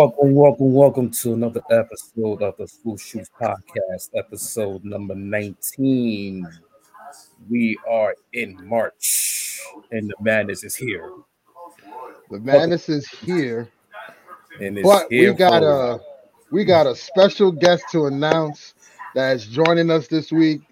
Welcome, welcome, welcome to another episode of the Swoosh Hoops Podcast, episode number 19. We are in March and the madness is here. The madness is here. And it's But here we got a we got a special guest to announce that is joining us this week.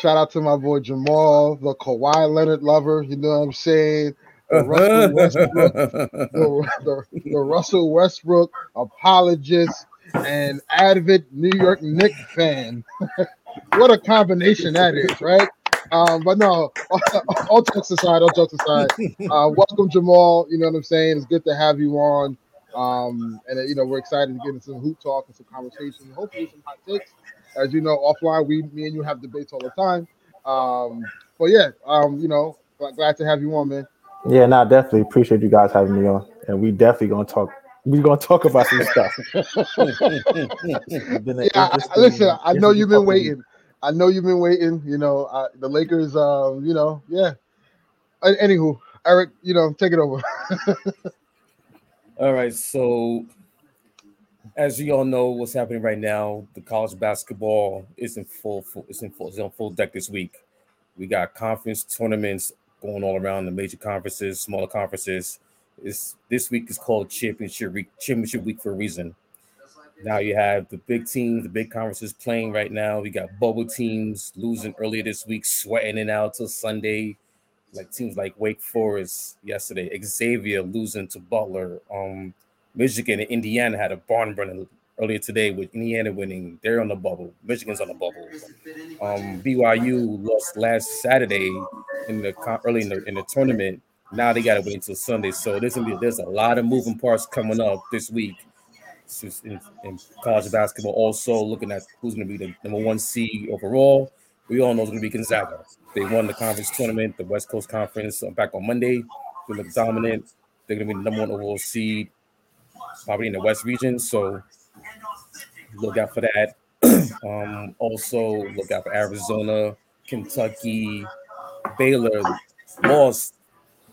Shout out to my boy Jamal, the Kawhi Leonard lover. You know what I'm saying? The Russell Westbrook, the, the, the Russell Westbrook apologist and avid New York Knicks fan. what a combination that is, right? Um, but no, all jokes aside, all jokes aside, uh, welcome Jamal. You know what I'm saying? It's good to have you on. Um, and uh, you know, we're excited to get into some hoop talk and some conversation, and hopefully some hot takes. As you know, offline, we me and you have debates all the time. Um, but yeah, um, you know, glad- glad to have you on, man. Yeah, no, definitely appreciate you guys having me on, and we definitely gonna talk. We're gonna talk about some stuff. Been Yeah, I- I, listen, I know you've been couple weeks. waiting. I know you've been waiting. You know, uh, the Lakers. Um, you know, yeah. Anywho, Eric, you know, take it over. All right, so as you all know, what's happening right now, the college basketball is in full, full it's in full, it's on full deck this week. We got conference tournaments going all around the major conferences, smaller conferences. It's this week is called championship week, championship week for a reason. Now you have the big teams, the big conferences playing right now. We got bubble teams losing earlier this week, sweating it out till Sunday like teams like Wake Forest yesterday, Xavier losing to Butler. Um, Michigan and Indiana had a barn burner earlier today with Indiana winning. They're on the bubble. Michigan's on the bubble. Um, BYU lost last Saturday in the early in the in the tournament. Now they got to wait until Sunday. So there's gonna be there's a lot of moving parts coming up this week. In, in college basketball, also looking at who's going to be the number one seed overall. We all know it's going to be Gonzaga. They won the conference tournament, the West Coast Conference, uh, back on Monday. They look dominant. They're going to be the number one overall seed, probably in the West region. So look out for that. um, also, look out for Arizona, Kentucky, Baylor lost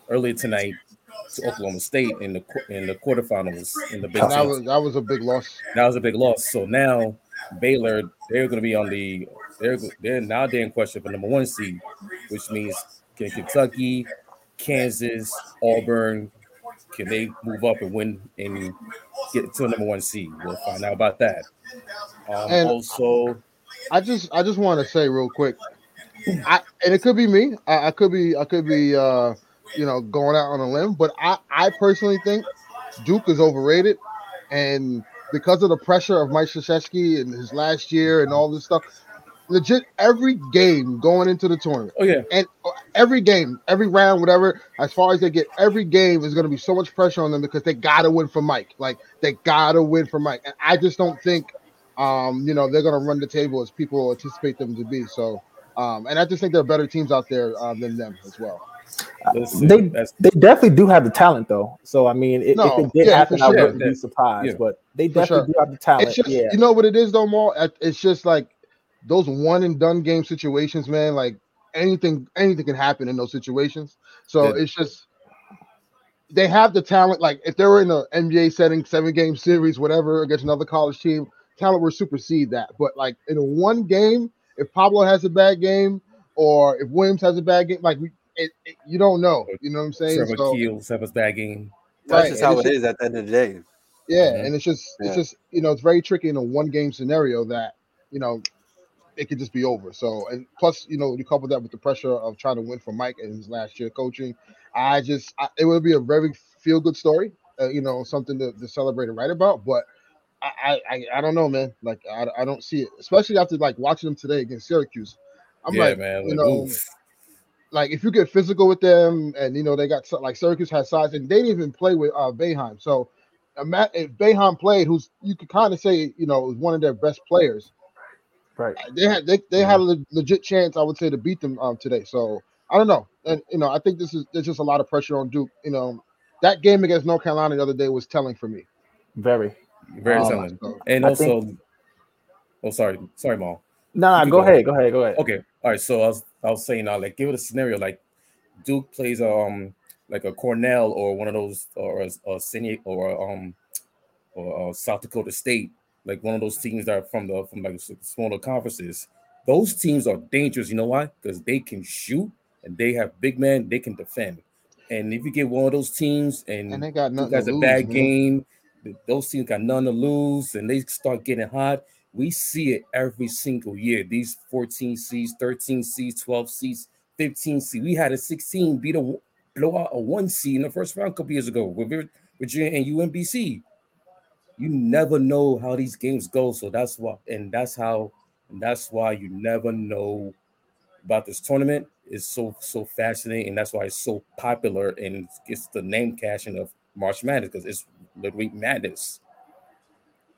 earlier tonight to Oklahoma State in the in the quarterfinals in the Big that was that was a big loss. That was a big loss. So now Baylor, they're going to be on the they're they're now they're in question for number one seed, which means can Kentucky, Kansas, Auburn, can they move up and win and get to the number one seed? We'll find out about that. Um, And- also, I just I just want to say real quick, I and it could be me. I, I could be I could be uh you know going out on a limb, but I I personally think Duke is overrated, and because of the pressure of Mike Krzyzewski and his last year and all this stuff, legit every game going into the tournament oh yeah, and every game, every round, whatever, as far as they get, every game is going to be so much pressure on them because they got to win for Mike. Like they got to win for Mike, and I just don't think, um, you know, they're going to run the table as people anticipate them to be. So, um, and I just think there are better teams out there uh, than them as well. listen, They that's- they definitely do have the talent though. So I mean, if, No, if it did yeah, happen, for I wouldn't be surprised. Yeah. But they definitely sure. do have the talent. It's just, yeah, you know what it is though, Maul. It's just like those one and done game situations, man. Like anything, anything can happen in those situations. So Yeah. it's just they have the talent. Like if they were in an NBA setting, seven game series, whatever, against another college team, talent would supersede that. But like in one game, if Paolo has a bad game or if Williams has a bad game, like we, it, it, you don't know. You know what I'm saying? Trevor So- Keel, Seven's bad game. That's Right, just how it's it just- is at the end of the day. Yeah, Mhm. and it's just it's just you know it's very tricky in a one game scenario that you know it could just be over. So and plus you know you couple that with the pressure of trying to win for Mike and his last year coaching, I just I, it would be a very feel good story. Uh, you know something to, to celebrate and write about, but. I, I I- don't know, man. Like I, I don't see it, especially after like watching them today against Syracuse. I'm yeah, like, man. you like, know, oof. like if you get physical with them, and you know they got like Syracuse has size, and they didn't even play with uh Boeheim. So if Boeheim played, who's you could kind of say you know was one of their best players, right. they had they, they had a legit chance, I would say, to beat them um today. So I don't know, and you know I think this is there's just a lot of pressure on Duke. You know that game against North Carolina the other day was telling for me. Very. Very Um, telling. So, And I also, think- oh sorry, sorry, Maul. No, no, go go. ahead, go ahead, go ahead. Okay, all right. So I was I was saying now, like, give it a scenario. Like, Duke plays um like a Cornell or one of those or a, a Senior or um or uh, South Dakota State, like one of those teams that are from the from like smaller conferences. Those teams are dangerous. You know why? Because they can shoot and they have big men. They can defend. And if you get one of those teams and, And they got nothing to a bad man. game, those teams got none to lose, and they start getting hot. We see it every single year. These 14 seeds, 13 seeds, 12 seeds, 15 seeds. We had a 16 beat a blow out a one seed in the first round a couple years ago with Virginia and UMBC. You never know how these games go, so that's why, and that's how, and that's why you never know about this tournament. Is so so fascinating, and that's why it's so popular and gets the name cashing of March Madness because it's literally madness.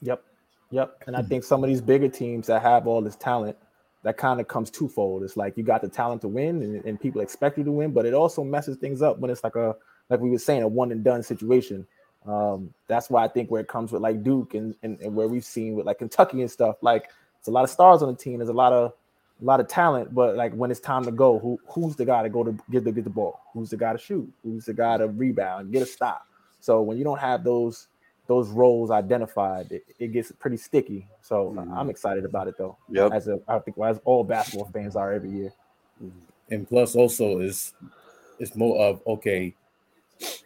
Yep. Yep. And I think some of these bigger teams that have all this talent, that kind of comes twofold. It's like you got the talent to win and, and people expect you to win, but it also messes things up when it's like a like we were saying, a one and done situation. Um, that's why I think where it comes with like Duke and, and, and where we've seen with like Kentucky and stuff, like it's a lot of stars on the team, there's a lot of a lot of talent, but like when it's time to go, who who's the guy to go to get the get the ball? Who's the guy to shoot? Who's the guy to rebound, get a stop? So when you don't have those those roles identified, it, it gets pretty sticky. So uh, I'm excited about it though. Yep. As a I think as all basketball fans are every year. and plus also is it's more of okay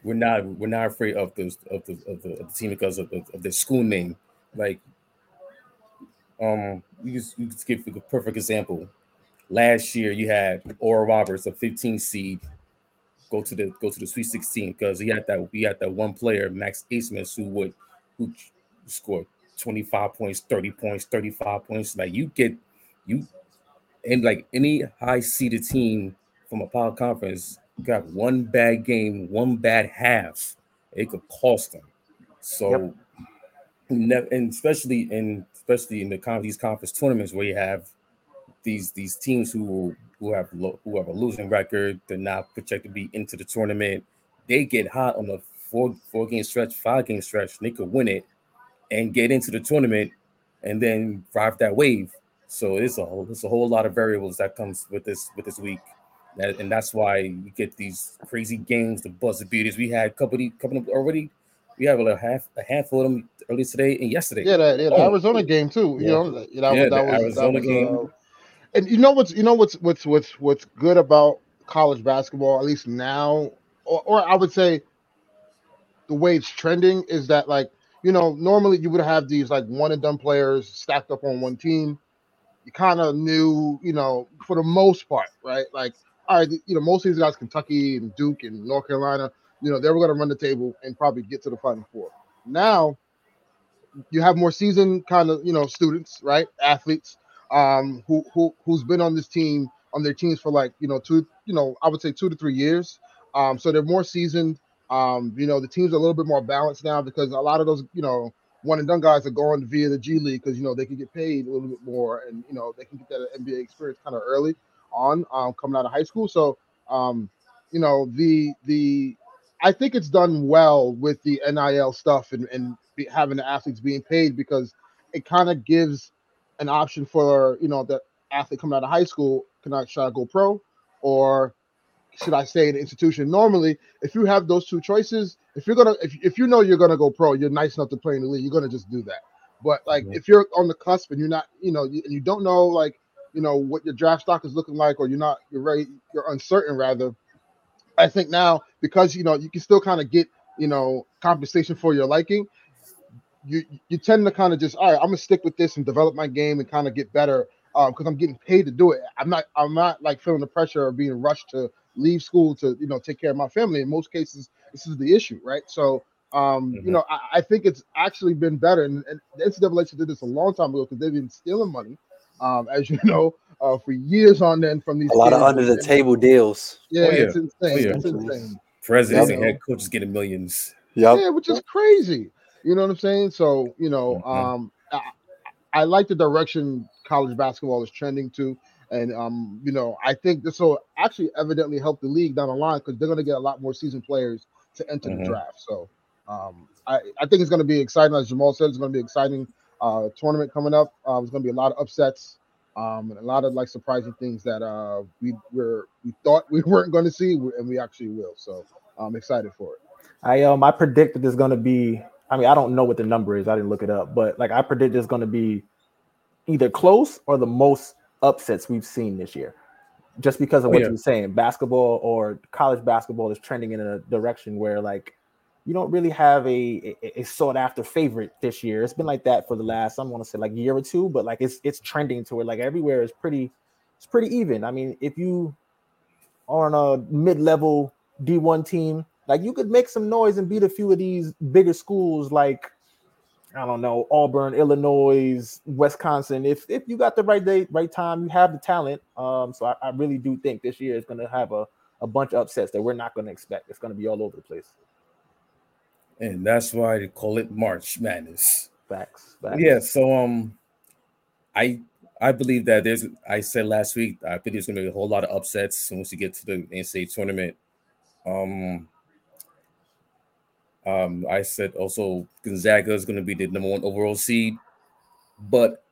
we're not we're not afraid of the of the of the, of the team because of the, of the school name. Like um you just you just give a perfect example. Last year you had Oral Roberts a 15 seed go to the go to the Sweet 16 because he had that he had that one player Max Abmas who would who scored 25 points 30 points 35 points. Like you get you and like any high seeded team from a power conference got one bad game, one bad half, it could cost them. So, Yep. and especially in especially in the con- these conference tournaments where you have these these teams who who have lo- who have a losing record, they're not projected to be into the tournament. They get hot on a four four game stretch, five game stretch, and they could win it and get into the tournament and then ride that wave. So it's a whole, it's a whole lot of variables that comes with this with this week, that, and that's why you get these crazy games, the buzzer beaters. We had a couple of these- couple of already. We have a half a handful of them earlier today and yesterday. Yeah, that, yeah, the Oh. Arizona game too. You Yeah. know, that, that Yeah, was, the that was, Arizona that was, game. uh, and you know what's you know what's what's what's what's good about college basketball, at least now, or, or I would say the way it's trending is that like you know normally you would have these like one and done players stacked up on one team. You kind of knew, you know, for the most part, right? Like, all right, you know, most of these guys, Kentucky and Duke and North Carolina, you know, they were going to run the table and probably get to the Final Four. Now, you have more seasoned kind of, you know, students, right? Athletes, um, who who who's been on this team on their teams for like, you know, two, you know, I would say two to three years. Um, so they're more seasoned. Um, you know, the team's a little bit more balanced now because a lot of those, you know, one and done guys are going via the G League because you know they can get paid a little bit more and you know they can get that NBA experience kind of early on um, coming out of high school. So um, you know the the I think it's done well with the NIL stuff and and be, having the athletes being paid because it kind of gives an option for you know the athlete coming out of high school can I try to go pro or should I stay in the institution? Normally, if you have those two choices, if you're gonna if, if you know you're gonna go pro, you're nice enough to play in the league, you're gonna just do that. But like if you're on the cusp and you're not, you know, you, and you don't know like you know what your draft stock is looking like, or you're not, you're very, you're uncertain rather. I think now because you know you can still kind of get you know compensation for your liking. You you tend to kind of just all right. I'm gonna stick with this and develop my game and kind of get better because I'm getting paid to do it. I'm not I'm not like feeling the pressure of being rushed to leave school to you know take care of my family. In most cases, this is the issue, right? So um, Mhm. you know I, I think it's actually been better, and, and the NCAA did this a long time ago because they've been stealing money, um, as you know, uh, for years on end from these A lot of under the table deals. Yeah, Oh, yeah. it's insane. Oh, yeah. It's insane. Presidents Yeah. and head coaches getting millions. Yep. Yeah, which is crazy. You know what I'm saying? So, you know, Mhm. um, I, I like the direction college basketball is trending to. And, um, you know, I think this will actually evidently help the league down the line because they're going to get a lot more seasoned players to enter Mhm. the draft. So, um, I, I think it's going to be exciting. As Jamal said, it's going to be exciting uh, tournament coming up. Uh, there's going to be a lot of upsets um, and a lot of like surprising things that uh, we were we thought we weren't going to see, and we actually will. So, I'm excited for it. I um I predict that there's gonna be. I mean, I don't know what the number is. I didn't look it up, but like I predict there's gonna be either close or the most upsets we've seen this year. Just because of Oh, what yeah. you were saying, basketball or college basketball is trending in a direction where like you don't really have a, a, a sought after favorite this year. It's been like that for the last, I want to say like year or two, but like it's it's trending to where like everywhere is pretty it's pretty even. I mean, if you are on a mid-level D1 team, like you could make some noise and beat a few of these bigger schools like I don't know, Auburn, Illinois, Wisconsin. If if you got the right day, right time, you have the talent. Um, so I, I really do think this year is gonna have a, a bunch of upsets that we're not gonna expect. It's gonna be all over the place. And that's why they call it March Madness. Facts. facts. Yeah, so um, I I believe that there's. I said last week I think there's gonna be a whole lot of upsets once you get to the NCAA tournament. Um, um, I said also Gonzaga is gonna be the number one overall seed, but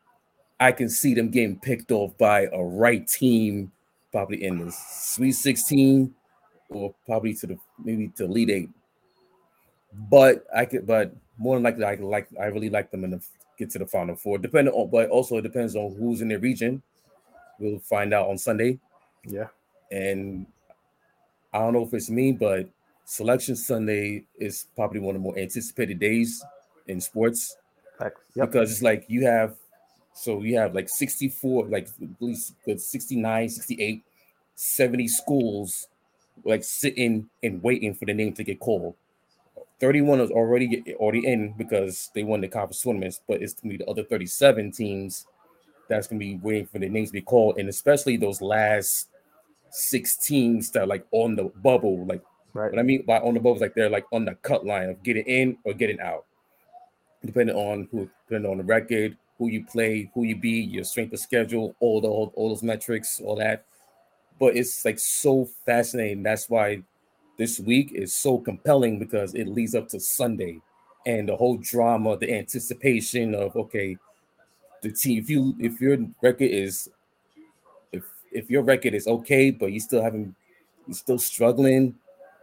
I can see them getting picked off by a right team, probably in the Sweet 16 or probably to the maybe to Elite Eight. But I could, but more than likely, I like I really like them in the get to the final four. Depending on, but also it depends on who's in their region. We'll find out on Sunday. Yeah. And I don't know if it's me, but Selection Sunday is probably one of the more anticipated days in sports. Yep. because it's like you have so you have like 64 like at least good 69 68 70 schools like sitting and waiting for the name to get called 31 is already already in because they won the conference tournaments but it's gonna be the other 37 teams that's gonna be waiting for the names to be called and especially those last six teams that are like on the bubble like Right. what I mean by on the bubble is like they're like on the cut line of getting in or getting out, depending on who, depending on the record, who you play, who you be, your strength of schedule, all the all, all those metrics, all that. But it's like so fascinating. That's why this week is so compelling because it leads up to Sunday, and the whole drama, the anticipation of okay, the team. If you if your record is if if your record is okay, but you still haven't, you're still struggling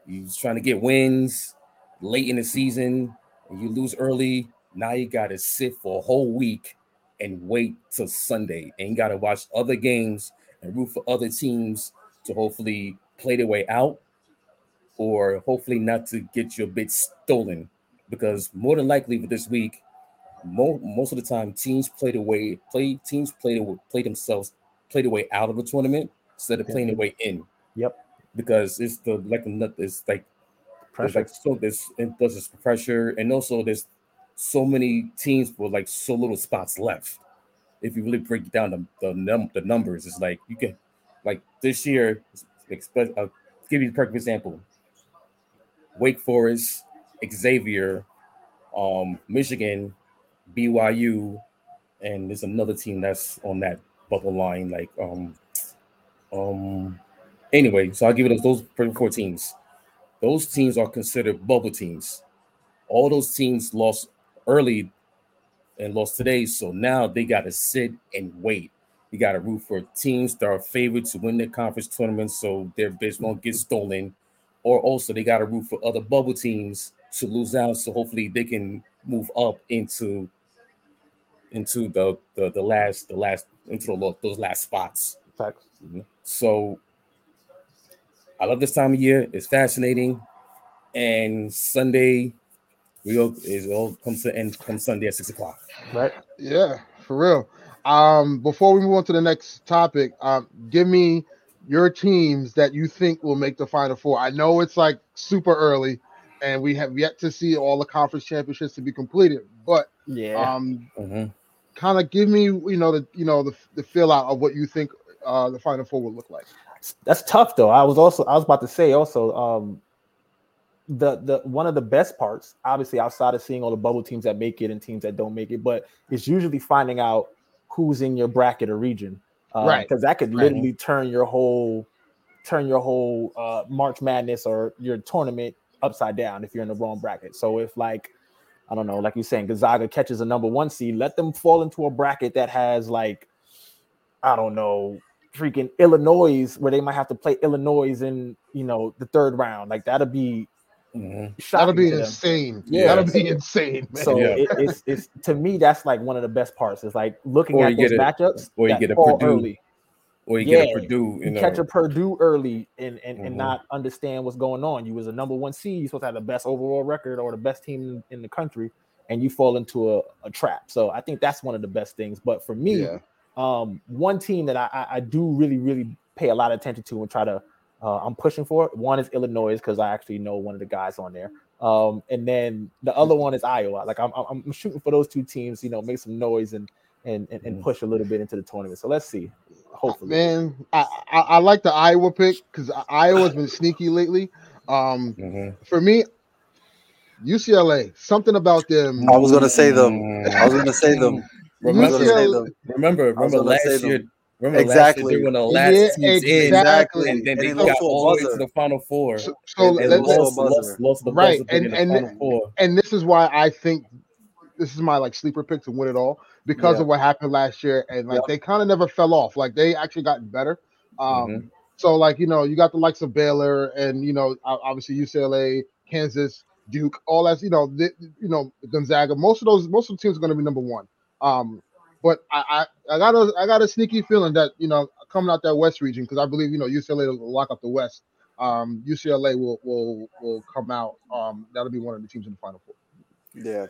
you're trying to get wins late in the season and you lose early. Now you got to sit for a whole week and wait till Sunday and you got to watch other games and root for other teams to hopefully play their way out or hopefully not to get your bid stolen because more than likely for this week, mo- most of the time teams play the way play teams play the, play themselves play the way out of a tournament instead of playing their mm-hmm. way in Yep. because it's the like the it's like Pressure. like so there's and plus it's pressure and also there's so many teams with like so little spots left. If you really break down the the, num- the numbers, it's like you can like this year. Expect I'll uh, give you the perfect example. Wake Forest, Xavier, um, Michigan, BYU, and there's another team that's on that bubble line, like um, um. Anyway, so I'll give it those four teams. Those teams are considered bubble teams. All those teams lost early and lost today, so now they got to sit and wait. You got to root for teams that are favored to win the conference tournament, so their bids won't get stolen. Or also, they got to root for other bubble teams to lose out, so hopefully they can move up into into the the, the last the last into the, those last spots. Facts. So I love this time of year. It's fascinating. And Sunday, we all it all comes to end come Sunday at six o'clock. Right. Yeah, for real. Um, before we move on to the next topic, um, give me your teams that you think will make the final four. I know it's like super early, and we have yet to see all the conference championships to be completed, but Yeah. um, Mhm. kind of give me you know the you know the the fill out of what you think uh the final four will look like. That's tough though. I was also I was about to say also um the the one of the best parts, obviously outside of seeing all the bubble teams that make it and teams that don't make it, but it's usually finding out who's in your bracket or region. Uh, Right. Because that could Right. literally turn your whole turn your whole uh March Madness or your tournament upside down if you're in the wrong bracket. So if like I don't know, like you're saying, Gonzaga catches a number one seed, let them fall into a bracket that has like I don't know, freaking Illinois, where they might have to play Illinois in you know the third round. Like that'll be Mhm. That'll be insane. Yeah. That'll be insane, man. So Yeah. it, it's it's to me that's like one of the best parts. Is like looking Or at those a- matchups. or you get a Purdue, early. Or you get a Purdue, you You know. catch a Purdue early and and, and Mhm. not understand what's going on. You was a number one seed. You're supposed to have the best overall record or the best team in the country, and you fall into a, a trap. So I think that's one of the best things. But for me, Yeah. um, one team that I, I, I do really, really pay a lot of attention to and try to, uh, I'm pushing for. One is Illinois because I actually know one of the guys on there, um, and then the other one is Iowa. Like I'm, I'm I'm shooting for those two teams, you know, make some noise and and and, and Mhm. push a little bit into the tournament. So let's see. Hopefully, Man, I, I, I like the Iowa pick because Iowa's been sneaky lately. Um, Mhm. for me, UCLA, something about them. I was gonna say them. I was gonna say them. I was gonna say UCLA. Remember, remember last year. them. Remember Exactly. last year they were the last Yeah, teams in, exactly. and then And they they got lost to a all the way to the final four. So, so And- and lost let, to a lost, lost, the Right, and- and- final four. and this is why I think this is my like sleeper pick to win it all because Yeah. of what happened last year, and like they kind of never fell off. Like they actually gotten better. Um, Mhm. So like you know you got the likes of Baylor and you know obviously UCLA, Kansas, Duke, all that you know the, you know Gonzaga. Most of those most of the teams are going to be number one. Um, but I, I got a I got a sneaky feeling that you know coming out that West region because I believe you know UCLA will lock up the West. Um, UCLA will will will come out. Um, that'll be one of the teams in the final four. Yeah.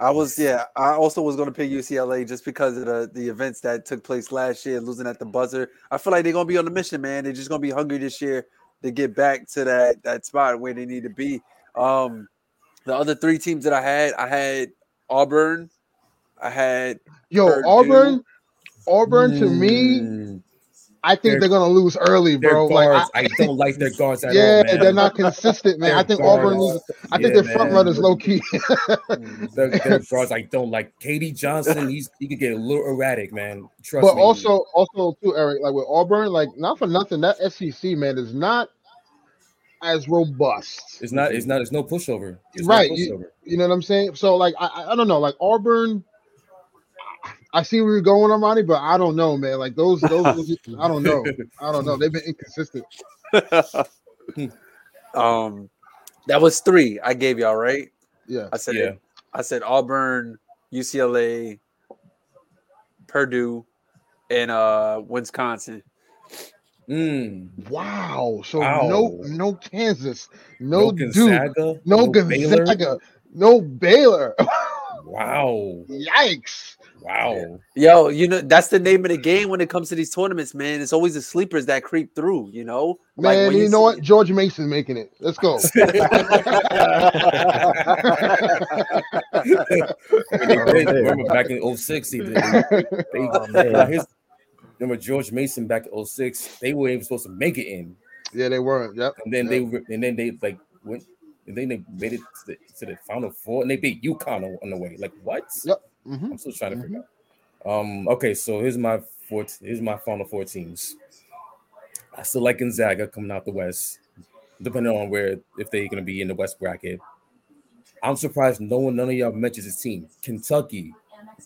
I was yeah, I also was gonna pick UCLA just because of the, the events that took place last year, losing at the buzzer. I feel like they're gonna be on the mission, man. They're just gonna be hungry this year to get back to that that spot where they need to be. Um the other three teams that I had, I had Auburn, I had Yo, Purdue. Auburn, Auburn to me, Mm, I think They're- they're gonna lose early, their bro. Like, I- I, don't like their guards at yeah, all, they're not consistent, man. I Their think Auburn guards. loses. I think Yeah, they're front man. runners, low key. Their, their guards, I don't like. KD Johnson, he's he could get a little erratic, man. Trust me. but me. also, also too, Eric, like with Auburn, like not for nothing, that SEC man is not as robust. it's not. It's not. It's no pushover. It's Right, No you- pushover. You know what I'm saying? So like, I- I don't know, like Auburn. I see where you're going, Armani, but I don't know, man. Like those, those, I don't know. I don't know. They've been inconsistent. um that was three I gave y'all, right? Yeah. I said Yeah. I said Auburn, UCLA, Purdue, and uh Wisconsin. Mm. Wow. So Wow. no, no Kansas, no, No Duke, Gonzaga. no, Baylor? Gonzaga, no Baylor. Wow. Yikes! Wow. Yo, you know that's the name of the game when it comes to these tournaments, man. It's always the sleepers that creep through, you know. Man, when you, know see- what? George Mason making it. Let's go. I mean, they did. Oh, remember back in 06, they did. They, they, Oh, man. his, remember George Mason back in 06, they weren't even supposed to make it in. yeah, they weren't. Yep. And then Yep. they were- and then they like went and then they made it to the, to the final four and they beat UConn on, on the way. Like what? Yep. Mhm. I'm still trying to figure out. Um, okay, so here's my four here's my final four teams. I still like Gonzaga coming out the West, depending on where if they're gonna be in the West bracket. I'm surprised no one, none of y'all mentions his team. Kentucky.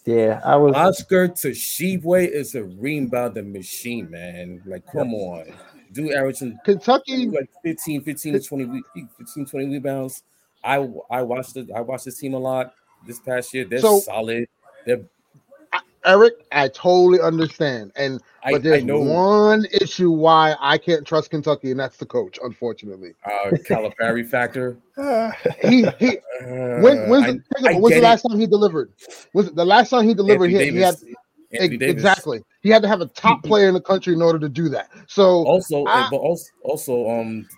yeah, I was. Oscar Tshiebwe is a rebounding machine, man. Like, come on. Dude averaging Kentucky. like 15, 15 to 20, 15, 20 rebounds. I I watched it. I watched this team a lot this past year. They're So- solid. They're Eric, I totally understand. And I, but I there's one issue why I can't trust Kentucky, and that's the coach, unfortunately. uh Calipari factor. He he Uh, when when's I- the, I when's the it. last time he delivered? Was it the last time he delivered? Anthony He, he had Davis. Anthony ex- Davis. exactly. He had to have a top player in the country in order to do that. So Also, I- but also, also, um,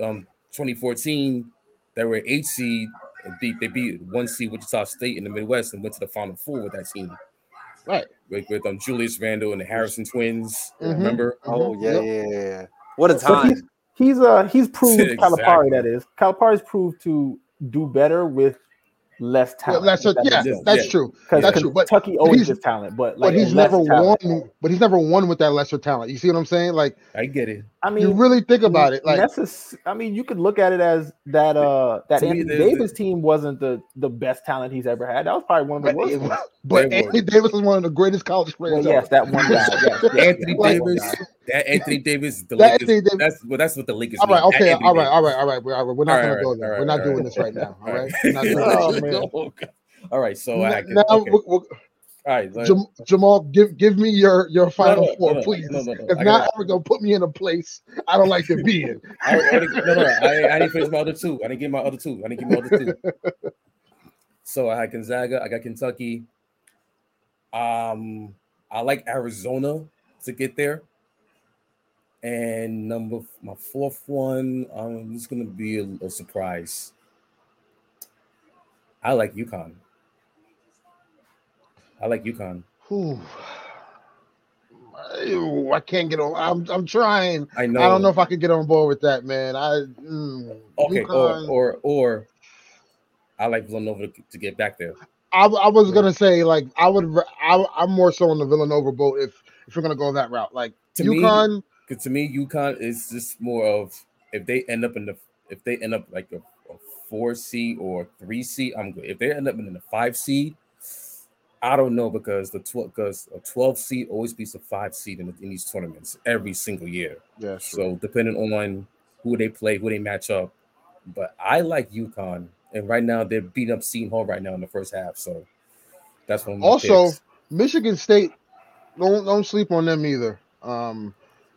um, 2014, they were eight seed and beat they beat one seed Wichita State in the Midwest and went to the Final Four with that team. right. With, with um Julius Randle and the Harrison twins. Mhm. Remember? Oh Mhm. yeah, Yep. yeah, yeah, yeah. What a But time! he's he's uh he's proved Exactly. Calipari that is Calipari's proved to do better with less Yeah, talent. that's if that yeah, makes that's Yeah. true. Because That's true. But Kentucky always he's- gets talent, but like but he's never talent. won. But he's never won with that lesser talent. You see what I'm saying? Like I get it. I mean, you really think about it. Like necess- I mean, you could look at it as that uh that To me, Anthony Davis team wasn't the the best talent he's ever had. That was probably one of the but, worst ones. but There Anthony Davis is one of the greatest college Well, players. yes, ever. that one guy. Yes, yes, Anthony yes, Davis. That Anthony Davis. The That Lakers. Anthony Davis- That's well. That's what the Lakers. All right, need. That okay, Anthony all right, Davis. all right, all right. We're, we're not All gonna right, go there. right, We're not all doing right. this right now. All All right, right. we're not doing Oh, this. man. God. All right, so I Now, can. now okay. we- we- All right. Jam- Jamal, give give me your your final no, four, no, please. no, no, no. If not, ever gonna put me in a place I don't like to be in. I, I didn't, no, no, I, I didn't finish my other two. I didn't get my other two. I didn't get my other two. so I had Gonzaga. I got Kentucky. Um, I like Arizona to get there. And number my fourth one, um, it's gonna be a, a surprise. I like UConn. I like UConn. Whew. I can't get on. I'm I'm trying. I know. I don't know if I could get on board with that, man. I mm, Okay, UConn- or or or I like Villanova to, to get back there. I, I was gonna say like I would. I'm more so on the Villanova boat if if we're gonna go that route. Like To me- UConn, Because to me, UConn is just more of if they end up in the if they end up like a four seed or three seed, I'm good. If they end up in the five seed, I don't know because the twelve because a twelve seed always beats a five seed in, in these tournaments every single year. yeah. So depending on who they play, who they match up, but I like UConn, and right now they're beating up Seton Hall right now in the first half. So that's one. Also, picks. Michigan State, don't don't sleep on them either. Um,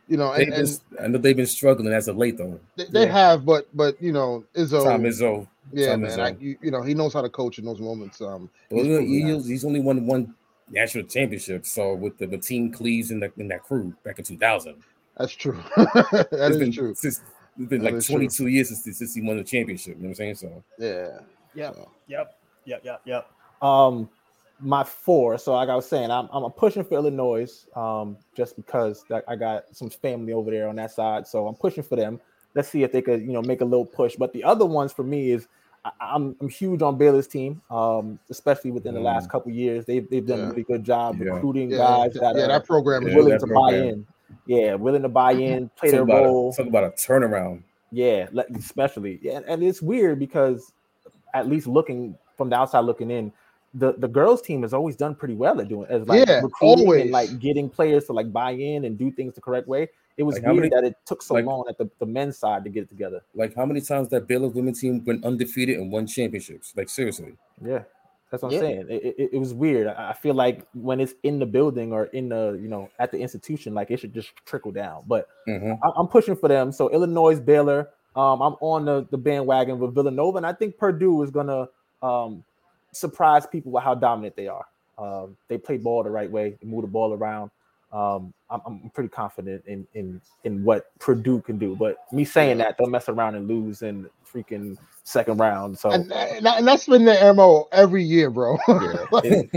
you know, They've and, been, and I know they've been struggling as of late though. they, they Yeah. have, but but you know, Izzo, Tom Izzo, yeah, Tom man, Izzo. I, you, you know, he knows how to coach in those moments. Um, Well, he's he- he's, he's only won one national championship. So with the, the team Cleaves in that in that crew back in 2000, That's true. that it's is been true. since it's been That like is true. 22 years since, since he won the championship. You know what I'm saying? So Yeah. Yep. So, Yep. Yep. Yep. Yep. Um, my four. So like I was saying, I'm I'm pushing for Illinois, um, just because that I got some family over there on that side. So I'm pushing for them. Let's see if they could, you know, make a little push. But the other ones for me is I, I'm I'm huge on Baylor's team, um, especially within the last couple years. They've they've done Yeah. a really good job Yeah. recruiting yeah, guys yeah, that are that program is willing that to buy in. Yeah, willing to buy in, play talk their about, role. a, talk about a turnaround. Yeah, especially. Yeah, and it's weird because at least looking from the outside looking in, the the girls team has always done pretty well at doing as like Yeah, recruiting always. and like getting players to like buy in and do things the correct way. It was Like, weird many- that it took so like- long at the, the men's side to get it together. Like how many times that Baylor women's team went undefeated and won championships? Like seriously. Yeah. That's what Yeah. I'm saying. It, it, it was weird. I I feel like when it's in the building or in the, you know, at the institution, like it should just trickle down. But Mhm. I- I'm pushing for them. So Illinois, Baylor. Um, I'm on the, the bandwagon with Villanova, and I think Purdue is gonna um, surprise people with how dominant they are. Um, they play ball the right way, they move the ball around. Um, I'm, I'm pretty confident in in in what Purdue can do. But me saying that, they'll mess around and lose in freaking second round. So And, and, that- and that's been their MO every year, bro. yeah, Like, it's-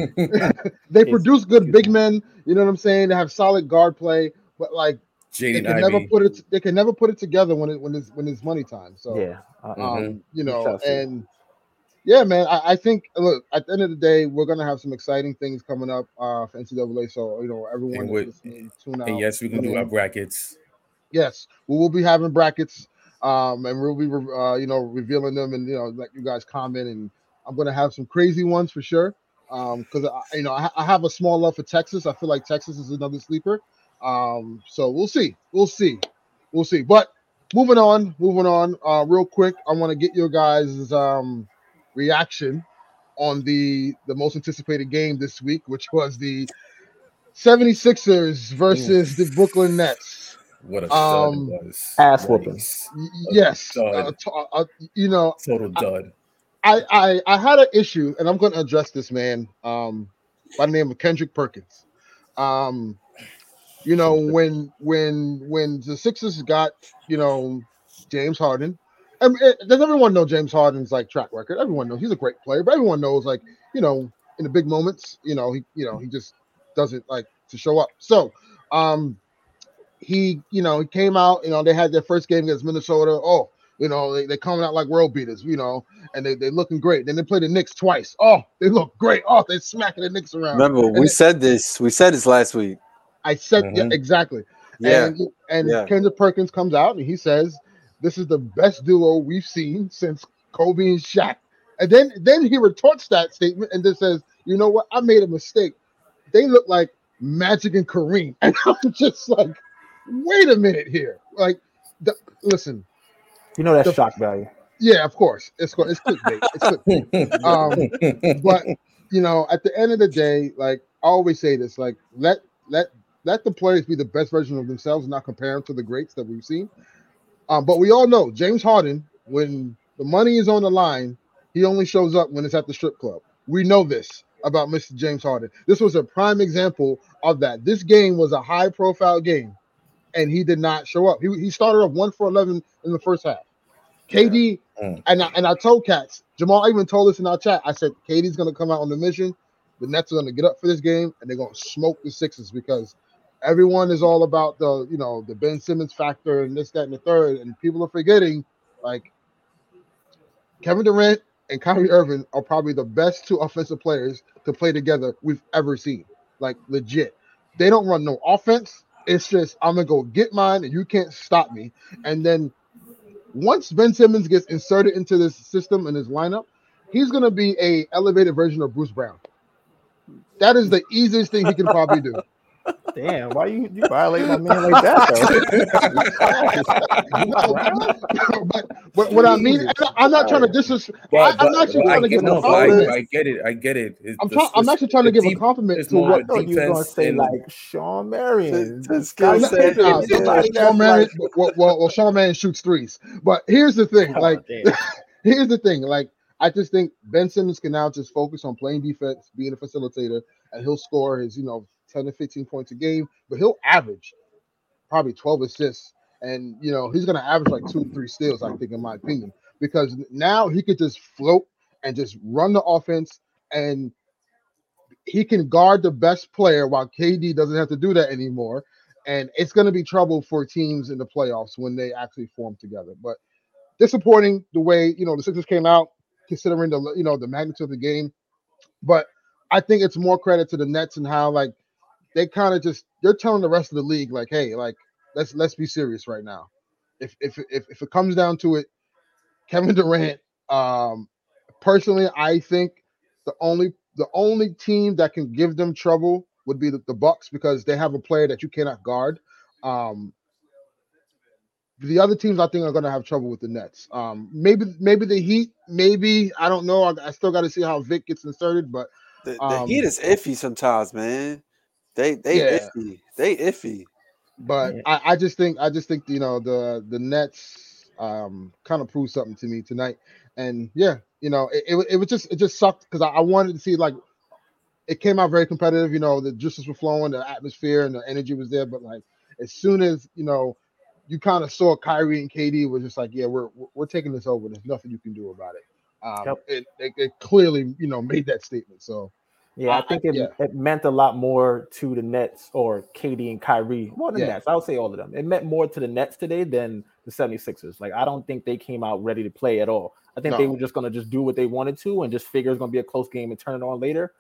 they it's- produce good big men, you know what I'm saying? They have solid guard play, but like they Jaden can never put it they can never put it together when it when it's when it's money time. So yeah. Uh, um, Mhm. you know, Chelsea. and yeah, man, I, I think look at the end of the day, we're gonna have some exciting things coming up uh for NCAA. So you know, everyone with- tune out. And yes, we can do our brackets. Yes, we will be having brackets, um, and we'll be uh, you know revealing them, and you know let you guys comment, and I'm gonna have some crazy ones for sure. Um, because you know I, I have a small love for Texas. I feel like Texas is another sleeper. Um, so we'll see, we'll see, we'll see. But moving on, moving on. Uh, real quick, I want to get your guys' um reaction on the the most anticipated game this week, which was the 76ers versus the Brooklyn Nets. What a Um, was. ass whooping. Nice. Yes, Dud. uh, t- uh, uh, you know, Total dud. I, I I had an issue, and I'm going to address this man um, by the name of Kendrick Perkins. Um, you know, when when when the Sixers got you know James Harden, I mean, it- does everyone know James Harden's like track record? Everyone knows he's a great player, but everyone knows like you know in the big moments, you know he you know he just doesn't like to show up. So, um, he you know he came out, you know they had their first game against Minnesota. Oh, you know they they coming out like world beaters, you know, and they they looking great. Then they play the Knicks twice. Oh, they look great. Oh, they smacking the Knicks around. Remember, we it- said this. We said this last week. I said yeah, Mhm. exactly. Yeah, And and yeah. Kendrick Perkins comes out and he says, "This is the best duo we've seen since Kobe and Shaq." And then then he retorts that statement and then says, you know what? I made a mistake. They look like Magic and Kareem, and I'm just like, wait a minute here. Like, the, listen, You know that's The- shock value. yeah, of course, it's it's clickbait. It's clickbait. Um, but you know, at the end of the day, like I always say this, like let let let the players be the best version of themselves, not compare them to the greats that we've seen. Um, but we all know James Harden, when the money is on the line, he only shows up when it's at the strip club. We know this about Mr. James Harden. This was a prime example of that. This game was a high profile game, and he did not show up. He, he started off one for eleven in the first half. KD Mm. and I, and I told Cats, Jamal even told us in our chat. I said KD's gonna come out on the mission. The Nets are gonna get up for this game and they're gonna smoke the Sixers because everyone is all about the you know the Ben Simmons factor and this, that, and the third, and people are forgetting like Kevin Durant and Kyrie Irving are probably the best two offensive players to play together we've ever seen. Like legit. They don't run no offense. It's just I'm gonna go get mine and you can't stop me. And then once Ben Simmons gets inserted into this system and his lineup, he's gonna be a elevated version of Bruce Brown. That is the easiest thing he can probably do. Damn, why you, you violate my man like that but, but what I mean, I'm not trying to disrespect. I, But- I'm but- actually trying I to give get- a no, but I, compliment. I get it. I get it. It's I'm the- trying. I'm actually trying to give a compliment to what though? You was gonna say like Shawn Marion. To- to skill set. nah, Shawn Marion, well, well, well, Shawn Marion shoots threes. But here's the thing, oh, like, damn. here's the thing, like, I just think Ben Simmons can now just focus on playing defense, being a facilitator, and he'll score his, you know, 10 to 15 points a game, but he'll average probably 12 assists. And, you know, he's going to average like two, three steals, I think, in my opinion, because now he could just float and just run the offense and he can guard the best player while KD doesn't have to do that anymore. And it's going to be trouble for teams in the playoffs when they actually form together. But disappointing the way, you know, the Sixers came out, considering the, you know, the magnitude of the game. But I think it's more credit to the Nets and how, like, they kind of just they're telling the rest of the league like, hey, like let's let's be serious right now. If if if, if it comes down to it, Kevin Durant, um, personally, I think the only the only team that can give them trouble would be the, the Bucks because they have a player that you cannot guard. Um, the other teams I think are going to have trouble with the Nets. Um, maybe maybe the Heat, maybe I don't know. I, I still got to see how Vic gets inserted, but The, the Um, Heat is iffy sometimes, man. They they Yeah. iffy. They iffy. but Yeah. I, I just think I just think you know the the Nets um kind of proved something to me tonight, and yeah, you know it, it, it was just it just sucked because I, I wanted to see like it came out very competitive. You know the juices were flowing, the atmosphere and the energy was there, but like as soon as you know you kind of saw Kyrie and KD was just like yeah we're we're- we're taking this over. There's nothing you can do about it. Um, Yep. it, it it clearly you know made that statement. So Yeah, I- think it, yeah. it meant a lot more to the Nets or KD and Kyrie. More than Yeah. Nets. I would say all of them. It meant more to the Nets today than the 76ers. Like, I don't think they came out ready to play at all. I think they were just going to just do what they wanted to and just figure it's going to be a close game and turn it on later.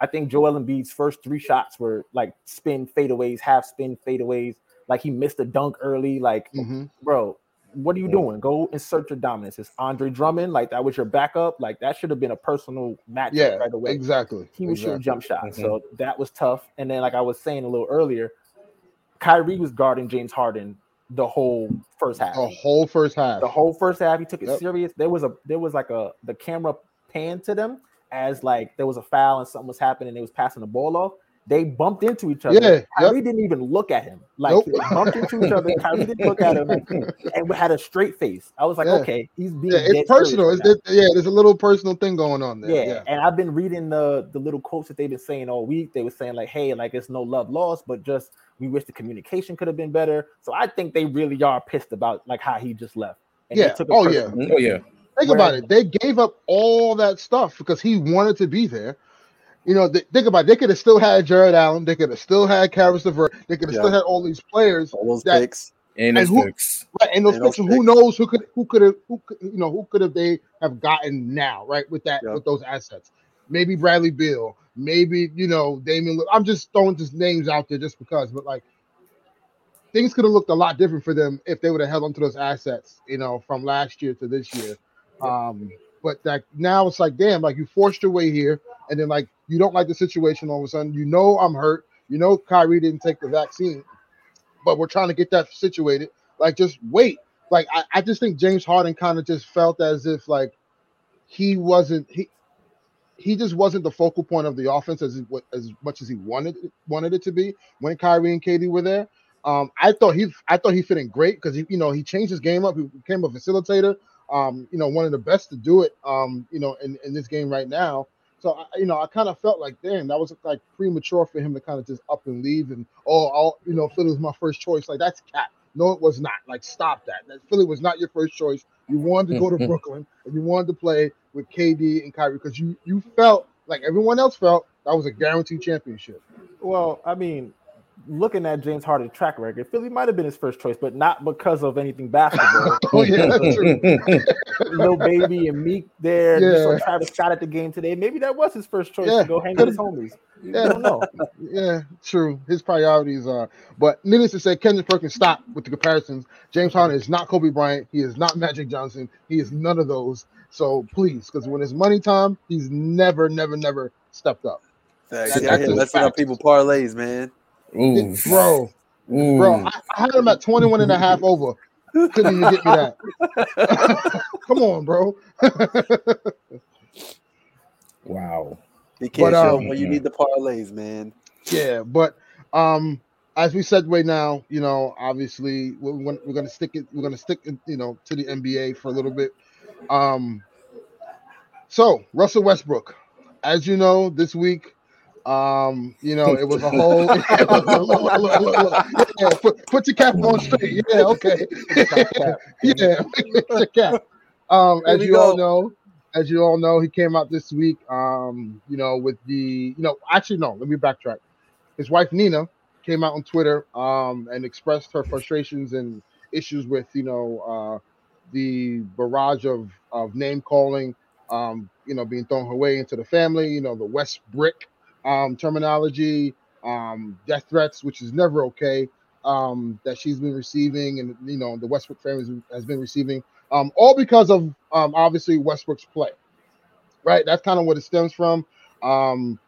I think Joel Embiid's first three shots were like spin fadeaways, half spin fadeaways. Like he missed a dunk early. Like, mhm. bro, what are you doing? Go insert your dominance. It's Andre Drummond. Like that was your backup. Like that should have been a personal matchup yeah, right away exactly. he was shooting exactly. jump shots. Mhm. So that was tough. And then, like I was saying a little earlier, Kyrie was guarding James Harden the whole first half. The whole first half. The whole first half, he took it Yep. serious. There was a there was like a the camera pan to them as like there was a foul and something was happening. They was passing the ball off. They bumped into each other. Yeah, yep. Didn't even look at him. Like Nope. they bumped into each other. Kyrie didn't look at him and had a straight face. I was like, Yeah. okay, he's being yeah, it's personal. serious It's it, yeah, there's a little personal thing going on there. Yeah, Yeah, and I've been reading the the little quotes that they've been saying all week. They were saying like, "Hey, like it's no love lost, but just we wish the communication could have been better." So I think they really are pissed about like how he just left. And Yeah. took it Oh, yeah. Oh yeah. Think Where- about it. They gave up all that stuff because he wanted to be there. You know, th- think about it. They could have still had Jarrett Allen. They could have still had Caris LeVert. They could have Yeah. still had all these players. All those That- picks. And And those who- picks. Right, and those And those who picks. knows who could who could have who could, you know who could have they have gotten now, right? With that Yeah. with those assets. Maybe Bradley Beal, maybe you know Damian. Lillard. I'm just throwing just names out there just because, but like things could have looked a lot different for them if they would have held onto those assets, you know, from last year to this year. Um, but like now it's like, damn, like you forced your way here and then like you don't like the situation all of a sudden. You know I'm hurt. You know Kyrie didn't take the vaccine, but we're trying to get that situated. Like just wait. Like I, I just think James Harden kind of just felt as if like he wasn't he he just wasn't the focal point of the offense as as much as he wanted wanted it to be when Kyrie and KD were there. Um, I thought he I thought he fit in great because you know he changed his game up. He became a facilitator. Um, you know, one of the best to do it. Um, you know, in, in this game right now. So I, you know, I kind of felt like, damn, that was like premature for him to kind of just up and leave and oh, I'll, you know, Philly was my first choice. Like that's cat. No, it was not. Like stop that. That Philly was not your first choice. You wanted to go to. Brooklyn and you wanted to play with KD and Kyrie because you you felt like everyone else felt that was a guaranteed championship. Well, I mean, looking at James Harden's track record, Philly might have been his first choice, but not because of anything basketball. Oh yeah, that's true. Lil Baby and Meek there. You Yeah. saw Travis Scott at the game today. Maybe that was his first choice Yeah, to go hang with his homies. You Yeah. don't know. Yeah, true. His priorities are. But needless to say, Kendrick Perkins stop with the comparisons. James Harden is not Kobe Bryant. He is not Magic Johnson. He is none of those. So please, because when it's money time, he's never, never, never stepped up. Facts. That- Yeah, that's yeah, just messing up facts. people parlays, man. Ooh, Bro, Ooh. bro, I, I had him at 21 and a half over. Couldn't even get me that. Come on, bro. wow. You can't But, um, when you need the parlays, man. Yeah, but um, as we said right now, you know, obviously we're, we're we're gonna stick it. We're gonna stick, it, you know, to the NBA for a little bit. Um, so Russell Westbrook, as you know, this week, um, you know, it was a whole. look, look, look. Yeah, put, put your cap on straight. Yeah, okay. yeah, your cap. Um, as you all know, as you all know, he came out this week. Um, you know, with the, you know, actually no, let me backtrack. His wife Nina came out on Twitter um and expressed her frustrations and issues with, you know, uh the barrage of of name calling, um, you know, being thrown her way into the family, you know, the West Brick um terminology, um, death threats, which is never okay, um, that she's been receiving, and you know, the Westbrook family has- been receiving um, all because of um, obviously Westbrook's play, right? That's kind of what it stems from. Um,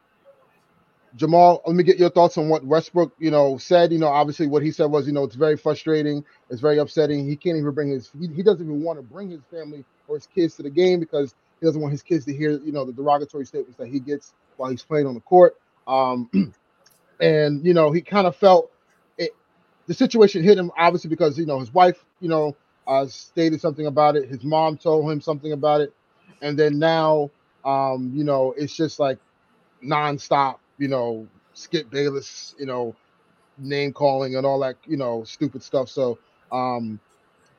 Jamal, let me get your thoughts on what Westbrook, you know, said. You know, obviously what he said was, you know, it's very frustrating, it's very upsetting. He can't even bring his, he, he doesn't even want to bring his family or his kids to the game because he doesn't want his kids to hear, you know, the derogatory statements that he gets while he's playing on the court. Um, and you know, he kind of felt it. The situation hit him obviously because you know his wife, you know, uh, stated something about it. His mom told him something about it, and then now, um, you know, it's just like nonstop. You know, Skip Bayless, you know, name calling and all that, you know, stupid stuff. So, um,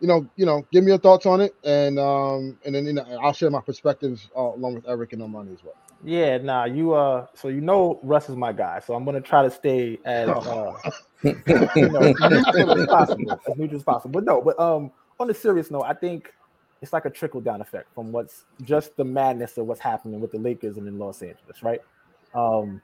you know, you know, give me your thoughts on it, and um, and then you know, I'll share my perspectives uh, along with Eric and Armani as well. Yeah, nah, you uh so you know Russ is my guy, so I'm gonna try to stay as uh you know, neutral as possible, as neutral as possible. But no, but um on a serious note, I think it's like a trickle down effect from what's just the madness of what's happening with the Lakers and in Los Angeles, right? Um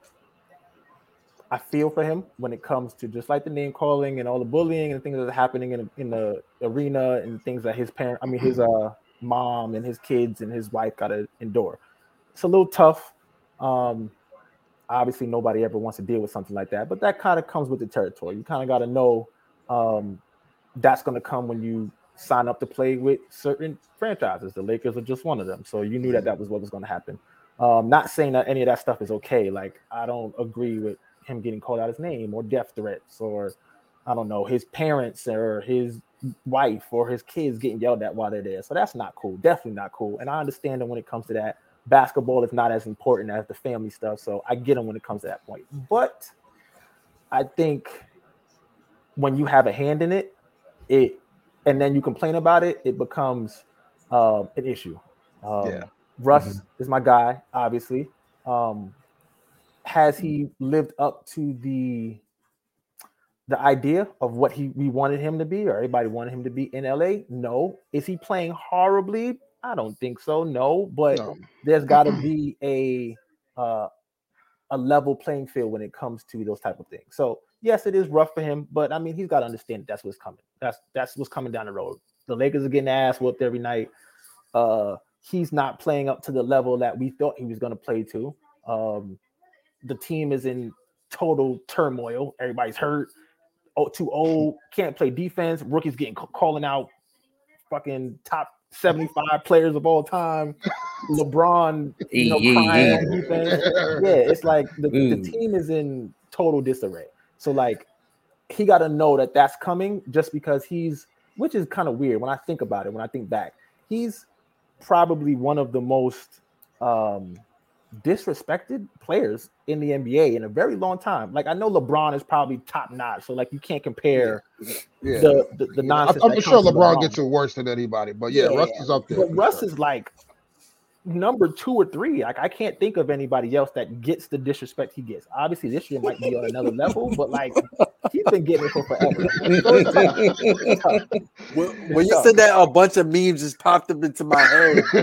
I feel for him when it comes to just like the name calling and all the bullying and things that are happening in, in the arena and things that his parent, I mean his uh mom and his kids and his wife got to endure. It's a little tough. Um, obviously, nobody ever wants to deal with something like that, but that kind of comes with the territory. You kind of got to know um, that's going to come when you sign up to play with certain franchises. The Lakers are just one of them, so you knew that that was what was going to happen. Um, not saying that any of that stuff is okay. Like I don't agree with him getting called out his name or death threats or I don't know his parents or his wife or his kids getting yelled at while they're there. So that's not cool. Definitely not cool. And I understand that when it comes to that, basketball is not as important as the family stuff. So I get them when it comes to that point. But I think when you have a hand in it, it and then you complain about it, it becomes uh, an issue. Um, Yeah. Russ is my guy, obviously. Um, has he lived up to the the idea of what he we wanted him to be, or everybody wanted him to be in LA? No. Is he playing horribly? I don't think so. No, but No. there's got to be a uh, a level playing field when it comes to those type of things. So yes, it is rough for him, but I mean he's got to understand that's what's coming. That's that's what's coming down the road. The Lakers are getting ass whooped every night. Uh, he's not playing up to the level that we thought he was going to play to. Um, the team is in total turmoil. Everybody's hurt. Oh, too old. Can't play defense. Rookies getting calling out fucking top 75 players of all time. LeBron, you know, Yeah, crying yeah. defense. Yeah, it's like the, the Mm. team is in total disarray. So like he got to know that that's coming just because he's which is kind of weird when I think about it when I think back. He's probably one of the most um disrespected players in the NBA in a very long time. Like I know LeBron is probably top notch, so like you can't compare Yeah. the the, the I'm, nonsense. I'm sure from LeBron gets it worse than anybody, but yeah, Yeah, Russ is up there. but Russ sure. is like number two or three. Like I can't think of anybody else that gets the disrespect he gets. Obviously, this year might be on another level, but like he's been getting it for forever. So it's tough. It's tough. When, when you said that, a bunch of memes just popped up into my head.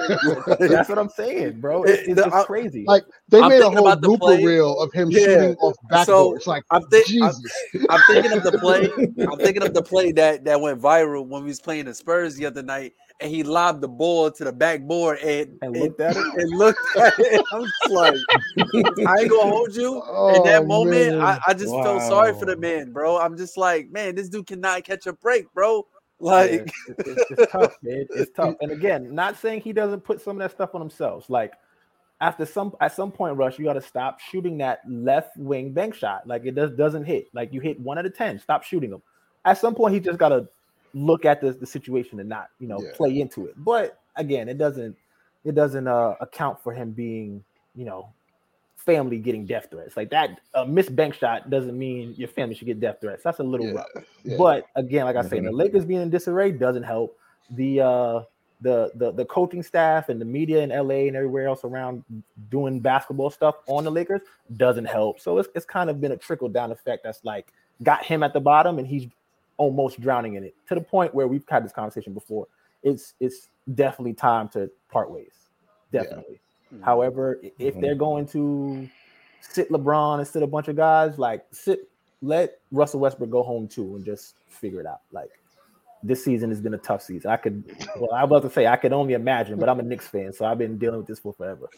That's what I'm saying, bro. It's, it's, it's I- crazy. Like they I'm made a whole about blooper reel of him Yeah. shooting off backboards. So, backboards. like I'm, thi- I'm, Jesus. I'm thinking of the play. I'm thinking of the play that that went viral when we was playing the Spurs the other night, and he lobbed the ball to the backboard and and looked at it. and looked at it. I'm just like, I ain't gonna hold you. in that Oh, moment. I, I just felt sorry for the man, bro. I'm just like, man, this dude cannot catch a break, bro. Yeah, Like, it's, it's, it's tough, man. It's tough. And again, not saying he doesn't put some of that stuff on himself. Like after some at some point, Russ, you got to stop shooting that left wing bank shot. Like it does doesn't hit. Like you hit one out of ten. Stop shooting them. At some point, he just got to look at the, the situation and not you know Yeah. play into it. But again, it doesn't it doesn't uh, account for him being you know family getting death threats like that. A missed bank shot doesn't mean your family should get death threats. That's a little Yeah, rough. yeah. But again, like I say, the. Lakers being in disarray doesn't help. The uh the, the the coaching staff and the media in LA and everywhere else around doing basketball stuff on the Lakers doesn't help. So it's, it's kind of been a trickle down effect that's like got him at the bottom and he's almost drowning in it to the point where we've had this conversation before. It's it's definitely time to part ways. Yeah. Definitely. Mm-hmm. However, i- if mm-hmm. they're going to sit LeBron and sit a bunch of guys, like sit, let Russell Westbrook go home too and just figure it out. Like this season has been a tough season. I could, well, I was about to say I could only imagine, but I'm a Knicks fan, so I've been dealing with this for forever.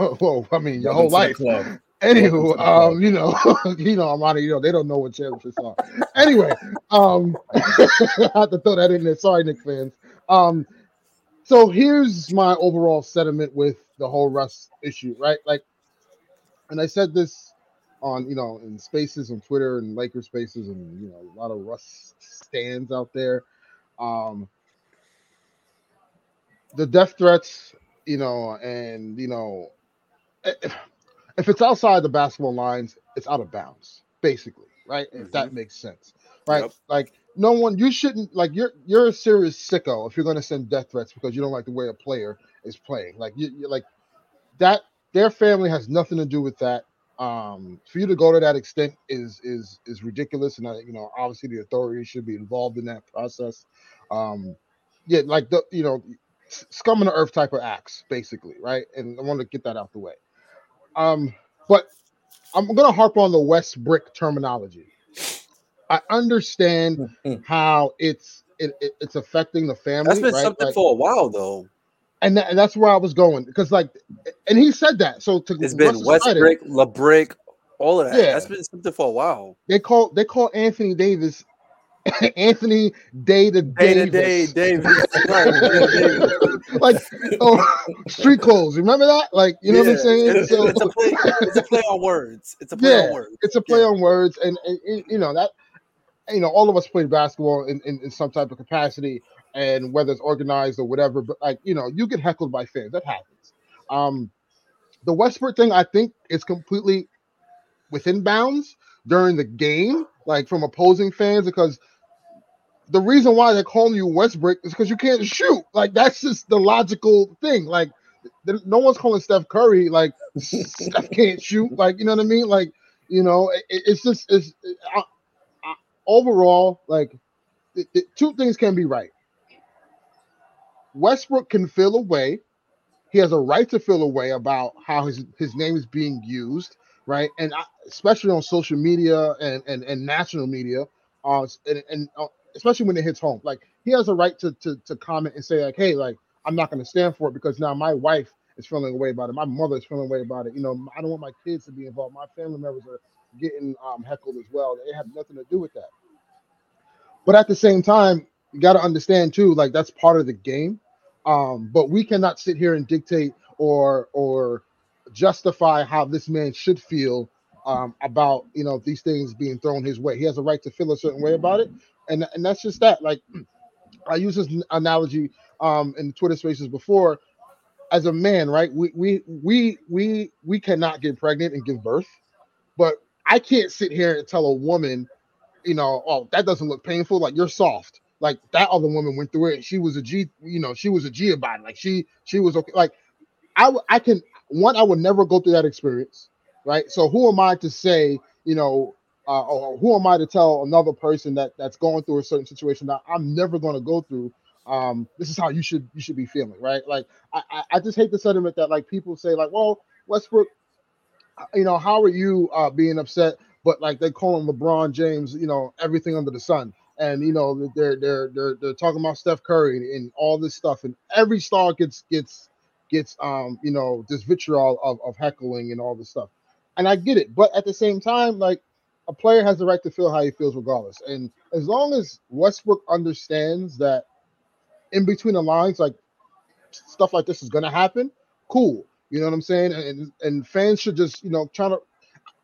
well, I mean, your whole life. club. Anywho, Welcome to the club. um, you know, you know, I'm out of you know, they don't know what championships are. Anyway, um, I have to throw that in there. Sorry, Knick fans. Um, so here's my overall sentiment with the whole Russ issue, right? Like, and I said this on, you know, in spaces on Twitter and Laker spaces, and you know, a lot of Russ stands out there. Um, the death threats, you know, and you know, if, if it's outside the basketball lines, it's out of bounds, basically, right? If that makes sense, right? Yep. Like no one, you shouldn't like you're you're a serious sicko if you're going to send death threats because you don't like the way a player is playing. Like you, like that. Their family has nothing to do with that. Um, for you to go to that extent is is is ridiculous, and uh, you know, obviously the authorities should be involved in that process. Um, yeah, like the you know, scum of the earth type of acts, basically, right? And I want to get that out the way. Um, but I'm gonna harp on the Westbrick terminology. I understand how it's it, it- it's affecting the family. that's been right? something Like- for a while, though. and, that, and that's where I was going because like, and he said that. So to It's been Russ's credit, Westbrick, LeBrick, all of that. Yeah. That's been something for a while. they call they call Anthony Davis Anthony Day to Day day to day, Davis. Davis. Right, Davis. like oh, street clothes. Remember that? Like you know what I'm saying? It's, so it's a play. It's a play on words. It's a play Yeah. on words. it's a play Yeah. on words, and, and, and, you know that you know all of us played basketball in, in, in some type of capacity, and whether it's organized or whatever. But like you know, you get heckled by fans. That happens. Um, the Westbrook thing, I think, is completely within bounds during the game, like from opposing fans, because the reason why they're calling you Westbrook is because you can't shoot. Like that's just the logical thing. Like no one's calling Steph Curry like Steph can't shoot. Like you know what I mean? Like you know, it, it's just it's I, I, overall like it, it- two things can be right. Westbrook can feel a way. He has a right to feel a way about how his his name is being used, right? And I, especially on social media and and, and national media, uh, and, and uh, especially when it hits home, like he has a right to to to comment and say like, hey, like I'm not going to stand for it because now my wife is feeling away about it. My mother is feeling away about it. You know, I don't want my kids to be involved. My family members are getting um, heckled as well. They have nothing to do with that. But at the same time, you got to understand too, like that's part of the game. Um, but we cannot sit here and dictate or or justify how this man should feel um, about you know these things being thrown his way. He has a right to feel a certain way about it, and and that's just that. Like I use this analogy um, in Twitter spaces before. As a man, right? We we we we we cannot get pregnant and give birth, but I can't sit here and tell a woman, you know, oh that doesn't look painful. Like you're soft. Like that other woman went through it. She was a G, you know, she was a G about it. Like she she was okay. Like I I can one I would never go through that experience, right? So who am I to say, you know, uh, or who am I to tell another person that that's going through a certain situation that I'm never going to go through? Um, this is how you should you should be feeling, right? Like I, I, just hate the sentiment that like people say like, well, Westbrook, you know, how are you uh, being upset? But like they call him LeBron James, you know, everything under the sun, and you know they're they're they're they're talking about Steph Curry and, and all this stuff, and every star gets gets gets um you know this vitriol of, of heckling and all this stuff. And i get it but at the same time like a player has the right to feel how he feels regardless. And as long as westbrook understands that in between the lines like stuff like this is going to happen cool. You know what i'm saying? And and fans should just you know try to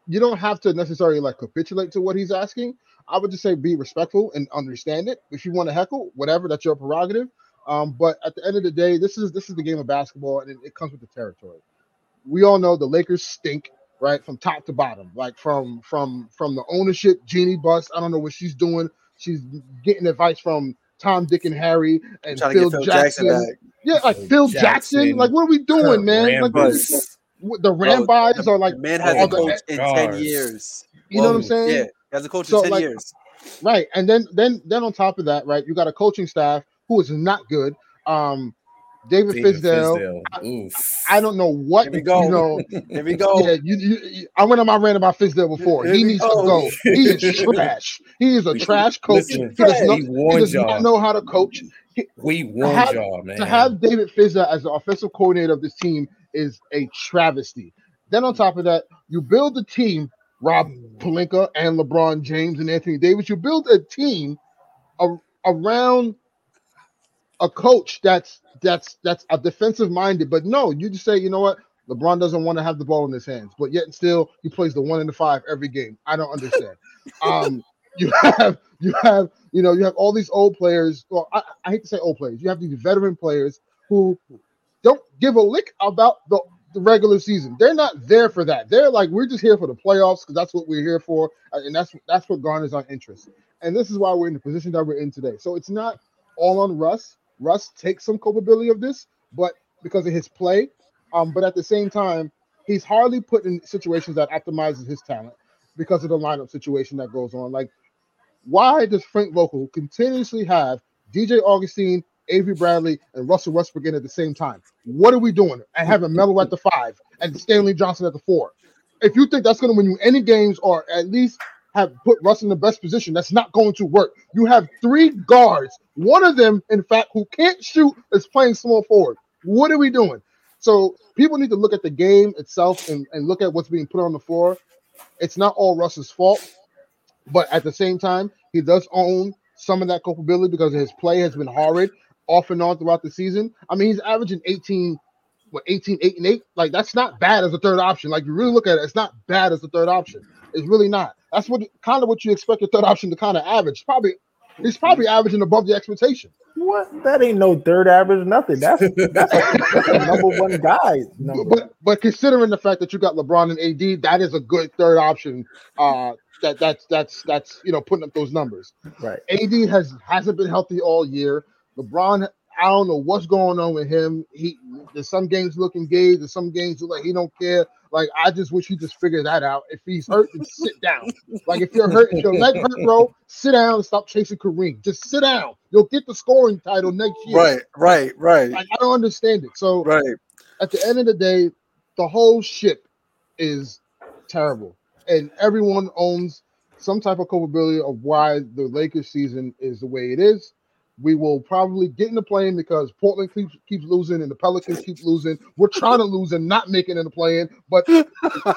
you don't have to necessarily like capitulate to what he's asking. I would just say be respectful and understand it. If you want to heckle whatever that's your prerogative um, but at the end of the day, this is this is the game of basketball, and it, it, comes with the territory. We all know the Lakers stink, right, from top to bottom. Like from from from the ownership, Jeanie Buss. I don't know what she's doing. She's getting advice from Tom, Dick, and Harry, and Phil, Phil, Jackson. Jackson yeah, like Phil, Jackson. Jackson. Like, what are we doing, Kurt man? Like, the Rambis are like the man has a coach in ten years. You know what I'm saying? Yeah, has a coach so, in ten like, years. Right, and then then then on top of that, right, you got a coaching staff who is not good. Um, David, David Fizdale. I, I, don't know what Here we go. you know. Here we go. Yeah, you, you, I went on my rant about Fizdale before. Here he needs go. to go. He is trash. He is a trash coach. Listen, he does, not, he does not know how to coach. We warned y'all, man. To have David Fizdale as the offensive coordinator of this team is a travesty. Then on top of that, you build a team, Rob Pelinka and LeBron James and Anthony Davis. You build a team around a coach that's that's that's a defensive minded. But no, you just say, you know what? LeBron doesn't want to have the ball in his hands, but yet still he plays the one and the five every game. I don't understand. um, you have you have you know you have all these old players. Well, I, I hate to say old players. You have these veteran players who don't give a lick about the, the regular season. They're not there for that. They're like, we're just here for the playoffs because that's what we're here for, and that's that's what garners our interest. And this is why we're in the position that we're in today. So it's not all on Russ. Russ takes some culpability of this, but because of his play. Um, but at the same time, he's hardly put in situations that optimizes his talent because of the lineup situation that goes on. Like, why does Frank Vogel continuously have DJ Augustin, Avery Bradley, and Russell Westbrook in at the same time? What are we doing? And having Melo at the five and Stanley Johnson at the four. If you think that's going to win you any games or at least have put Russ in the best position. That's not going to work. You have three guards. One of them, in fact, who can't shoot, is playing small forward. What are we doing? So people need to look at the game itself and, and look at what's being put on the floor. It's not all Russ's fault, but at the same time, he does own some of that culpability because his play has been horrid off and on throughout the season. I mean, he's averaging 18, what 18, 8 and 8. Like that's not bad as a third option. Like you really look at it, it's not bad as a third option. It's really not. That's what kind of what you expect your third option to kind of average. Probably he's probably averaging above the expectation. What? That ain't no third average, nothing. That's that's a, number one guy. Number. But but considering the fact that you got LeBron and AD, that is a good third option. Uh, that that's that's that's you know putting up those numbers. Right. AD has hasn't been healthy all year. LeBron, I don't know what's going on with him. He there's some games looking gay, there's some games like he don't care. Like I just wish he just figured that out. If he's hurt, then sit down. Like if you're hurt, if your leg hurt, bro, sit down and stop chasing Kareem. Just sit down. You'll get the scoring title next year. Right, right, right. Like, I don't understand it. So right at the end of the day, the whole ship is terrible, and everyone owns some type of culpability of why the Lakers season is the way it is. We will probably get in the plane because Portland keeps keeps losing and the Pelicans keep losing. We're trying to lose and not making it in the play-in, but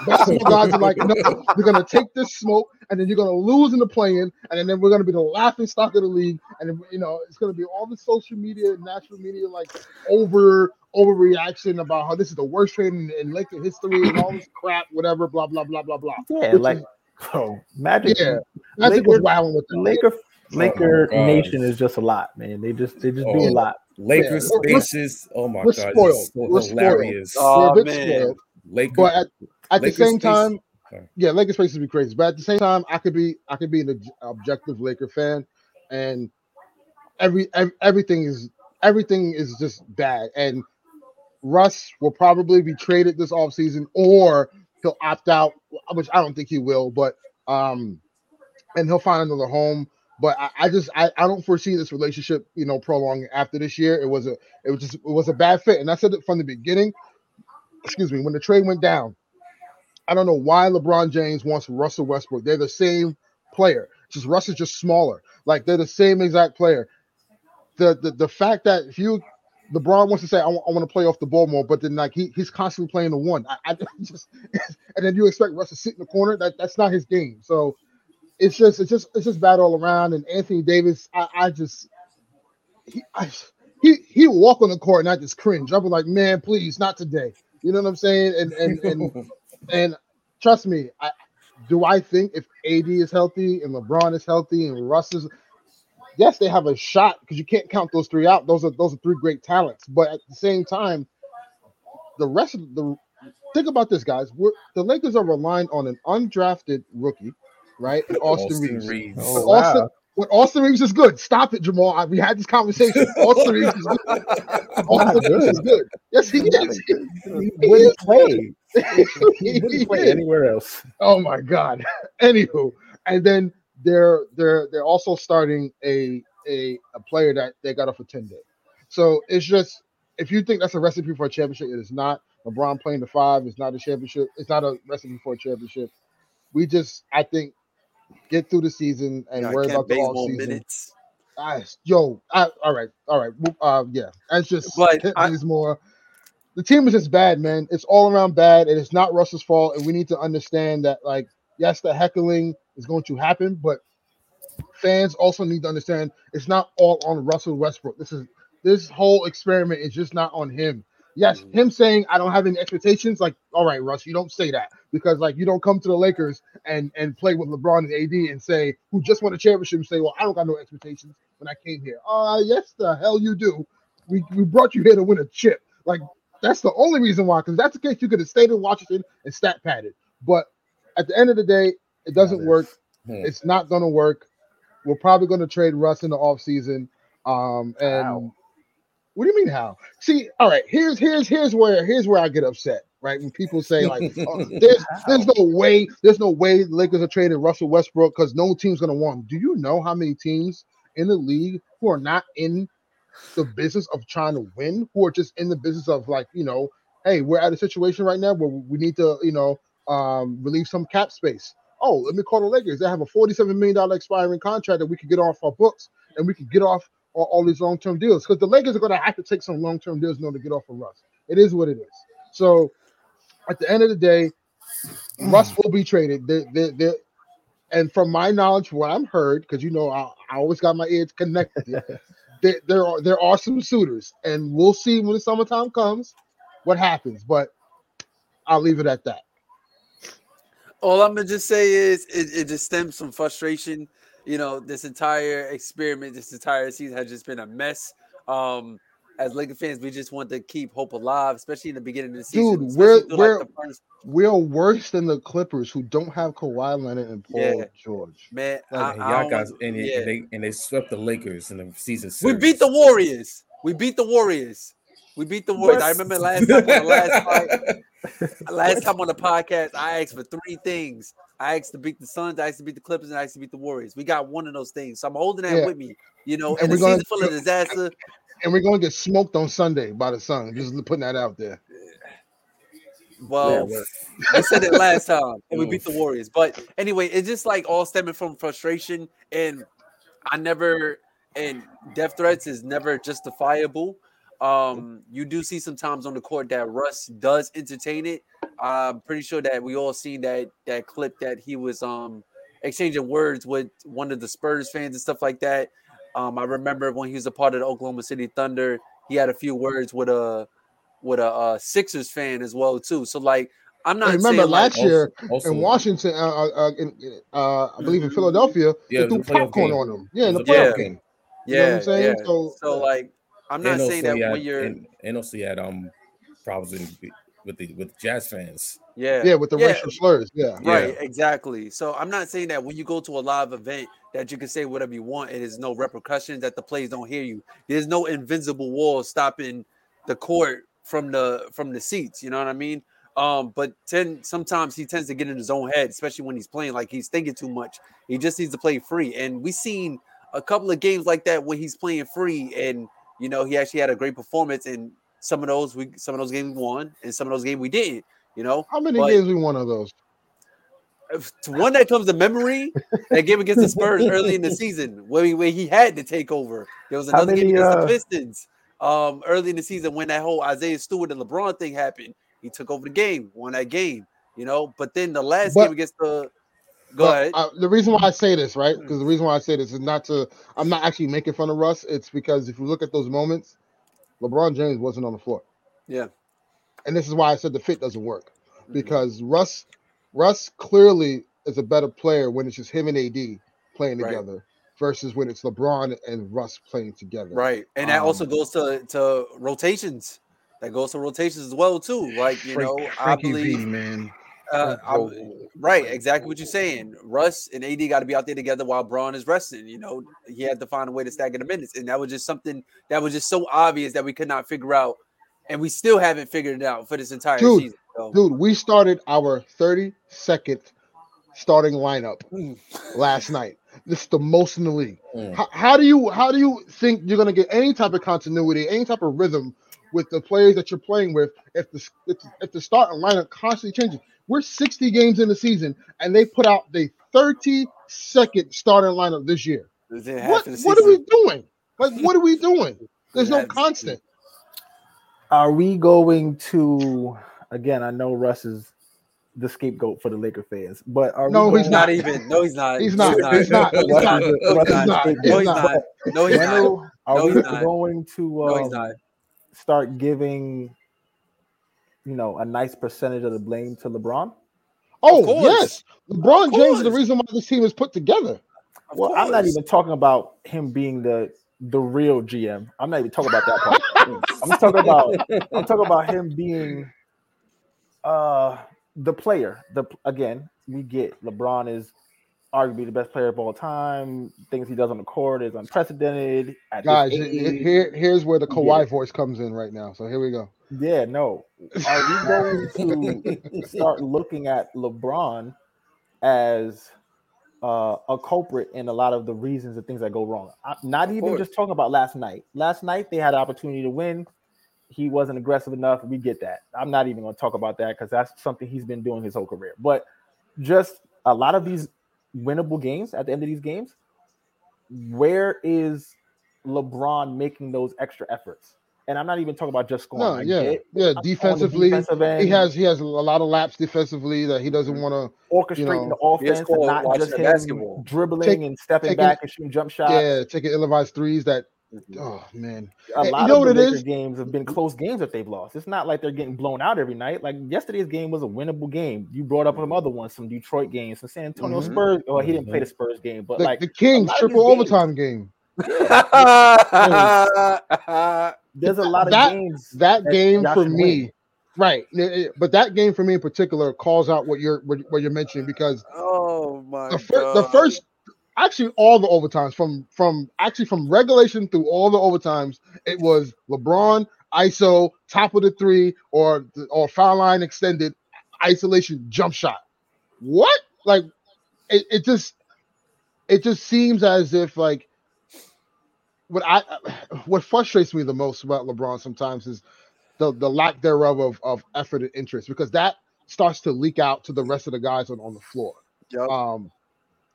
basketball guys are like, no, we're gonna take this smoke and then you're gonna lose in the play-in, and then we're gonna be the laughing stock of the league, and then, you know it's gonna be all the social media, national media, like over overreaction about how this is the worst trade in, in Laker history and all this crap, whatever, blah blah blah blah blah. Yeah, Which like is- bro, Magic. yeah, Magic was Laker- wilding with that. Laker Laker Oh Nation is just a lot, man. They just they just do Oh. a lot. Lakers Yeah, we're- faces. Oh my we're god, spoiled. it's so We're spoiled. Oh, We're a bit man. spoiled. Lakers, But at, at the same face- time, yeah, Lakers faces be crazy. But at the same time, I could be I could be an objective Laker fan, and every, ev everything is everything is just bad. And Russ will probably be traded this offseason or he'll opt out, which I don't think he will, but um and he'll find another home. But I, I just I, I don't foresee this relationship, you know, prolonging after this year. It was a it was just it was a bad fit. And I said it from the beginning. Excuse me, when the trade went down. I don't know why LeBron James wants Russell Westbrook. They're the same player. Just Russ is just smaller. Like they're the same exact player. The the, the fact that if you LeBron wants to say I want to play off the ball more, but then like he, he's constantly playing the one. I, I just and then you expect Russ to sit in the corner. That that's not his game. So it's just it's just it's just bad all around. And Anthony Davis, I, I just he I, he he would walk on the court and I just cringe. I'd be like, man, please, not today. You know what I'm saying? And and and and trust me, I do I think if AD is healthy and LeBron is healthy and Russ is yes, they have a shot because you can't count those three out. Those are those are three great talents. But at the same time, the rest of the think about this, guys. We're, the Lakers are relying on an undrafted rookie, right? And Austin, Austin Reaves. Reaves. But Oh, Austin, wow. when Austin Reaves is good. Stop it, Jamal. I, we had this conversation. Austin Reaves is good. Austin Reaves is good. Yes, he is. He wouldn't play. He He wouldn't play anywhere else. Oh my god. Anywho, and then they're they're they're also starting a a, a player that they got off a 10 day. So it's just if you think that's a recipe for a championship, it is not. LeBron playing the five is not a championship. It's not a recipe for a championship. We just I think get through the season and Y'all worry about the all more season. minutes. yo, I, all right, all right. Uh, yeah, that's just But I- Bazemore. The team is just bad, man. It's all around bad, and it's not Russell's fault. And we need to understand that, like, yes, the heckling is going to happen, but fans also need to understand it's not all on Russell Westbrook. This is this whole experiment is just not on him. Yes, Mhm. him saying I don't have any expectations, like, all right, Russ, you don't say that because like you don't come to the Lakers and and play with LeBron and AD and say who just won a championship and say, well, I don't got no expectations when I came here. Uh yes, the hell you do. We we brought you here to win a chip. Like that's the only reason why. Because that's the case, you could have stayed in Washington and stat padded. But at the end of the day, it doesn't work. Hmm. It's not going to work. We're probably going to trade Russ in the offseason. Um, and How? What do you mean how? See, all right, here's here's here's where here's where I get upset, right? When people say like, oh, there's there's no way, there's no way the Lakers are trading Russell Westbrook because no team's gonna want him. Do you know how many teams in the league who are not in the business of trying to win, who are just in the business of like, you know, hey, we're at a situation right now where we need to, you know, um, relieve some cap space. Oh, let me call the Lakers. They have a $47 million expiring contract that we could get off our books and we could get off all, all these long-term deals because the Lakers are going to have to take some long-term deals in order to get off of Russ. It is what it is. So at the end of the day, mm. Russ will be traded. They, they, they, and from my knowledge, what I'm heard, because you know I, I always got my ears connected. there, there are there are some suitors, and we'll see when the summertime comes what happens. But I'll leave it at that. All I'm gonna just say is it, it just stems from frustration. You know, this entire experiment, this entire season has just been a mess. Um, as Laker fans, we just want to keep hope alive, especially in the beginning of the season. Dude, we're- we're- like the first, We're worse than the Clippers, who don't have Kawhi Leonard and Paul Yeah. George. man. Like, I, y'all don't guys, and, yeah. and they and they swept the Lakers in the season. we beat the Warriors. We beat the Warriors. We beat the Warriors. I remember last time on the last fight, last time on the podcast, I asked for three things. I asked to beat the Suns, I asked to beat the Clippers, and I asked to beat the Warriors. We got one of those things. So I'm holding that Yeah. with me. You know, And in a we're gonna- season full of disaster. And we're going to get smoked on Sunday by the Sun. Just putting that out there. Well, Yeah, I said it last time, and we beat the Warriors. But anyway, it's just like all stemming from frustration, and I never and death threats is never justifiable. Um, you do see sometimes on the court that Russ does entertain it. I'm pretty sure that we all seen that that clip that he was um exchanging words with one of the Spurs fans and stuff like that. Um, I remember when he was a part of the Oklahoma City Thunder, he had a few words with a with a, uh Sixers fan as well too. So like, I'm not Hey, remember saying like, last year Also, in Washington, uh, uh, uh, in, uh, I believe in Philadelphia, Yeah, they threw was a playoff popcorn game. on them. Yeah, in the It was a playoff playoff game. yeah, You know what I'm saying? yeah. So- So, like, I'm not saying that had, when you're and, and also he had um problems in, with the with jazz fans. yeah Yeah, with the Yeah. racial slurs. Yeah. Right, exactly. So I'm not saying that when you go to a live event that you can say whatever you want and there's no repercussions that the players don't hear you. There's no invincible wall stopping the court from the from the seats. You know what I mean? Um, but ten sometimes he tends to get in his own head, especially when he's playing like he's thinking too much. He just needs to play free. And we seen a couple of games like that when he's playing free, and you know he actually had a great performance. And some of those we some of those games we won, and some of those games we didn't. You know, How many But- games we won of those? one that comes to memory, that game against the Spurs early in the season, where he, where he had to take over. There was another game many, against uh, the Pistons um, early in the season when that whole Isaiah Stewart and LeBron thing happened. He took over the game, won that game, you know. But then the last But- game against the go But, ahead. uh, the reason why I say this, right? Because the reason why I say this is not to, I'm not actually making fun of Russ. It's because if you look at those moments, LeBron James wasn't on the floor. Yeah. And this is why I said the fit doesn't work Mhm. because Russ, Russ clearly is a better player when it's just him and AD playing Right. together versus when it's LeBron and Russ playing together. right, and that also Um, goes to to rotations. That goes to rotations as well too. Like you know, I believe man. Uh, I- Frank Vogel. right, exactly what you're saying. Russ and AD got to be out there together while Braun is resting. You know, he had to find a way to stagger the minutes, and that was just something that was just so obvious that we could not figure out, and we still haven't figured it out for this entire Dude, season. So, Dude, we started our 32nd starting lineup Mm. last night. This is the most in the league. Mm. How, how do you how do you think you're gonna get any type of continuity, any type of rhythm with the players that you're playing with if the if, if the starting lineup constantly changes? We're 60 games in the season, and they put out the 32nd starting lineup this year. What what are we doing? Like what are we doing? There's no Half the season. constant. Are we going to again? I know Russ is the scapegoat for the Laker fans, but are No, we he's Not even. No, he's not. He's No, not. He's not. He's not. No, he's not. No, He's he's not. not. No, he's not. are- Are we going to No, he's um, not. start giving, you know, a nice percentage of the blame to LeBron? Oh yes, LeBron James is the reason why this team is put together. Of Well, I'm not even talking about him being the the real GM. I'm not even talking about that part. I'm talking about I'm talking about him being uh the player. The again, we get LeBron is arguably the best player of all time. Things he does on the court is unprecedented. Guys, here here's where the Yeah. Kawhi voice comes in right now. So here we go. Yeah, no. Are we going to start looking at LeBron as uh, a culprit in a lot of the reasons and things that go wrong? I- Not even just talking about last night. Last night they had an opportunity to win. He wasn't aggressive enough. We get that. I'm not even going to talk about that because that's something he's been doing his whole career. But just a lot of these winnable games at the end of these games, where is LeBron making those extra efforts? And I'm not even talking about just scoring. No, I yeah, get yeah. on the Defensively, defensive he has he has a lot of laps defensively that he doesn't want to. orchestrating know, the offense, and not just the him basketball. dribbling Take- and stepping taking- back and shooting jump shots. Yeah, taking ill-advised threes. That. Oh man, a lot you know of what the it games have been close games that they've lost. It's not like they're getting blown out every night. Like yesterday's game was a winnable game. You brought up some other ones, some Detroit games, some San Antonio Mhm. Spurs. Well, he didn't play the Spurs game, but the, like the Kings triple these games- overtime game. there's a lot of That- games. That that game y'all for me, win. right? eh, eh, But that game for me in particular calls out what you're what, what you're mentioning because oh my the, fir- god. the first actually all the overtimes from from actually from regulation through all the overtimes it was lebron iso top of the three or or foul line extended isolation jump shot. What? Like it, it just it just seems as if like what i what frustrates me the most about lebron sometimes is the the lack thereof of, of effort and interest because that starts to leak out to the rest of the guys on, on the floor. Yup. um,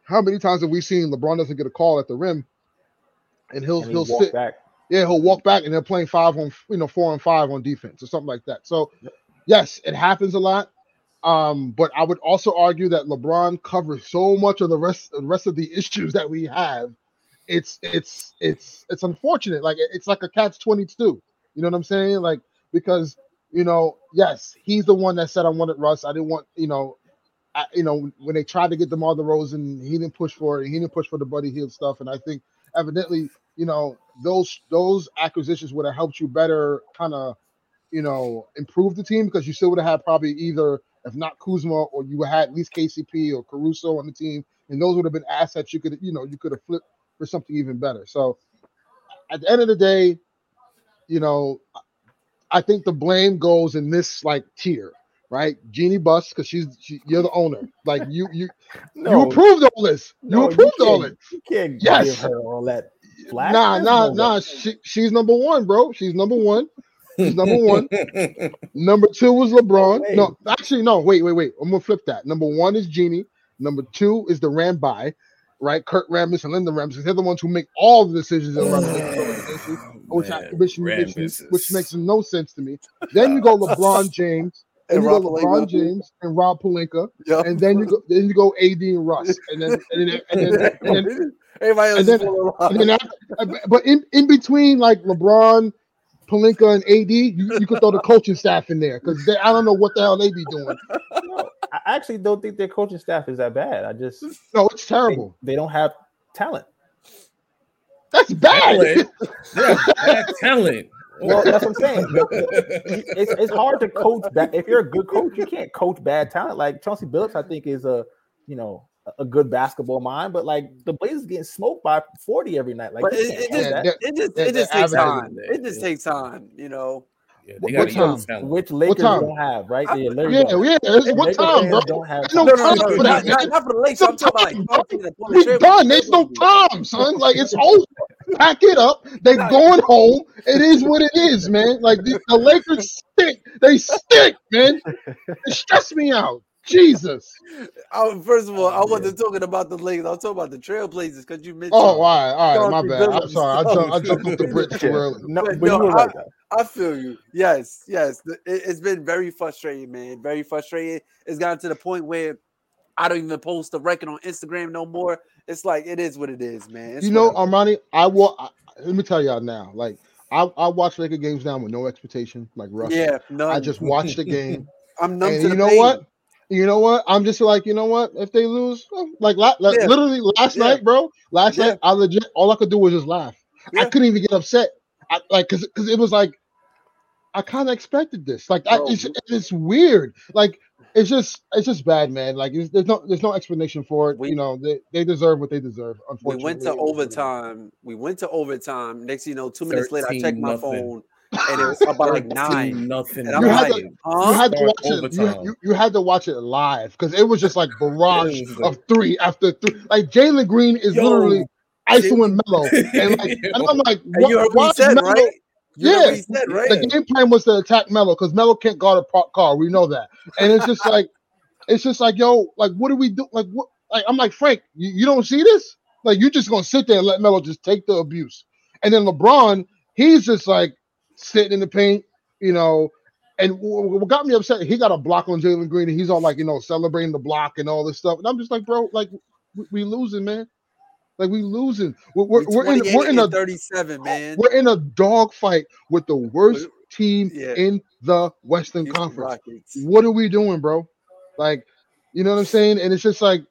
how many times have we seen LeBron doesn't get a call at the rim, and he'll And he he'll sit. back. Yeah, he'll walk back and they're playing five on you know four on five on defense or something like that. So yes, it happens a lot. Um, but I would also argue that LeBron covers so much of the rest the rest of the issues that we have. It's it's it's it's unfortunate. Like it's like a catch twenty two. You know what I'm saying? Like because you know, yes, he's the one that said I wanted Russ. I didn't want you know, I, you know when they tried to get DeMar DeRozan, he didn't push for it. He didn't push for the Buddy Hield stuff, and I think evidently, you know, those those acquisitions would have helped you better kind of, you know, improve the team because you still would have had probably either, if not Kuzma, or you had at least KCP or Caruso on the team, and those would have been assets you could, you know, you could have flipped for something even better. So, at the end of the day, you know, I think the blame goes in this like tier, right? Jeanie Buss, because she's she, you're the owner. Like you you you approved all this. You no, approved all can't- it. You can't Yes. give her all that. Flack? Nah, nah, no nah. She, she's number one, bro. She's number one. She's number one. Number two was LeBron. Oh, way. No, actually, no. Wait, wait, wait. I'm gonna flip that. Number one is Jeannie. Number two is the Ramby, right? Kurt Rambis and Linda Rambis. They're the ones who make all the decisions the which, I, which, which, which makes no sense to me. Then you go LeBron James, and And you go LeBron Pelinka. James and Rob Pelinka, Yeah. and then you go then you go AD and Russ, and then and then and then, and then, Everybody else and then- and then after, but in, in between like LeBron, Pelinka, and AD, you, you could throw the coaching staff in there because I don't know what the hell they be doing. No, I actually don't think their coaching staff is that bad. I just No, it's terrible. they don't have talent. That's bad. Talent. Yeah, bad talent. Well, that's what I'm saying. It's, it's hard to coach that. If you're a good coach, you can't coach bad talent. Like Chauncey Billups, I think is a you know a- a good basketball mind, but like the Blazers getting smoked by 40 every night. Like it, it just, that. It just, it just takes time. It just takes time, you know. Yeah, they What got young time? which Lakers time? don't have, right? Yeah, Larry Yeah, don't. yeah. it's- What Lakers time, bro? don't have Ain't no No, no, no, time no, for not, that. not, man. not for the Lakers. I'm talking about like talking We done. There's no time, son. Like it's over. Pack it up. They're going home. It is what it is, man. Like the, the Lakers stink. They stink, man. It stress me out. Jesus. I, first of all, I wasn't talking about the Lakers. I was talking about the Trailblazers because you mentioned. Oh, all right, all right. My Chauncey bad. I'm sorry. I jumped, I jumped off the bridge too early. No, But but no, you were right. I feel you. Yes, yes. It, it's been very frustrating, man. Very frustrating. It's gotten to the point where I don't even post a record on Instagram no more. It's like it is what it is, man. It's You know. Armani, I will. I, let me tell y'all now. Like I, I watch Laker games now with no expectation. Like Russ. yeah, no. I just watch the game. I'm numb and to you know pain. what? You know what? I'm just like, you know what? If they lose, oh, like, like Yeah. literally last Yeah. night, bro. Last Yeah. night, I legit all I could do was just laugh. I couldn't even get upset. I, like, cause, cause it was like, I kind of expected this. Like, I, it's, it's weird. Like, it's just, it's just bad, man. Like, it's, there's no, there's no explanation for it. We- you know, they, they deserve what they deserve. Unfortunately, We went to It is what it is. overtime. We went to overtime. Next, you know, two minutes later, I 13 checked my nothing. phone and it was about like nine. Nothing. And I'm You had like, to- huh? You had to Start watch it. You, you, you had to watch it live because it was just like barrage It was like- of three after three. Like Jalen Green is Yo, literally isoing Melo, and like, and I'm like, and you heard why what he said, Melo- right? You Yeah. he said, right? The game plan was to attack Melo because Melo can't guard a pro- car. We know that, and it's just like, it's just like, yo, like, what do we do? Like, what? Like, I'm like, Frank, you, you don't see this? Like, you're just gonna sit there and let Melo just take the abuse, and then LeBron, he's just like sitting in the paint, you know. And what got me upset, he got a block on Jalen Green, and he's all like, you know, celebrating the block and all this stuff. And I'm just like, bro, like, we, we losing, man. Like, we losing. We're, we're, We we're in, we're in a 37, man. we're in a dog fight with the worst team Yeah. in the Western Houston Conference. Rockets. What are we doing, bro? Like, you know what I'm saying? And it's just like,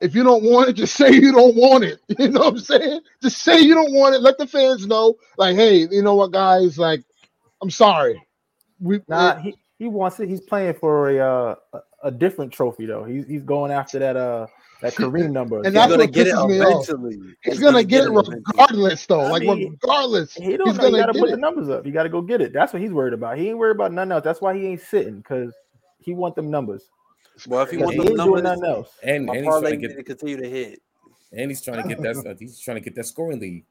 if you don't want it, just say you don't want it. You know what I'm saying? Just say you don't want it. Let the fans know, like, hey, you know what, guys? Like, I'm sorry. We Nah, he, he wants it. He's playing for a uh, a- a different trophy though. He's he's going after that uh that Kareem number. And He's that's gonna what get it pisses me off. eventually. he's gonna get it eventually. regardless, though. I Like, mean, regardless, he don't he's know. You gonna got to put it. the numbers up. You got to go get it. That's what he's worried about. He ain't worried about nothing else. That's why he ain't sitting because he want them numbers. Well, if he Because wants he them doing numbers, nothing else. and my and he's trying to get to continue to hit. and he's trying to get that uh, he's trying to get that scoring lead.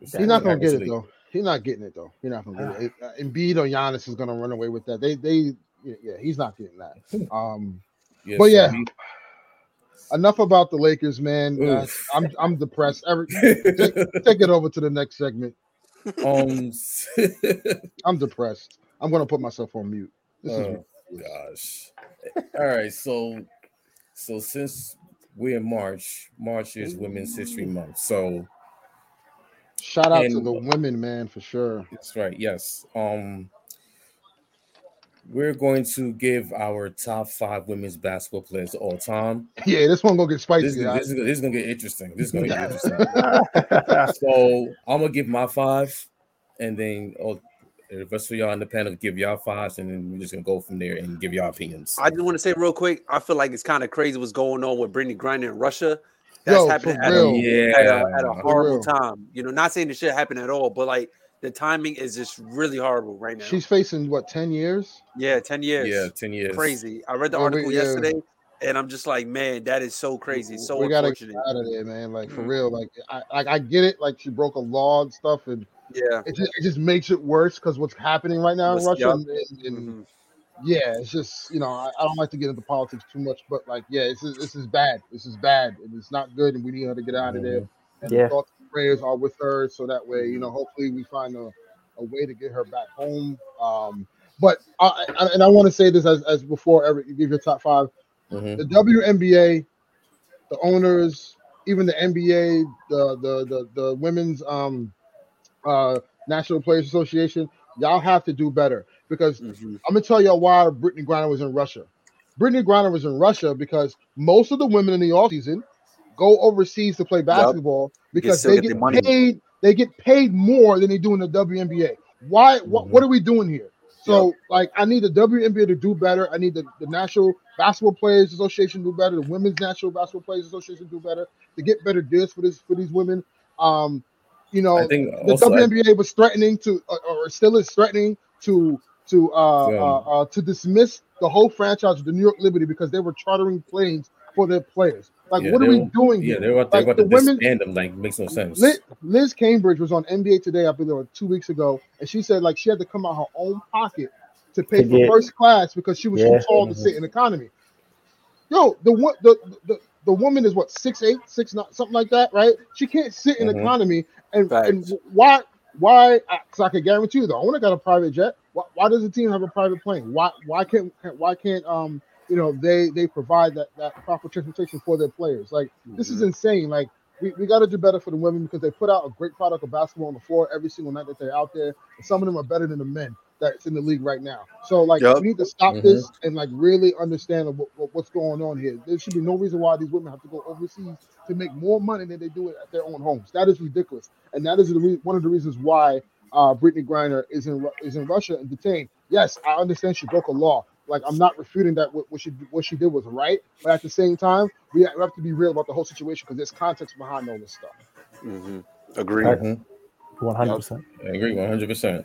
He's not gonna get it though. He's not getting it though. He's not gonna get it. it. uh, Embiid or Giannis is gonna run away with that. They, they, yeah, yeah, he's not getting that. Um, Yeah, But so yeah. Enough about the Lakers, man. Uh, I'm I'm depressed. Every, take, take it over to the next segment. um, I'm depressed. I'm gonna put myself on mute. This is oh, gosh. All right, so so since we're in March, March is Women's History Month. So shout out to the women, man, for sure. that's right. Yes. Um, we're going to give our top five women's basketball players of all time. Yeah, this one gonna get spicy. is, guys. this, is, this is gonna get interesting. This is gonna get interesting. so I'm gonna give my five, and then oh, the rest of y'all in the panel give y'all fives, and then we're just gonna go from there and give y'all opinions. I just want to say real quick. I feel like it's kind of crazy what's going on with Brittney Griner in Russia. That's Yo, happening for at a, Yeah. at, a, at a horrible time. You know, not saying this shit happened at all, but like the timing is just really horrible right now. She's facing what ten years? yeah, ten years. yeah, ten years. crazy. I read the Well, we- article yeah. yesterday, and I'm just like, man, that is so crazy. So we gotta get out of there, man. Like for Mhm. real. Like I, like I get it. Like she broke a law and stuff, and Yeah. it just, it just makes it worse because what's happening right now in Russia. yup. And, and, and Mhm. yeah, it's just you know I, I don't like to get into politics too much, but like yeah, this is this is bad. This is bad, and it's not good, and we need her to get out of there. And Yeah. the thoughts and prayers are with her, so that way you know hopefully we find a, a way to get her back home. Um, but I, I and I want to say this as as before, Eric, you give your top five. Mhm. The WNBA, the owners, even the NBA, the the the, the women's um uh National Players Association, y'all have to do better because Mhm. I'm gonna tell y'all why Brittney Griner was in Russia. Brittney Griner was in Russia because most of the women in the offseason go overseas to play basketball because they get get paid. They get paid more than they do in the WNBA. Why? What, what are we doing here? So, like, I need the WNBA to do better. I need the, the National Basketball Players Association to do better. The Women's National Basketball Players Association to do better to get better deals for this for these women. Um, you know, I think the also I- WNBA was threatening to, uh, or still is threatening to to uh, Yeah. uh, uh, to dismiss the whole franchise of the New York Liberty because they were chartering planes for their players. Like, Yeah, what are they we were- doing yeah, here? they're about, they're Like, about the to women- disband them. Like, makes no sense. Liz, Liz Cambage was on NBA Today, I believe, like two weeks ago, and she said like she had to come out of her own pocket to pay for get- first class because she was Yeah. too tall to sit in economy. Yo, the one the, the the woman is what six eight, six nine, something like that, right? She can't sit in Mhm. economy, and and why why? Because I can guarantee you, the owner got a private jet. Why, why does the team have a private plane? Why why can't why can't um you know they they provide that that proper transportation for their players? Like this is insane. Like we, we got to do better for the women because they put out a great product of basketball on the floor every single night that they're out there. And some of them are better than the men that's in the league right now. So like Yup. we need to stop Mhm. this and like really understand what, what, what's going on here. There should be no reason why these women have to go overseas to make more money than they do it at their own homes. That is ridiculous, and that is the re- one of the reasons why uh, Brittney Griner is in is in Russia and detained. Yes, I understand she broke a law. Like I'm not refuting that what, what she what she did was right, but at the same time, we have, we have to be real about the whole situation because there's context behind all this stuff. Mhm. Agree. One hundred percent. I agree, one hundred percent.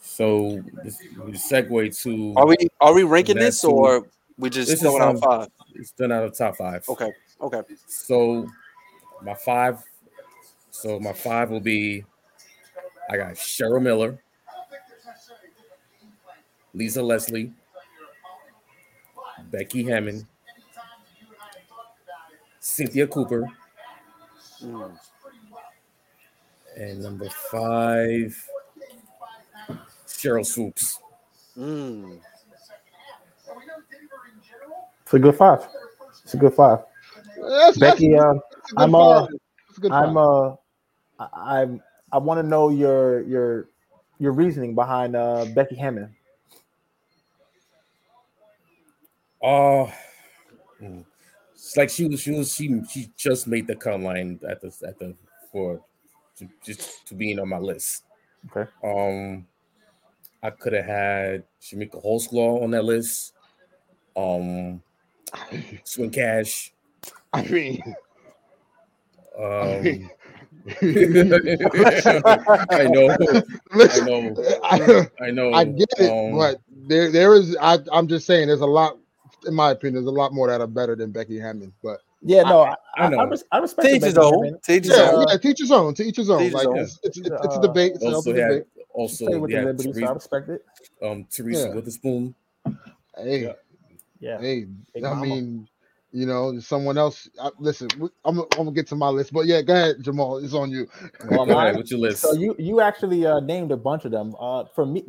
So this, we segue to Are we are we ranking this who- or we just This is throwing out um, five? it's done out of top five. Okay. Okay. So my five, so my five will be I got Cheryl Miller, Lisa Leslie, Becky Hammon, Cynthia Cooper, Mm. and number five, Sheryl Swoopes. Mm. It's a good five. It's a good five. That's, Becky, that's, uh, that's I'm, uh, five. That's a good I'm five. uh, I- I'm I want to know your your your reasoning behind uh Becky Hammon. Oh, it's like she was, she was, she, she just made the cut line at the, at the, for to, just to being on my list. Okay. Um, I could have had Chamique Holdsclaw on that list. Um, Swin Cash. I mean, Um, mean- I know, I know, I, I know. I get it, um, but there there is. I, I'm just saying, there's a lot. In my opinion, there's a lot more that are better than Becky Hammon. But Yeah, no, I, I I, know. I, res- I respect Teach his own. Hammon. Teach his yeah, own. yeah, teach his own. To each his own. Teach his Like own. it's, it's, it's, it's a Uh, debate. It's a also healthy had debate. also Play with the yeah, Liberty, so I respect it. um, Teresa Yeah. Weatherspoon. Hey, Yeah. Yeah, hey. Big I mama. mean, You know, someone else. Uh, listen, I'm, I'm gonna get to my list, but yeah, go ahead, Jamal. It's on you. Well, Go ahead, mine- what's your list? So you you actually uh, named a bunch of them. Uh, for me,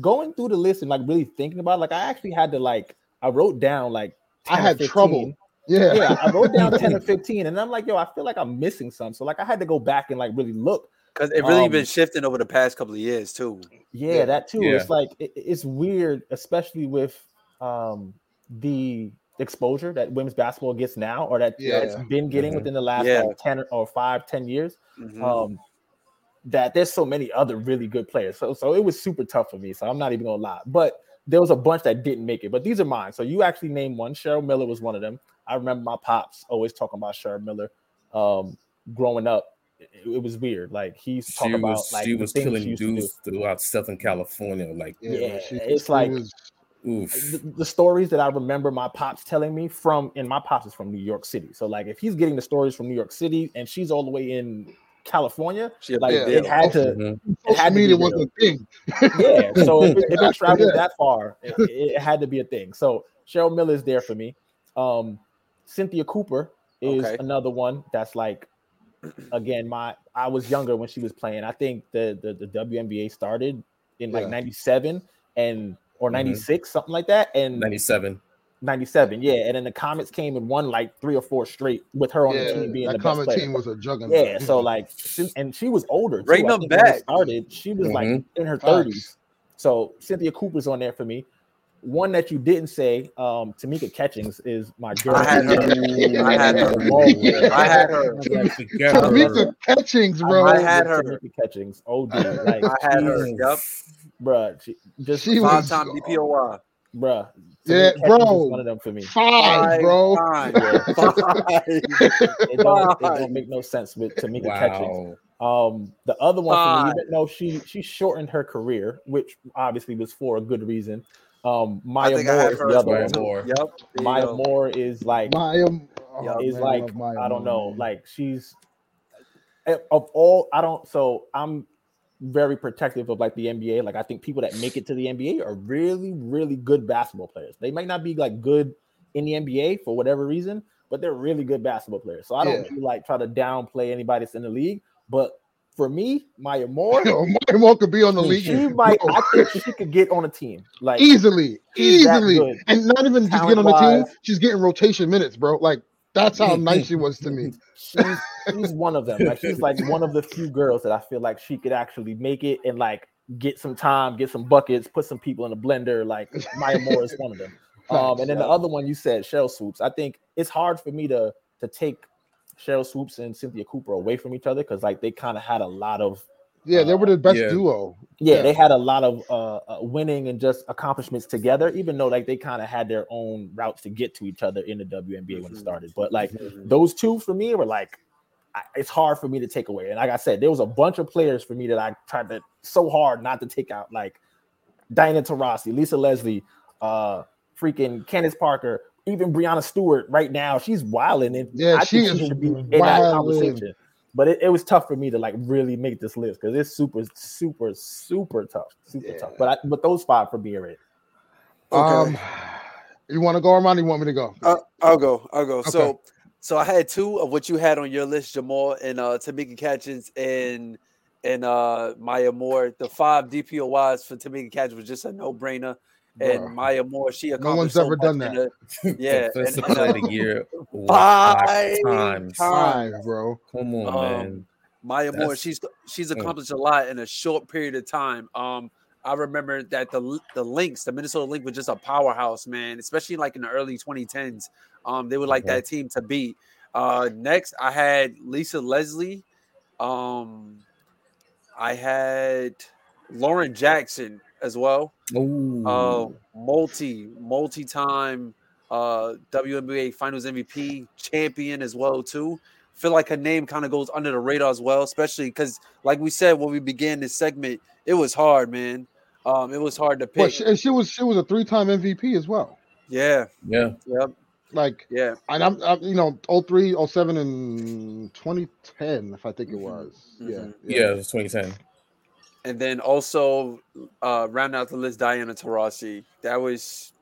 going through the list and like really thinking about, it, like I actually had to like I wrote down like I had 15. trouble. Yeah, Yeah, I wrote down ten or fifteen, and I'm like, yo, I feel like I'm missing some. So like I had to go back and like really look. Because it really Um, been shifting over the past couple of years too. Yeah, Yeah. that too. Yeah. It's like it, it's weird, especially with um the exposure that women's basketball gets now, or that Yeah. it's been getting Mhm. within the last Yeah. like, ten or, or five, ten years. Mhm. um that there's so many other really good players. So so it was super tough for me. So I'm not even gonna lie. But there was a bunch that didn't make it. But these are mine. So you actually named one. Cheryl Miller was one of them. I remember my pops always talking about Cheryl Miller. Um growing up, it, it was weird. Like he used to talk she about was like she was killing she used to do. dudes throughout Southern California. Like, Yeah, she- it's she like- was- oof. the, the stories that I remember my pops telling me from, and my pops is from New York City. So like if he's getting the stories from New York City and she's all the way in California, She like Yeah. it had to Mhm. it had to be media was a thing. yeah. So if it, if it traveled Yeah. that far, it, it had to be a thing. So Cheryl Miller is there for me. Um, Cynthia Cooper is Okay. another one that's like, again, my I was younger when she was playing. I think the the, the WNBA started in like '97 and or Mhm. '96, something like that, and 97. 97, yeah. And then the Comets came and won like three or four straight with her on the team being that the best common player. team was a juggernaut. Yeah, so like, she, and she was older. Too. Bring I them think when back. Started, she was like Mhm. in her Facts. thirties. So Cynthia Cooper's on there for me. One that you didn't say, um, Tamika Catchings is my girl. I had her. I had her. I had her. I forgot about her. Tamika Catchings, bro. I I had her. Tamika Catchings. Oh, dude, like, I had her. Yep. bruh, she, just She was- Five time DPOY. Bruh. Yeah, Tamika Catchings is bro. one of them for me. Five, bro. times. Yeah. Five. It don't, it don't make no sense with Tamika Catchings. Wow. Um, the other one for me, Five. even though she she shortened her career, which obviously was for a good reason. Um, I Maya Moore is the other one. Moore. Yep. Maya go. Moore is like Maya, oh, is man, like love Maya I don't Moore, know, man. like she's of all I don't so I'm very protective of like the NBA. Like I think people that make it to the NBA are really, really good basketball players. They might not be like good in the NBA for whatever reason, but they're really good basketball players. So I don't Yeah. like try to downplay anybody that's in the league. But for me, Maya Moore, Yo, oh, Maya Moore could be on the league. she might I think she could get on a team. Like easily, easily, and not even just get on the team. She's getting rotation minutes, bro. Like that's how nice she was to me. she's she's one of them. Like she's like one of the few girls that I feel like she could actually make it and like get some time, get some buckets, put some people in a blender. Like Maya Moore is one of them. Um, and then the other one you said, Sheryl Swoopes. I think it's hard for me to to take Sheryl Swoopes and Cynthia Cooper away from each other because like they kind of had a lot of Yeah, they were the best Yeah. duo. yeah, Yeah. they had a lot of uh, uh winning and just accomplishments together, even though like they kind of had their own routes to get to each other in the WNBA when it Mhm. started. But like Mhm. those two for me were like I, it's hard for me to take away. And like I said, there was a bunch of players for me that I tried to so hard not to take out, like Diana Taurasi, Lisa Leslie, uh, freaking Candace Parker, even Breanna Stewart. Right now, she's wilding, and Yeah, I she think is should be in that conversation. But it, it was tough for me to like really make this list because it's super, super, super tough, super Yeah. tough. But I, but those five for me are it. Um, you want to go, Armand? You want me to go? Uh, I'll go. I'll go. Okay. So, so I had two of what you had on your list, Jamal and uh, Tamika Catchings and and uh, Maya Moore. The five DPOYs for Tamika Catchings was just a no brainer. And Bruh. Maya Moore, she accomplished one's so ever much done that. the- Yeah, Defensive and- player of the year Five five times. times. Five, bro. Come on, Um, man. Maya Moore, she's she's Mm. accomplished a lot in a short period of time. Um, I remember that the the Lynx, the Minnesota Lynx, was just a powerhouse, man. Especially like in the early 2010s, um, they were like Mhm. that team to beat. Uh, next, I had Lisa Leslie. Um, I had Lauren Jackson as well. Ooh. Uh, multi multi time uh WNBA Finals MVP champion as well too. Feel like her name kind of goes under the radar as well, especially because, like we said when we began this segment, it was hard, man. Um, it was hard to But pick. she, and she was she was a three time MVP as well. yeah, yeah. yep, Like, yeah. and I'm, I'm you know 03, 07, and 2010, if I think it Mhm, was. Yeah, mhm. Yeah, it was 2010. And then also uh round out the list, Diana Taurasi. That was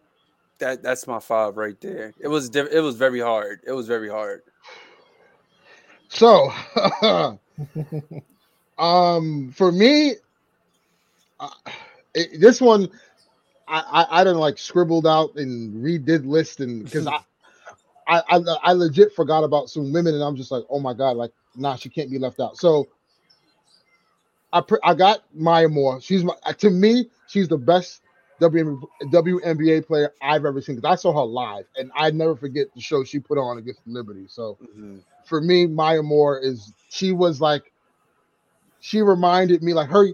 that that's my five right there. It was diff- it was very hard. It was very hard. So, um, for me, uh, it, this one, I, I I didn't like scribbled out and redid list and because I, I I I legit forgot about some women and I'm just like, oh my god, like nah, she can't be left out. So. I I got Maya Moore. She's my to me, she's the best WM, WNBA player I've ever seen because I saw her live, and I never forget the show she put on against Liberty. So Mhm. for me, Maya Moore is she was like she reminded me like her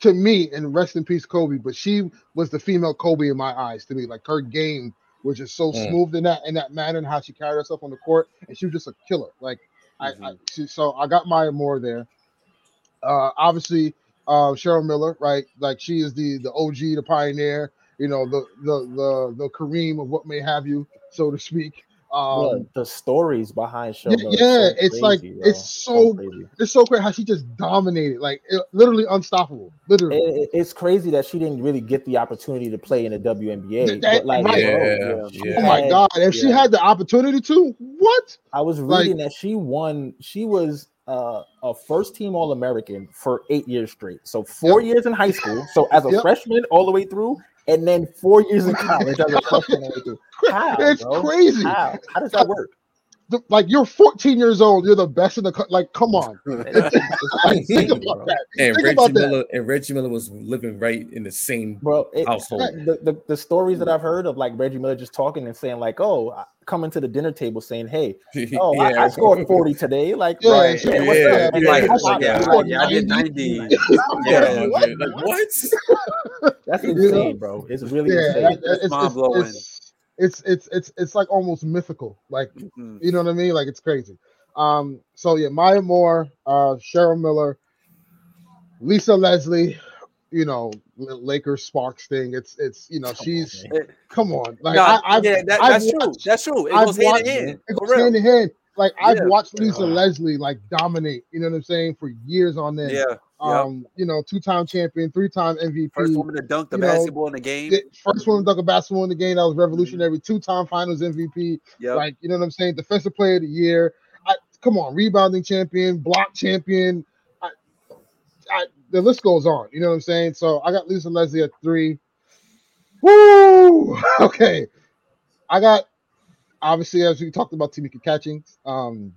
to me and rest in peace Kobe, but she was the female Kobe in my eyes to me. Like her game was just so Mm. smooth in that in that manner and how she carried herself on the court, and she was just a killer. Like I, I she, so I got Maya Moore there. Uh, obviously, uh, Cheryl Miller, right? Like she is the the OG, the pioneer. You know, the the the the Kareem of what may have you, so to speak. Bro, Um, the stories behind show. yeah, yeah, it's like- it's so- crazy. it's so great how she just dominated, like it, literally unstoppable, literally. It- it- it's crazy that she didn't really get the opportunity to play in the WNBA. That- but like, right. Yeah, she yeah. oh my god! If she had the opportunity to, what? I was Like- reading that she won. She was uh, a first team All American for eight years straight. So four years in high school. So as a Yep. freshman all the way through, and then four years in college as a freshman all the way through. How, it's bro? crazy. How? How does that work? The- like you're 14 years old, you're the best in the co- like. Come on, It's- it's Like, think about that. And Think Reggie about that. Miller and Reggie Miller was living right in the same bro. It, household. the, the the stories that I've heard of like Reggie Miller just talking and saying like, oh, I- coming to the dinner table saying, hey, oh, I, I scored forty today. Like, Yeah, right, yeah, what's yeah, up? yeah, Like, yeah, yeah, I yeah, I did 90. 90. Yeah, What? like, what? That's insane, bro. It's really Yeah, insane. it- It's it's, mind-blowing. it's, it's it's it's it's like almost mythical. Like Mhm. you know what I mean? Like it's crazy. Um. So yeah, Maya Moore, uh, Cheryl Miller, Lisa Leslie. You know, Lakers Sparks thing. It's it's you know Come she's man. come on. Like Nah, I, I've, yeah, that, I've true. watched- That's true. It I've goes hand watched- in hand. It goes hand in hand. Like I've Yeah. watched Lisa. Leslie like dominate. You know what I'm saying for years on end. Yeah. yeah. Um, you know, two-time champion, three-time MVP. First woman to dunk the you know, basketball in the game. first one to dunk a basketball in the game that was revolutionary. Two-time Finals MVP. Yeah. Like you know what I'm saying? Defensive Player of the Year. I, come on, rebounding champion, block champion. I, I, the list goes on. You know what I'm saying? So I got Lisa Leslie at three. Woo! Okay, I got obviously as we talked about Tamika catching. Um,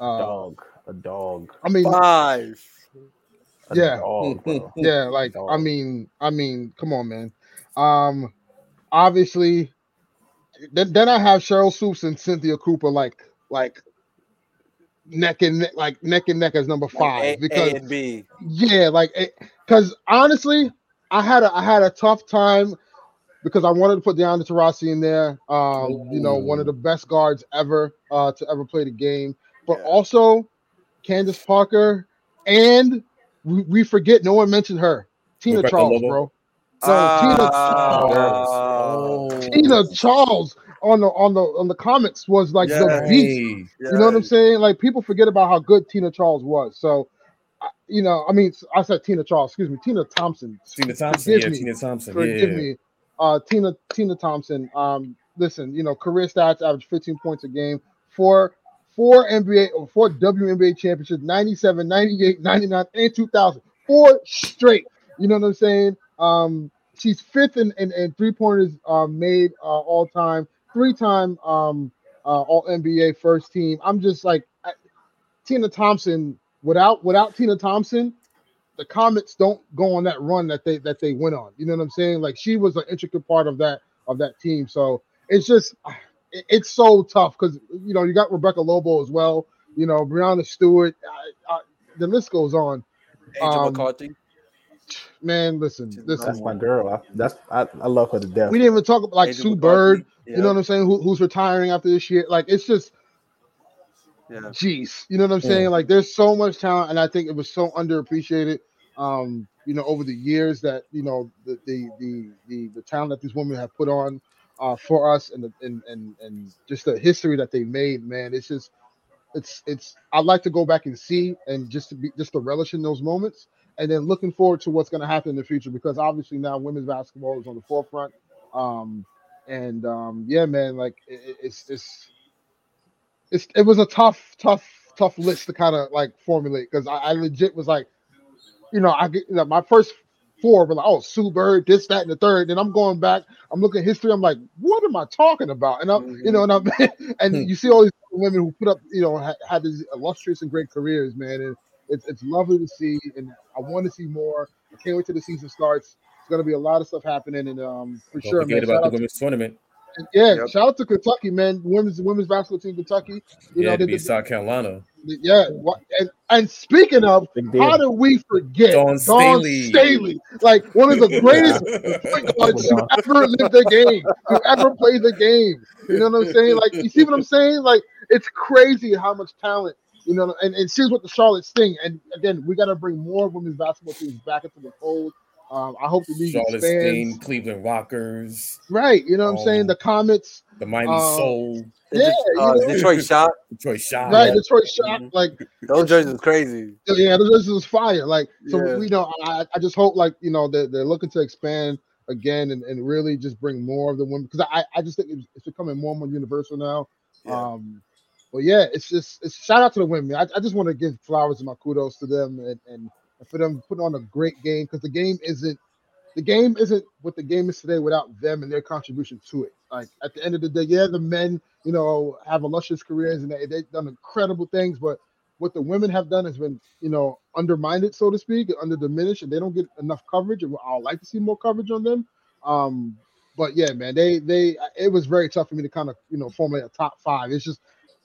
uh, dog, a dog, I mean, Five. a Yeah. dog, yeah, like I mean, I mean, come on, man. Um, obviously, then, then I have Sheryl Swoopes and Cynthia Cooper, like like neck and neck, like neck and neck as number five A, because A and B. yeah, like because honestly, I had a I had a tough time because I wanted to put Deanna Taurasi in there. Um, you know, one of the best guards ever uh to ever play the game, but Yeah. also Candace Parker and we, we forget no one mentioned her. Tina Rebecca Charles, Lobo? bro. So Tina Ah. Tina Charles on the on the on the Comets was like the beast. Hey, You know what I'm saying? Like people forget about how good Tina Charles was. So, you know, I mean, I said Tina Charles. Excuse me, Tina Thompson. Tina Thompson. Forgive Yeah, me. Tina Thompson. Forgive yeah. me, uh, Tina Tina Thompson. Um, listen, you know, career stats average 15 points a game, four four NBA or four WNBA championships, 97, 98, 99, and 2000. Four straight. You know what I'm saying? Um, she's fifth in, in, in three pointers uh, made uh, all time, three time um, uh, all NBA first team. I'm just like I, Tina Thompson. Without without Tina Thompson, the Comets don't go on that run that they that they went on. You know what I'm saying? Like she was an intricate part of that of that team. So it's just it's so tough because you know you got Rebecca Lobo as well. You know Breanna Stewart. I, I, the list goes on. Angel Um, McCoughtry. Man, listen, listen. That's my girl. I, that's I, I love her to death. We didn't even talk about like Angel Sue McCoughtry. Bird. Yeah. You know what I'm saying? Who, who's retiring after this year? Like it's just yeah. jeez. You know what I'm saying? Like there's so much talent, and I think it was so underappreciated. Um, you know, over the years that you know the the the the, the talent that these women have put on uh, for us, and the and, and and just the history that they made. Man, it's just it's it's. I'd like to go back and see, and just to be just to relish in those moments, and then looking forward to what's going to happen in the future because obviously now women's basketball is on the forefront. Um, And um, yeah, man, like it- it's it's it's it was a tough, tough, tough list to kind of like formulate because I, I legit was like, you know, I get you know, my first four were like, oh, Sue Bird, this, that, and the third. Then I'm going back, I'm looking at history, I'm like, what am I talking about? And I'm, you know, and I'm and Hmm. you see all these women who put up, you know, had, had these illustrious and great careers, man. And it's it's lovely to see, and I want to see more. I can't wait till the season starts. It's gonna be a lot of stuff happening, and um, for Don't sure, forget man. about the to, women's tournament. Yeah, Yep. shout out to Kentucky, man. Women's women's basketball team, Kentucky. You yeah, know, they, beat they- South Carolina. yeah. And, and speaking of, how do we forget Dawn Dawn Staley. Staley? Like one of the greatest point guards to ever live the game, to ever play the game. You know what I'm saying? Like, you see what I'm saying? Like, it's crazy how much talent, you know. And, and she's with the Charlotte Sting. And again, we got to bring more women's basketball teams back into the fold. Um, I hope the league Charlotte expands. Sting, Cleveland Rockers, Right, you know what I'm saying? Um, The Comets, the Miami Um, Sol, yeah, Uh, you know, Detroit shot. Detroit Shot. right? Detroit Shock, Mhm. like Those jerseys is crazy. yeah, this is fire. Like, so Yeah. you know, I, I just hope like you know they're, they're looking to expand again and, and really just bring more of the women because I, I just think it's, it's becoming more and more universal now. Yeah. Um, but yeah, it's just it's shout out to the women. I, I just want to give flowers and my kudos to them and, and for them putting on a great game because the game isn't the game isn't what the game is today without them and their contribution to it. Like at the end of the day, yeah, the men, you know, have illustrious careers and they, they've done incredible things, but what the women have done has been, you know, undermined, so to speak, under diminished, and they don't get enough coverage. And I'd like to see more coverage on them. Um, but yeah, man, they they it was very tough for me to kind of you know formulate a top five. It's just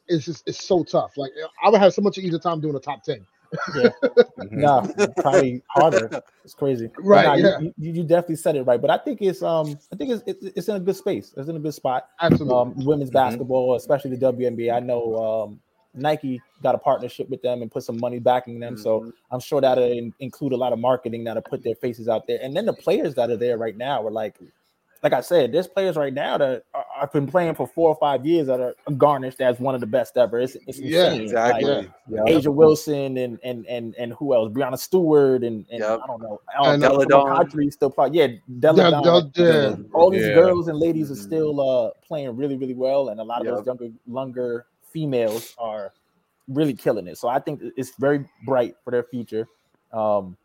it's just it's so tough. Like I would have so much easier time doing a top ten. Mhm. No, probably harder. It's crazy. Right, nah, you- yeah. you, you definitely said it right. But I think it's um I think it's it's, it's in a good space. It's in a good spot. Absolutely. Um, women's Mhm. basketball, especially the WNBA. I know um Nike got a partnership with them and put some money backing them. So Mhm. I'm sure that'll in- include a lot of marketing that'll put their faces out there. And then the players that are there right now are like, like I said, there's players right now that are, have been playing for four or five years that are garnished as one of the best ever. It's, it's Yeah, exactly. Like, Yeah. A'ja Wilson and and and and who else? Breanna Stewart and, and Yep. I don't know. And, Delle Donne. Audrey still play. Yeah, Yeah, Delle Donne. yeah, Like, all these Yeah. girls and ladies are Mhm. still uh playing really really well, and a lot of those younger younger females are really killing it. So I think it's very bright for their future. Um,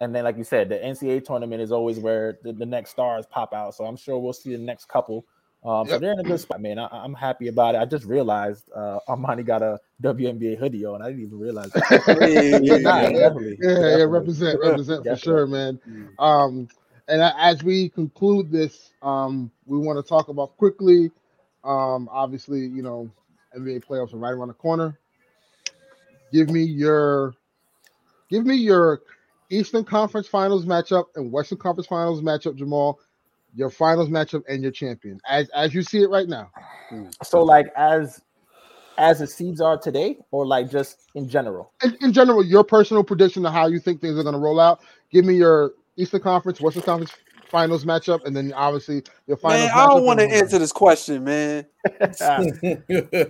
and then, like you said, the NCAA tournament is always where the, the next stars pop out. So I'm sure we'll see the next couple. Um, so they're in a good spot, man. I, I'm happy about it. I just realized uh, Armani got a WNBA hoodie on. I didn't even realize. That. Hey. Nah, yeah, definitely, yeah, yeah, represent, represent for sure, man. Mm. Um, and as we conclude this, um, we want to talk about quickly. Um, obviously, you know, NBA playoffs are right around the corner. Give me your, give me your Eastern Conference Finals matchup and Western Conference Finals matchup, Jamal. Your finals matchup and your champion, as as you see it right now. So, like as as the seeds are today, or like just in general. In, in general, your personal prediction of how you think things are going to roll out. Give me your Eastern Conference, Western Conference Finals matchup, and then obviously your finals. Man, I don't want to answer this question, man.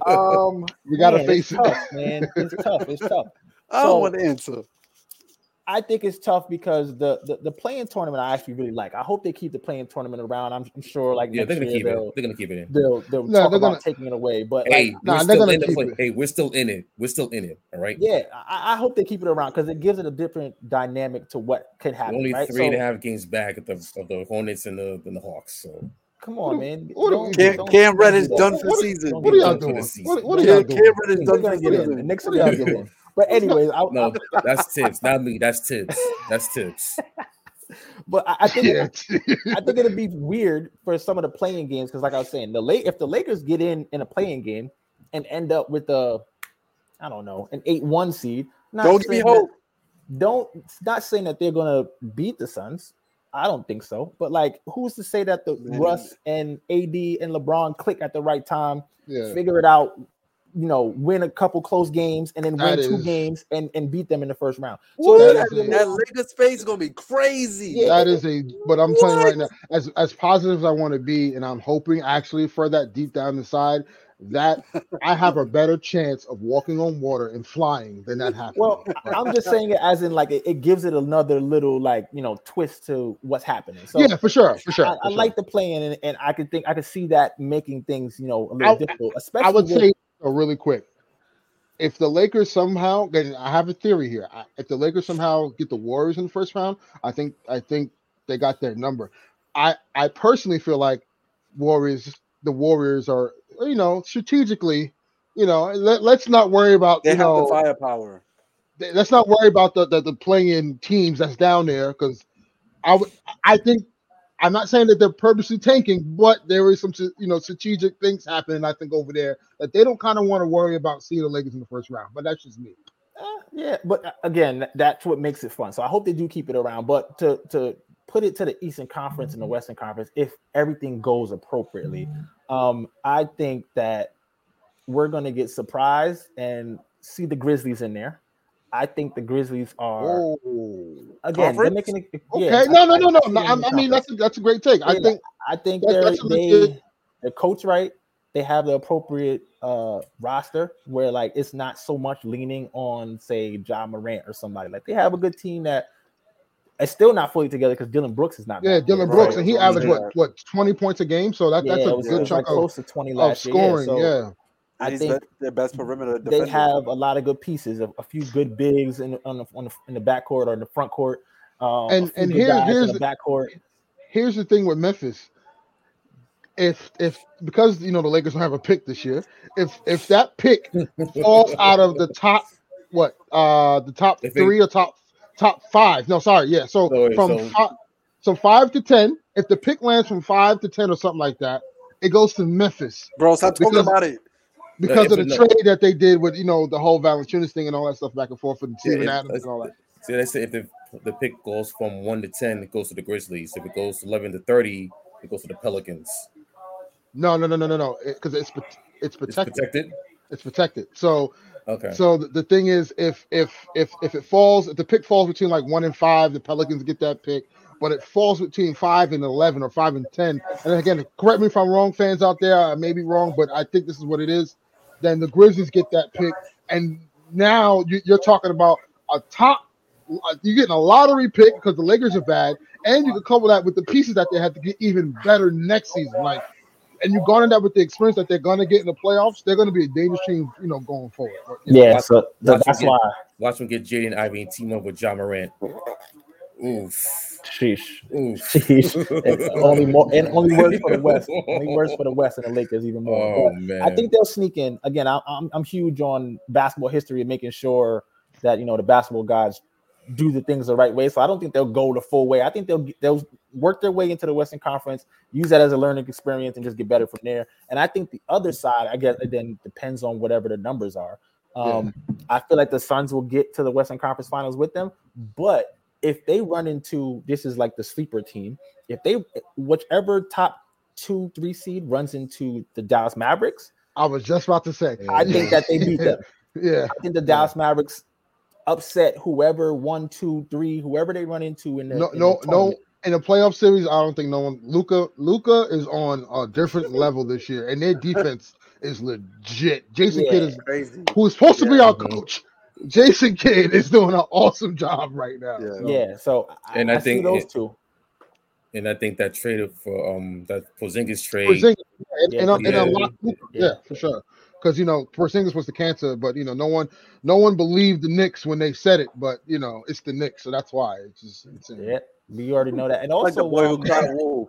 um, We got to face it's it. tough, man. It's tough. It's tough. I don't So- want to answer. I think it's tough because the the, the play-in tournament I actually really like. I hope they keep the play-in tournament around. I'm, I'm sure like yeah, they're gonna keep it. They're gonna keep it in. they'll they'll No, talk they're about gonna- taking it away. But Hey, like, Nah, we're they're still gonna in keep it. Hey, we're still in it. We're still in it. All right. yeah, I, I hope they keep it around because it gives it a different dynamic to what could We're happen. only right? three and a half games back at the of the Hornets and the and the Hawks. So Come on, man. what are Don't- we Cam, don't- Cam Reddish done for the season. What do are y'all Done for the doing? season. What, what are y'all Cam doing? Reddish They're done for the season. Knicks are What are y'all get doing? In. But anyways, I, no, that's tips, not me. That's tips. That's tips. but I, I think Yeah. I think it'd be weird for some of the play-in games because, like I was saying, the late if the Lakers get in in a play-in game and end up with a, I don't know, an eight-one seed. not Don't give me saying that- hope. Don't not saying that they're gonna beat the Suns. I don't think so. But like, who's to say that the Man. Russ and AD and LeBron click at the right time, yeah. figure it out, you know, win a couple close games and then win That two is- games and and beat them in the first round. So that that, is a- that Lakers space is gonna be crazy. Yeah. That is a, but I'm telling you right now, as as positive as I want to be, and I'm hoping actually for that deep down inside, that I have a better chance of walking on water and flying than that happening. Well, I'm just saying it as in like it, it gives it another little like you know twist to what's happening. So yeah, for sure, for sure. I, for I sure. like the play-in, and, and I could think I could see that making things you know a little I- difficult, especially I would with- say uh, really quick. If the Lakers somehow, and I have a theory here. If the Lakers somehow get the Warriors in the first round, I think I think they got their number. I I personally feel like Warriors, the Warriors are you know strategically, you know, let, let's not worry about They you have the know firepower. th- let's not worry about the the, the play-in teams that's down there because I would I think I'm not saying that they're purposely tanking, but there is some you know strategic things happening. I think over there that they don't kind of want to worry about seeing the Lakers in the first round. But that's just me. Eh, yeah, but uh, again, that's what makes it fun. So I hope they do keep it around. But to to put it to the Eastern Conference and the Western Conference, if everything goes appropriately, um, I think that we're going to get surprised and see the Grizzlies in there. I think the Grizzlies are Oh, again. They're making it. okay. yeah, no, no, no, no. see no them in I, I mean, that's a, that's a great take. I think I think That- they're that's a they legit- the coach right. They have the appropriate uh roster where like it's not so much leaning on say Ja Morant or somebody. Like they have a good team that it's still not fully together because Dillon Brooks is not. yeah, back yet. Dillon Right. Brooks, and he averaged Yeah. what what 20 points a game. So that Yeah, that's a was, good was like chunk of, close to twenty of last year. scoring. so yeah. I He's think be- their best perimeter they have a lot of good pieces, a, a few good bigs in on the, on the in the backcourt or in the front court. Um, And- and good here- here's the backcourt. here's the thing with Memphis. If if because you know the Lakers don't have a pick this year, if if that pick falls out of the top what uh the top If they- three or top top five. No, sorry, yeah. So So- from so- fi- so five to ten, if the pick lands from five to ten or something like that, it goes to Memphis Bro, stop talking Because- about it. Because of the no- trade that they did with you know the whole Valanciunas thing and all that stuff back and forth with Yeah, Steven if- Adams and all that. See, they say if the, the pick goes from one to ten, it goes to the Grizzlies. If it goes eleven to thirty, it goes to the Pelicans. No, no, no, no, no, no, because it's pro- it's It's protected. protected. It's protected. So Okay. So the, the thing is, if if if if it falls, if the pick falls between like one and five, the Pelicans get that pick. But it falls between five and eleven or five and ten. And again, correct me if I'm wrong, fans out there. I may be wrong, but I think this is what it is. Then the Grizzlies get that pick, and now you, you're talking about a top. uh, You're getting a lottery pick because the Lakers are bad, and you can couple that with the pieces that they have to get even better next season. Like, and you garner that with the experience that they're going to get in the playoffs. They're going to be a dangerous team, you know, going forward. You know, Yeah, watch- so so watch that's get- why. Watch them get Jaden Ivey and team up with Ja Morant. Oof. Sheesh. Oof. Sheesh. It's only more and only worse for the West. Only worse for the West and the Lakers even more. Oh man. I think they'll sneak in again. I, I'm I'm huge on basketball history and making sure that you know the basketball guys do the things the right way. So I don't think they'll go the full way. I think they'll they'll work their way into the Western Conference, use that as a learning experience, and just get better from there. And I think the other side, I guess, then depends on whatever the numbers are. Um, I feel like the Suns will get to the Western Conference Finals with them, but if they run into this is like the sleeper team, if they whichever top two three seed runs into the Dallas Mavericks, I was just about to say. I think that they beat them. Yeah, I think the Dallas Mavericks upset whoever one, two, three, whoever they run into in the no, in the no, no. In the playoff series, I don't think no one. Luka, Luka is on a different level this year, and their defense is legit. Jason Kidd is Crazy. who is supposed to be our coach. Jason Kidd is doing an awesome job right now. Yeah. So, Yeah, so I, And I I see think those it- two. and I think that traded for um that Porzingis trade. Porzingis, and, Yeah, and, and, yeah. a lot, yeah, Yeah. for sure. Because you know Porzingis was the cancer, but you know no one, no one believed the Knicks when they said it. But you know it's the Knicks, so that's why it's just insane. Yeah, we already know that. And also Like the also, boy who um, cried wolf.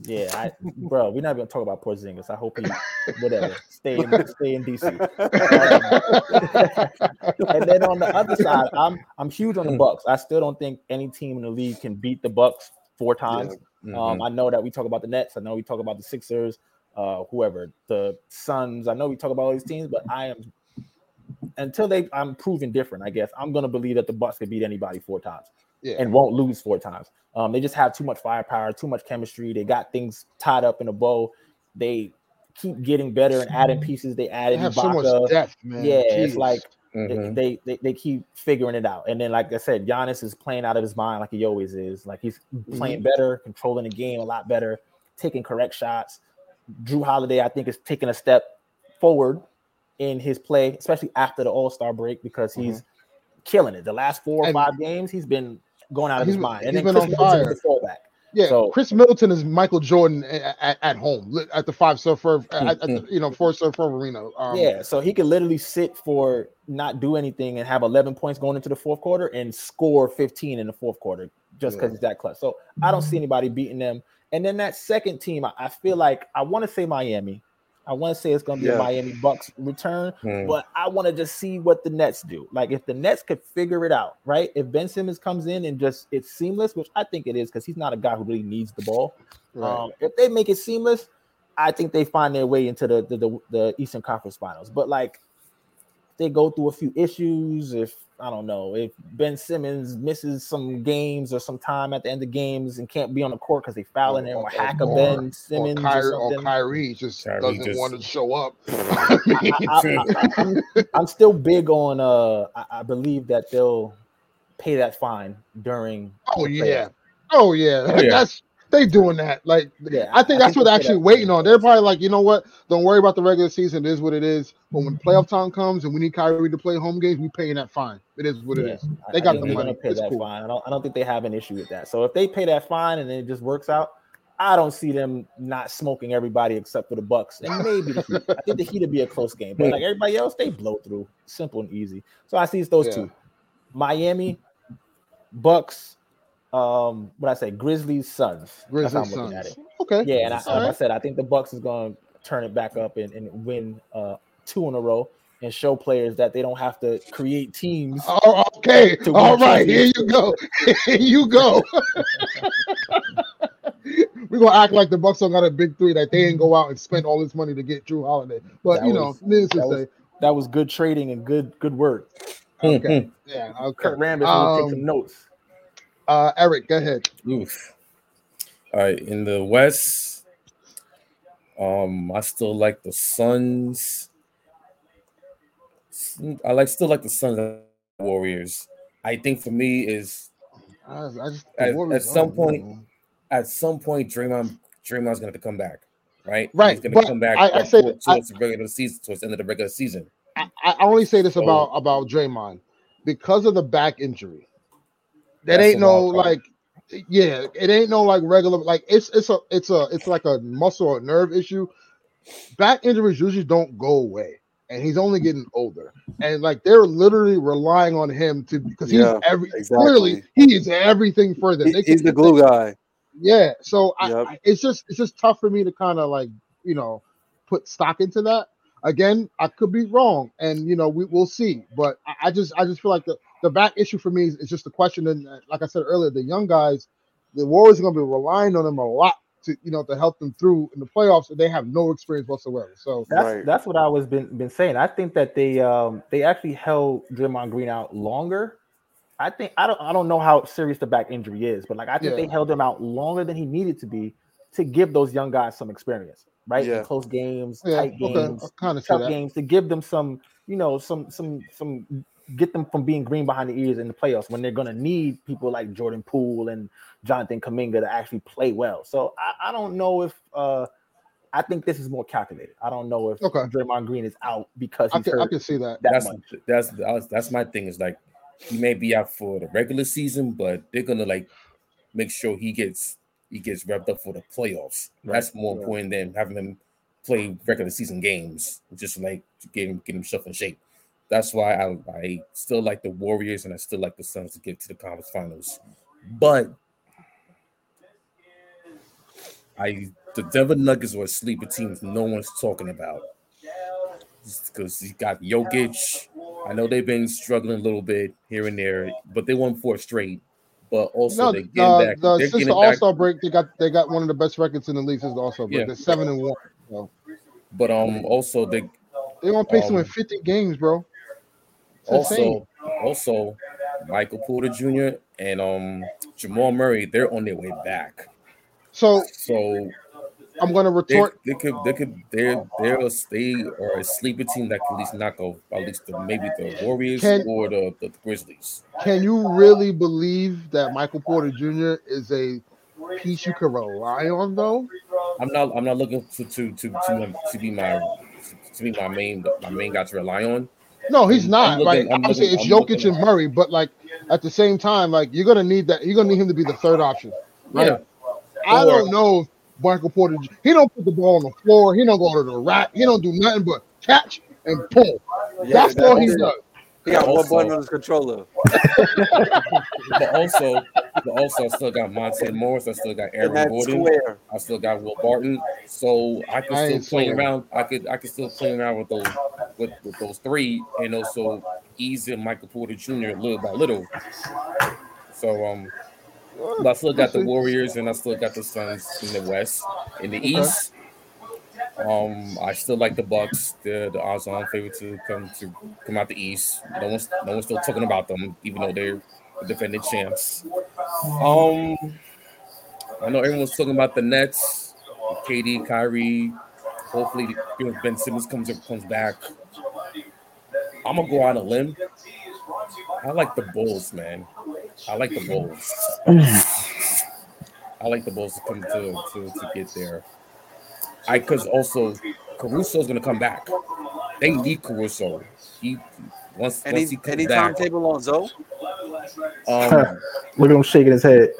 Yeah, I, bro, we're not gonna talk about Porzingis. I hope he, whatever, stay in, stay in DC. and then on the other side, I'm I'm huge on the Bucks. I still don't think any team in the league can beat the Bucks four times. Um, Mhm. I know that we talk about the Nets. I know we talk about the Sixers, uh, whoever, the Suns. I know we talk about all these teams, but I am until they I'm proven different. I guess I'm gonna believe that the Bucks can beat anybody four times Yeah. and won't lose four times. Um, they just have too much firepower, too much chemistry. They got things tied up in a bow. They keep getting better and adding pieces. They They added have so Ibaka. much depth, man. yeah, it's like they, Mhm. they, they they keep figuring it out. And then, like I said, Giannis is playing out of his mind like he always is. Like he's playing better, controlling the game a lot better, taking correct shots. Jrue Holiday, I think, is taking a step forward in his play, especially after the All Star break, because he's killing it. The last four or And- five games, he's been going out of his mind. And he's then Khris on Middleton fire. Yeah, So- Khris Middleton is Michael Jordan at, at, at home at the five surfer at, at the, you know four surfer arena. Um, yeah, so he could literally sit for not do anything and have 11 points going into the fourth quarter and score 15 in the fourth quarter just because Yeah. he's that clutch. So I don't see anybody beating them. And then that second team, I, I feel like I want to say Miami. I want to say it's going to be Yeah. a Miami Bucks return, Hmm. but I want to just see what the Nets do. Like if the Nets could figure it out, right? If Ben Simmons comes in and just it's seamless, which I think it is because he's not a guy who really needs the ball. right. Um, if they make it seamless, I think they find their way into the the, the, the Eastern Conference Finals. But like they go through a few issues, if I don't know, if Ben Simmons misses some games or some time at the end of games and can't be on the court because they fouling him or, hack a Ben Simmons or, Kyrie, or something. Kyrie just Kyrie doesn't just- want to show up. I mean, I, am I'm still big on. Uh, I, I believe that they'll pay that fine during. oh yeah, oh yeah, Oh, yeah. that's they doing that. Like Yeah, I think that's what they'll they're actually waiting on. They're probably like, you know what? Don't worry about the regular season. It is what it is. But when playoff mm-hmm. time comes and we need Kyrie to play home games, we paying that fine. It is what it Yeah, is. I- They I got the money. pay It's that cool. fine. I don't. I don't think they have an issue with that. So if they pay that fine and then it just works out, I don't see them not smoking everybody except for the Bucks and maybe the Heat. I think the Heat would be a close game, but like everybody else, they blow through, simple and easy. So I see it's those Yeah. two: Miami, Bucks. Um, what I say, Grizzlies, Suns. That's how Grizzlies, I'm looking at Suns. it. Okay. Yeah, and I, All like I said, I think the Bucks is going to turn it back up and, and win uh, two in a row and show players that they don't have to create teams. Oh, okay. To All right. Here you go. Here you go. We're gonna act like the Bucks don't got a big three that they didn't go out and spend all this money to get Jrue Holiday. But That you know, was- needless to that was- say, That was good trading and good good work. okay. yeah, okay. Kurt Rambis will take Um, some notes. Uh, Eric, go ahead. Oof. All right, in the West, um, I still like the Suns. I like still like the Suns and Warriors. I think for me is I, I just At- at some point- no. at some point Draymond Draymond's gonna have to come back, right? Right, He's gonna come back I- I say towards, I- the regular season, towards the end of the regular season. I, I only say this So- about about Draymond because of the back injury. That That's ain't no like, yeah, it ain't no like regular like it's it's a it's a it's like a muscle or nerve issue. Back injuries usually don't go away, and he's only getting older. And like they're literally relying on him to because he's Yeah, every exactly. clearly he is everything for them. He- he's the glue guy. yeah, so I, Yep. I, it's just it's just tough for me to kind of like you know put stock into that. Again, I could be wrong, and you know we will see. But I, I just I just feel like the the back issue for me is, is just the question. And uh, like I said earlier, the young guys, the Warriors are going to be relying on them a lot to you know to help them through in the playoffs, and they have no experience whatsoever. So That's Right. that's what I was been been saying. I think that they um they actually held Draymond Green out longer. I think I don't I don't know how serious the back injury is, but like I think Yeah. they held him out longer than he needed to be to give those young guys some experience, right? In Yeah. close games, yeah, tight okay, games, I kind of see tough games to give them some, you know, some some some get them from being green behind the ears in the playoffs when they're gonna need people like Jordan Poole and Jonathan Kuminga to actually play well. So I, I don't know if uh I think this is more calculated. I don't know if Okay. Draymond Green is out because I he's can, I can see that. that that's much. that's that's that's my thing. Is like he may be out for the regular season, but they're gonna like make sure he gets he gets revved up for the playoffs. That's more Yeah. important than having him play regular season games, just like to get him get himself in shape. That's why I, I still like the Warriors and I still like the Suns to get to the conference finals. But I the Denver Nuggets are a sleeper team no one's talking about. Because you got Jokic. I know they've been struggling a little bit here and there, but they won four straight. But also No, they're getting uh, back. the, they're since the. All Star break, they got they got one of the best records in the league since the All Star break. Yeah. They're seven and one. So But um, also they they want to in Um, fifty games, bro. Also also Michael Porter Jr. and um Jamal Murray, they're on their way back. So So I'm gonna they, retort. they could they could they're they're a, they are a sleeper team that could at least knock off at least the, maybe the Warriors Can- or the, the Grizzlies. Can you really believe that Michael Porter Jr. is a piece you can rely on, though? I'm not I'm not looking to to to to, to be my to me my main my main guy to rely on. No, he's not. looking- like I'm obviously, looking- it's I'm Jokic and Murray, but like at the same time, like you're gonna need that. You're gonna need him to be the third option. Right? Yeah. I don't know if Michael Porter. He don't put the ball on the floor. He don't go to the rack. He don't do nothing but catch and pull. Yeah, That's all he does. He got one Also- button on his controller. But also, but also, I still got Monte Morris. I still got Aaron Gordon. square. I still got Will Barton. So I can I still play sold. around. I could I could still play around with those with, with those three, and also ease in Michael Porter Jr. little by little. So um, but I still got the Warriors, and I still got the Suns in the West. In the Okay. East, um, I still like the Bucks. They're the odds-on favorite to come to come out the East. No one's no one's still talking about them, even though they're the defending champs. Um, I know everyone's talking about the Nets, KD, Kyrie. Hopefully, you know, Ben Simmons comes comes back. I'm gonna go on a limb. I like the Bulls, man. I like the Bulls. I like the Bulls to come to to, to get there. I because also Caruso's gonna come back. They need Caruso. He once Any once he comes any back. timetable on Zoe? Um, Look at him shaking his head.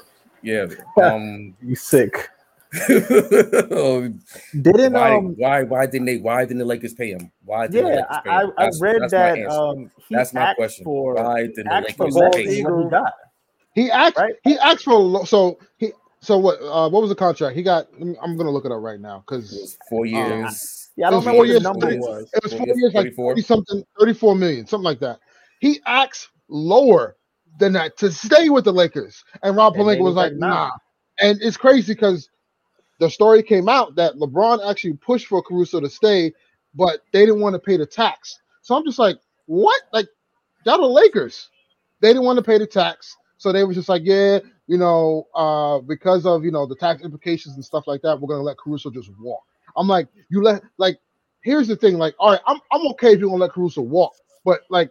yeah. Um, You sick. why, Didn't um why why didn't they why didn't the Lakers pay him? Why didn't yeah, Lakers pay I, him? I, I That's- read that's my that answer. um he That's my question. for Why didn't the for Lakers pay than him? he got. He asked. Right. He asked for a lo- so he so what? Uh, what was the contract? He got. I'm gonna look it up right now It because was four years. Yeah, I don't was remember four what his years, number thirty- was. it was Four four years, years, like 34? 30 something, 34 million, something like that. He asked lower than that to stay with the Lakers, and Rob And they Pelinka was was like, like, "Nah." nah. And it's crazy because the story came out that LeBron actually pushed for Caruso to stay, but they didn't want to pay the tax. So I'm just like, what? Like, y'all the Lakers. They didn't want to pay the tax. So they were just like, yeah, you know, uh, because of you know the tax implications and stuff like that, we're gonna let Caruso just walk. I'm like, you let like here's the thing, like, all right, I'm I'm okay if you're gonna let Caruso walk, but like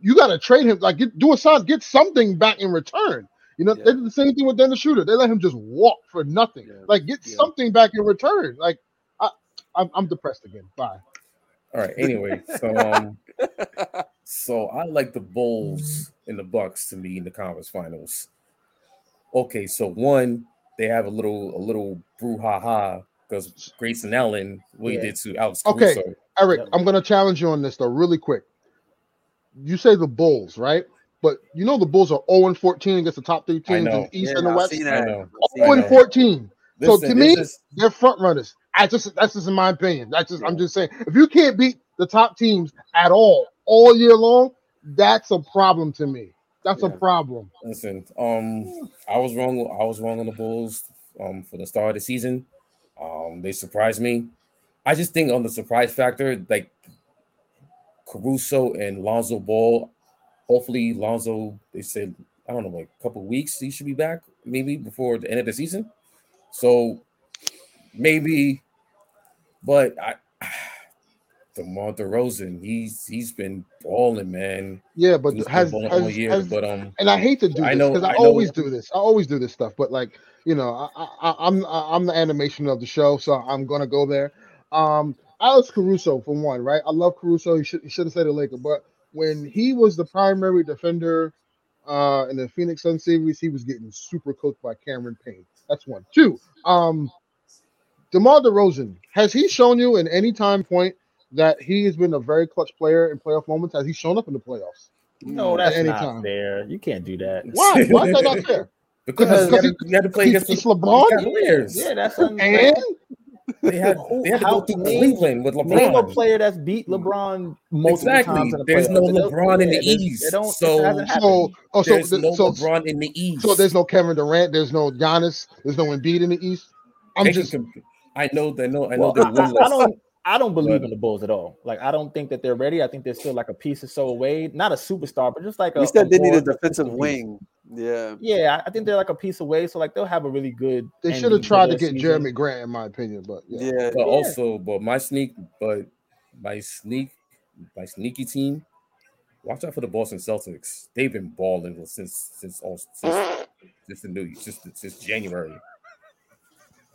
you gotta trade him, like get do a sign, get something back in return. You know, Yeah. they did the same thing with Dennis Schroder. They let him just walk for nothing. Yeah. Like get Yeah. something back in return. Like I, I'm, I'm depressed again. Bye. All right. Anyway, so um, so I like the Bulls and the Bucks to me in the conference finals. Okay, so one, they have a little a little brouhaha because Grayson Allen, what Yeah. he did to Alex Okay. Caruso. Eric, Yep. I'm gonna challenge you on this though, really quick. You say the Bulls, right? But you know the Bulls are 0 and 14 against the top three teams in the East Yeah, and the I've West. seen that. know. I've seen I 0 and 14. So to me, this is- they're front runners. I just that's just in my opinion. That's just I'm just saying if you can't beat the top teams at all all year long, that's a problem to me. That's a problem. Listen, um, I was wrong. I was wrong on the Bulls um for the start of the season. Um, they surprised me. I just think on the surprise factor, like Caruso and Lonzo Ball. Hopefully, Lonzo. They said I don't know, like a couple weeks he should be back, maybe before the end of the season. So maybe, but I. DeMar DeRozan, he's he's been balling, man. Yeah, but He's has, has, year, has but um, and I hate to do I this know- because I, I know- always do this. I always do this stuff, but like you know, I, I, I'm I'm the animation of the show, so I'm gonna go there. Um, Alex Caruso for one, right? I love Caruso. He should he should have stayed a Laker, but when he was the primary defender uh in the Phoenix Sun series, he was getting super cooked by Cameron Payne. That's one. Two. Um, DeMar DeRozan has he shown you in any time point that he has been a very clutch player in playoff moments? Has he shown up in the playoffs? No, mm, that's any not time. fair. You can't do that. Why? Why is that not fair? because Because you had, to, to play against faced the LeBron? Cavaliers. Yeah, that's un- And They had they had to go How- through name- Cleveland with Name a player that's beat LeBron multiple Exactly. times in the There's playoffs. no LeBron in the yeah, East, It don't, so- so, oh, so, There's th- no so, LeBron in the East. so there's no Kevin Durant, there's no Giannis, there's no Embiid in the East. I'm They just comp- I know. I know. I know Well, they're I, I- I winless. don't. I don't believe But- in the Bulls at all. Like I don't think that they're ready. I think they're still like a piece or so away. Not a superstar, but just like a. You said they need a defensive piece. wing. Yeah. Yeah, I- I think they're like a piece away. So like they'll have a really good. they should have tried to get season. Jerami Grant, in my opinion. But yeah. Yeah. But also, but my sneak, but my sneak, my sneaky team. Watch out for the Boston Celtics. They've been balling since since all since, since the new since since January.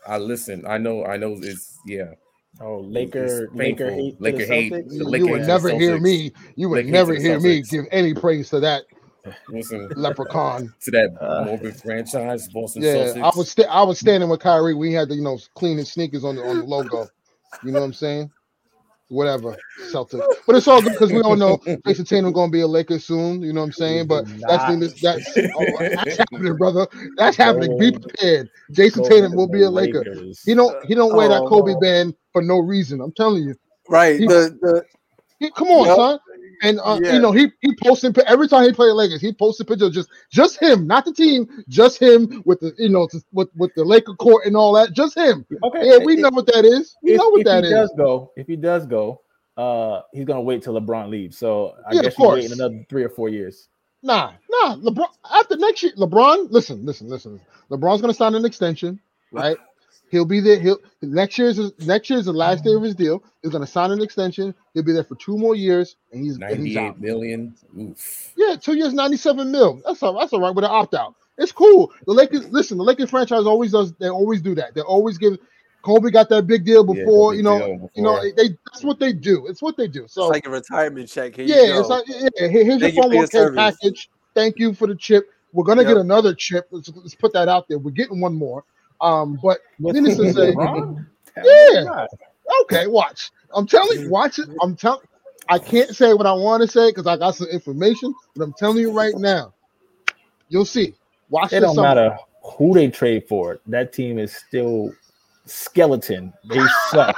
I listen. I know. I know. It's yeah. Oh, Laker, Laker hate, Laker hate. Celtics? The You, Laker would never hear me. You would Laker never hear me give any praise to that Listen leprechaun. to that Uh, morbid franchise, Boston Yeah, Celtics. I was sta- I was standing with Kyrie. We had the you know clean his sneakers on the on the logo. You know what I'm saying? Whatever, Celtics. But it's all good because we all know Jayson Tatum going to be a Laker soon. You know what I'm saying? But that's Not. that's oh, that's happening, brother. That's oh, happening. Be prepared. Jayson Go Tatum will be a Laker. Lakers. He don't he don't wear that Oh, Kobe no. band for no reason. I'm telling you. Right. He- The the He- come on, Yep. son. And uh, Yeah. you know he he posted every time he played Lakers, he posted pictures of just just him, not the team, just him with the you know with with the Laker court and all that, just him. Okay. Yeah, we if- know what that is. We if, know what that is. if that he is. does go, if he does go, uh, he's gonna wait till LeBron leaves. So I Yeah, of guess he's course. waiting another three or four years. Nah, nah. LeBron after next year, LeBron. Listen, listen, listen. LeBron's gonna sign an extension, right? He'll be there. He'll next year's his, next year's the last day of his deal. He's gonna sign an extension. He'll be there for two more years, and he's, and he's 98 million. Oof. Yeah, two years, ninety-seven mil. That's all. That's all right with an opt-out. It's cool. The Lakers. Listen, the Lakers franchise always does. They always do that. They always give. Kobe got that big deal Yeah, before. big you know. deal You know. They. That's what they do. It's what they do. So it's like a retirement check. Here you yeah, go. it's like yeah. Here's Thank you your for your 401k package. Thank you for the chip. We're gonna Yep. get another chip. Let's, let's put that out there. We're getting one more. Um, but Needless to say- Yeah. Okay, watch. I'm telling you, watch it. I'm telling. I can't say what I want to say because I got some information, but I'm telling you right now. You'll see. Watch It don't summer. matter who they trade for. That team is still skeleton. They suck.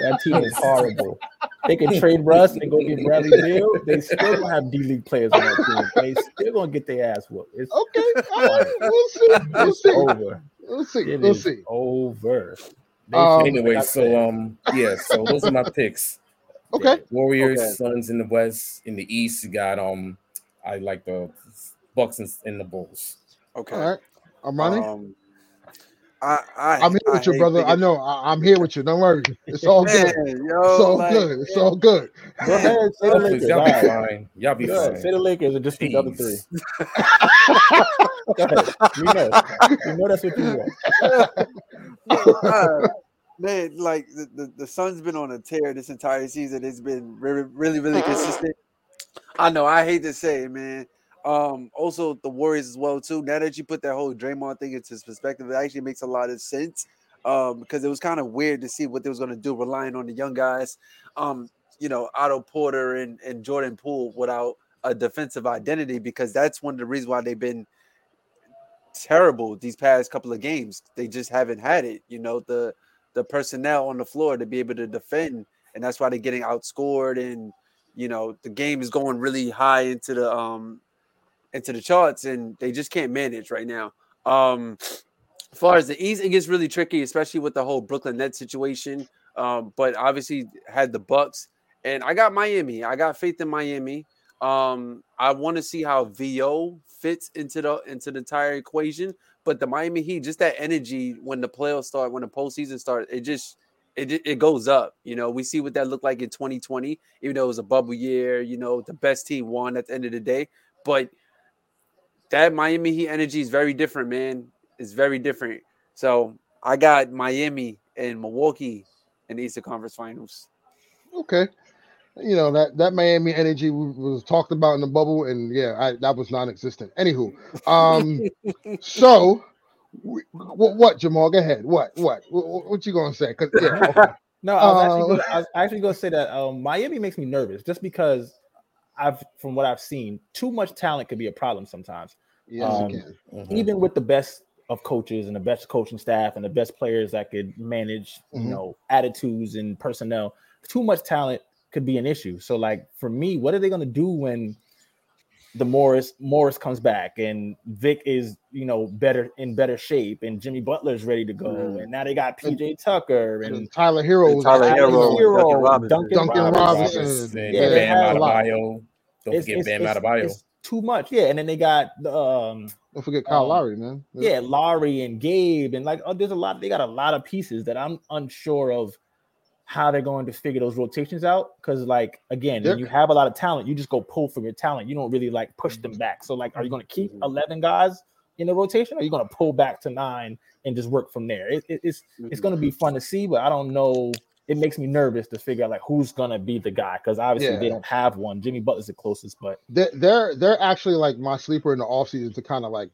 that team is horrible. They can trade Russ and go get Bradley Beal. They still gonna have D League players on that team. They still gonna get their ass whooped. It's, Okay, right, we'll see. We'll see. over. We'll see. It We'll is see. over. They Um, Anyway, so said, um, yeah, so those are my picks. Okay. Warriors, Okay. Suns in the West. In the East, you got um, I like the Bucks and, and the Bulls. okay. All right. I'm running. Um, I, I I'm here I with you, hate brother. I know. I, I'm here with you. Don't worry. It's all good. Man, It's all like, good. It's all good. Go ahead, say the Lakers. y'all be fine. Y'all be Go fine. say the Lakers and just pick the other three. Jeez. Go ahead. We know. We know that's what you want. uh, man, like the, the, the Suns been on a tear this entire season. It's been really, really, really consistent. I know. I hate to say it, man. Um, also the Warriors as well too. Now that you put that whole Draymond thing into perspective, it actually makes a lot of sense. Um, because it was kind of weird to see what they was gonna do, relying on the young guys. Um, you know, Otto Porter and, and Jordan Poole without a defensive identity, because that's one of the reasons why they've been terrible these past couple of games. They just haven't had it. You know, the the personnel on the floor to be able to defend, and that's why they're getting outscored. And you know, the game is going really high into the um into the charts, and they just can't manage right now. Um, as far as the East, it gets really tricky, especially with the whole Brooklyn Nets situation. Um, but obviously had the Bucks, and I got Miami. I got faith in Miami. Um, I want to see how VO fits into the into the entire equation. But the Miami Heat, just that energy when the playoffs start, when the postseason starts, it just it it goes up. You know, we see what that looked like in 2020, even though it was a bubble year. You know, the best team won at the end of the day. But that Miami Heat energy is very different, man. It's very different. So I got Miami and Milwaukee in the Eastern Conference Finals. Okay. You know that that Miami energy was talked about in the bubble, and yeah, I, that was non-existent. Anywho, um, so w- w- what, Jamal? Go ahead. What? What? What, what you gonna say? 'Cause, yeah, okay. No, I was, actually Uh, gonna, I was actually going to say that um, Miami makes me nervous just because I've, from what I've seen, too much talent could be a problem sometimes. yes, Um, you can. Mhm. Even with the best of coaches and the best coaching staff and the best players that could manage, Mhm. you know, attitudes and personnel, too much talent could be an issue. So, like for me, what are they going to do when the Morris Morris comes back and Vic is, you know, better in better shape and Jimmy Butler's ready to go Mhm. and now they got PJ Tucker and And Tyler Herro And was Tyler you know, Herro, Duncan Robinson. Duncan, Duncan Robinson. Robinson. And Yeah, Bam had a lot. Adebayo. Don't It's, forget it's, Bam it's, Adebayo. it's too much. Yeah, and then they got the um Don't forget Kyle Um, Lowry, man. yeah, Lowry and Gabe and like oh, there's a lot. They got a lot of pieces that I'm unsure of how they're going to figure those rotations out. Because like again, when you have a lot of talent, you just go pull from your talent. You don't really like push them mm-hmm. back. So like, are you mm-hmm. going to keep mm-hmm. eleven guys in the rotation? Or are you going to pull back to nine and just work from there? It, it- it's it's going to be fun to see, but I don't know it makes me nervous to figure out like who's gonna be the guy because obviously Yeah. they don't have one. Jimmy Butler's the closest, but They're they're, they're actually like my sleeper in the offseason to kind of like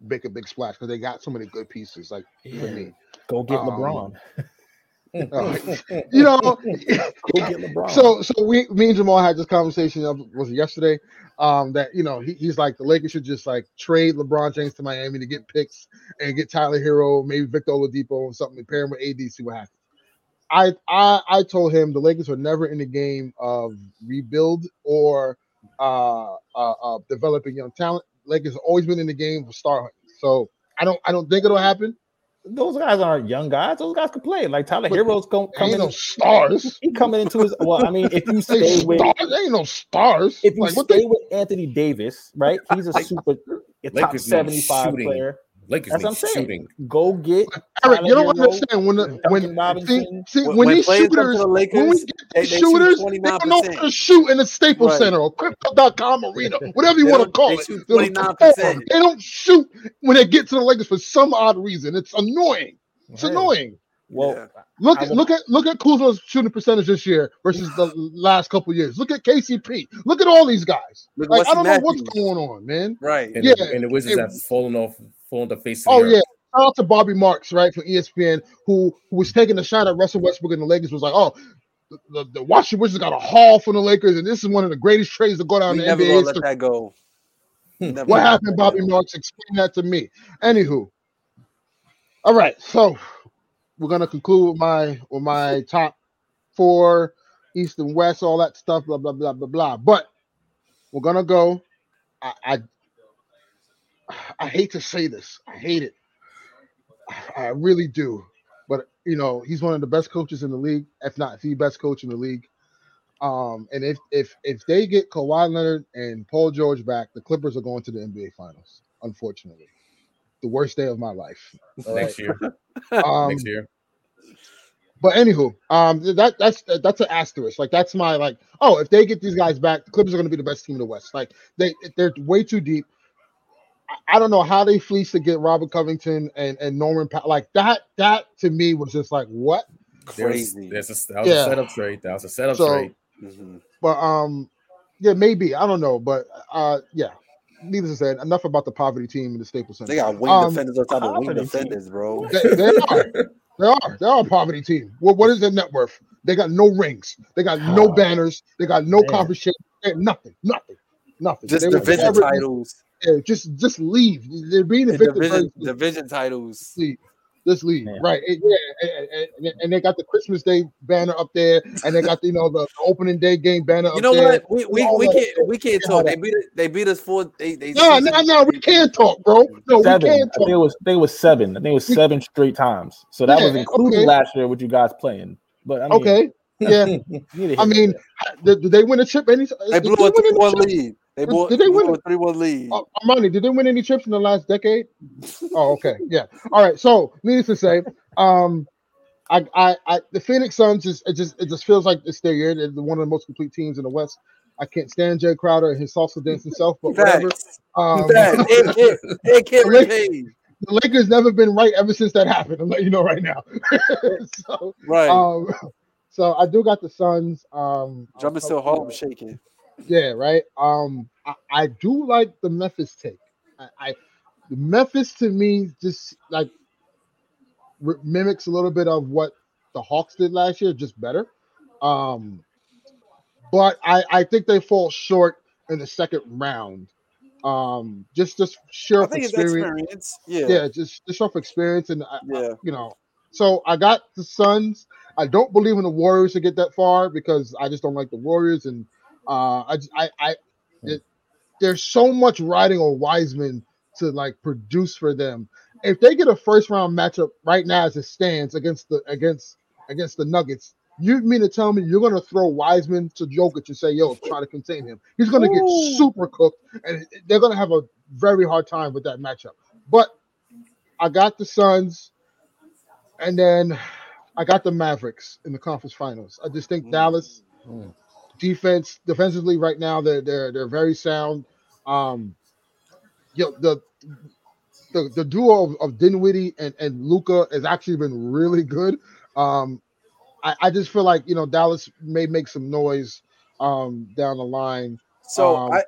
make a big splash because they got so many good pieces. Like for me, go get Um, LeBron. Uh, you know. Go get LeBron. So so we me and Jamal had this conversation of was it yesterday. Um, that you know he, he's like the Lakers should just like trade LeBron James to Miami to get picks and get Tyler Herro, maybe Victor Oladipo or something, pair him with AD, see what happens. I I I told him the Lakers were never in the game of rebuild or uh uh, uh developing young talent. Lakers have always been in the game of star hunting. So I don't I don't think it'll happen. Those guys aren't young guys. Those guys can play. Like Tyler But Herro's com- There coming. no stars. he coming into his. Well, I mean, if you They stay with stars. There ain't no stars. if you Like, what stay they, with Anthony Davis, right? He's a super a top Lakers seventy five shooting. player. Lakers That's need what I'm saying. shooting. Go get Eric, you don't understand when the Duncan when see, Robinson. see When- when, when these players come to shooters the when we Lakers, get they- these they shoot shooters, they don't know how to shoot in the Staples Right. Center or Crypto.com Arena, whatever you want to call they it. shoot They'll 29%. perform. They don't shoot when they get to the Lakers for some odd reason. It's annoying. It's Hey, annoying. Well, Yeah. Look at look at look at Kuzma's shooting percentage this year versus the last couple years. Look at KCP. Look at all these guys. Look, Like I don't know what's going on, man. Right. And, Yeah, the, and the Wizards it- have fallen off, fallen the face of Oh the yeah. earth. Shout out to Bobby Marks, right, from ESPN, who, who was taking a shot at Russell Westbrook and the Lakers was like, oh, the, the, the Washington Wizards got a haul from the Lakers, and this is one of the greatest trades to go down We in never NBA gonna let that go. Never What happened, Bobby go. Marks? Explain that to me. Anywho, all right, so we're gonna conclude with my with my top four, East and West, all that stuff, blah blah blah blah blah. But we're gonna go. I I, I hate to say this. I hate it. I really do. But you know, he's one of the best coaches in the league, if not the best coach in the league. Um, and if if if they get Kawhi Leonard and Paul George back, the Clippers are going to the NBA Finals. Unfortunately, the worst day of my life. All right? Next year. Um, Next year. but anywho, um, that that's that's an asterisk. Like that's my like. Oh, if they get these guys back, the Clippers are going to be the best team in the West. Like they they're way too deep. I, I don't know how they fleeced to get Robert Covington and and Norman pa- like that. That to me was just like what. There's, Crazy. there's a, that was Yeah. a setup trade. That was a setup So- trade. Mhm. But um, yeah, maybe I don't know. But uh, yeah. Needless to say, enough about the poverty team in the Staples Center. They got wing Um, defenders on top of wing Poverty defenders, bro. They, they are. They are. They are a poverty team. What, what is their net worth? They got no rings. They got no Oh. banners. They got no Man. conference. share- they have Nothing. Nothing. Nothing. Just They division never- titles. Yeah, just just leave. They're being and evicted. Division, first. division titles. leave. Just leave. Man. Right. It- yeah. and- and, and they got the Christmas Day banner up there, and they got the, you know the opening day game banner You up know there. what? We we, all we can't shit. we can't talk. They beat us, they beat us for they they No, no, no. We can't talk, bro. No, we seven. can't I think it was. I think it was seven. I think it was seven straight times. So that was Yeah, including okay. last year with you guys playing. But I mean, Okay. Yeah. you need to hit I mean, did, did they win a chip? Any? They blew they a two-one lead. They Did- did they win a three one lead. Uh, Armani, did they win any chips in the last decade? Oh, okay, yeah. All right. So, needless to say, um, I, I, I, the Phoenix Suns is it just it just feels like it's their year. They're one of the most complete teams in the West. I can't stand Jae Crowder and his salsa dancing self, but whatever. Um. It can't, it can't the Lakers never been right ever since that happened. I'm letting you know right now. so, Right. um, so I do got the Suns. Um, Drummond's still Harlem shaking. Yeah, right. Um, I, I do like the Memphis take. I, I the Memphis to me just like re- mimics a little bit of what the Hawks did last year, just better. Um, but I I think they fall short in the second round. Um, just just sheer I off think it's experience. experience. Yeah. Yeah, just just off experience and I, Yeah. you know. So I got the Suns. I don't believe in the Warriors to get that far because I just don't like the Warriors and uh I j- I, I it, there's so much riding on Wiseman to like produce for them. If they get a first round matchup right now as it stands against the against against the Nuggets, you mean to tell me you're gonna throw Wiseman to Jokic and say, "Yo, try to contain him"? He's gonna get super cooked, and they're gonna have a very hard time with that matchup. But I got the Suns, and then I got the Mavericks in the conference finals. I just think Mm. Dallas Mm. Defense defensively right now they're they're they're very sound. Um, yo, the the, the duo of, of Dinwiddie and, and Luka has actually been really good. Um, I, I just feel like you know Dallas may make some noise um down the line. So Um, I,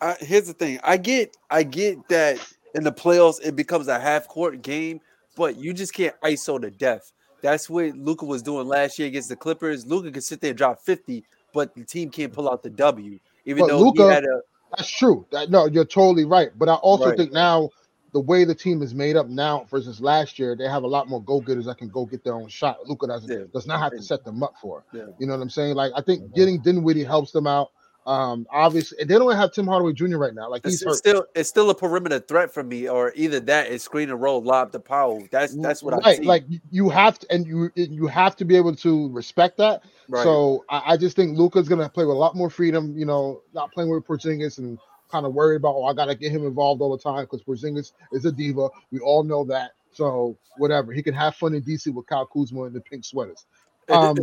I here's the thing. I get I get that in the playoffs it becomes a half court game, but you just can't ISO to death. That's what Luka was doing last year against the Clippers. Luka could sit there and drop 50, but the team can't pull out the W. Even But though Luka- he had a That's true. That, no, you're totally right. But I also Right. think now the way the team is made up now versus last year, they have a lot more go getters that can go get their own shot. Luka doesn't Yeah. does not have to set them up for. Yeah. You know what I'm saying? Like I think mm-hmm. getting Dinwiddie helps them out. Um, obviously, and they don't have Tim Hardaway Jr. right now. Like it's, he's it's still it's still a perimeter threat for me, or either that is screen and roll, lob to Powell. That's that's what I see. Like you- have to, and you you have to be able to respect that. right. So I, I just think Luka's gonna play with a lot more freedom. You know, not playing with Porzingis and kind of worried about oh I gotta get him involved all the time because Porzingis is a diva. We all know that. So whatever, he can have fun in DC with Kyle Kuzma and the pink sweaters. Um,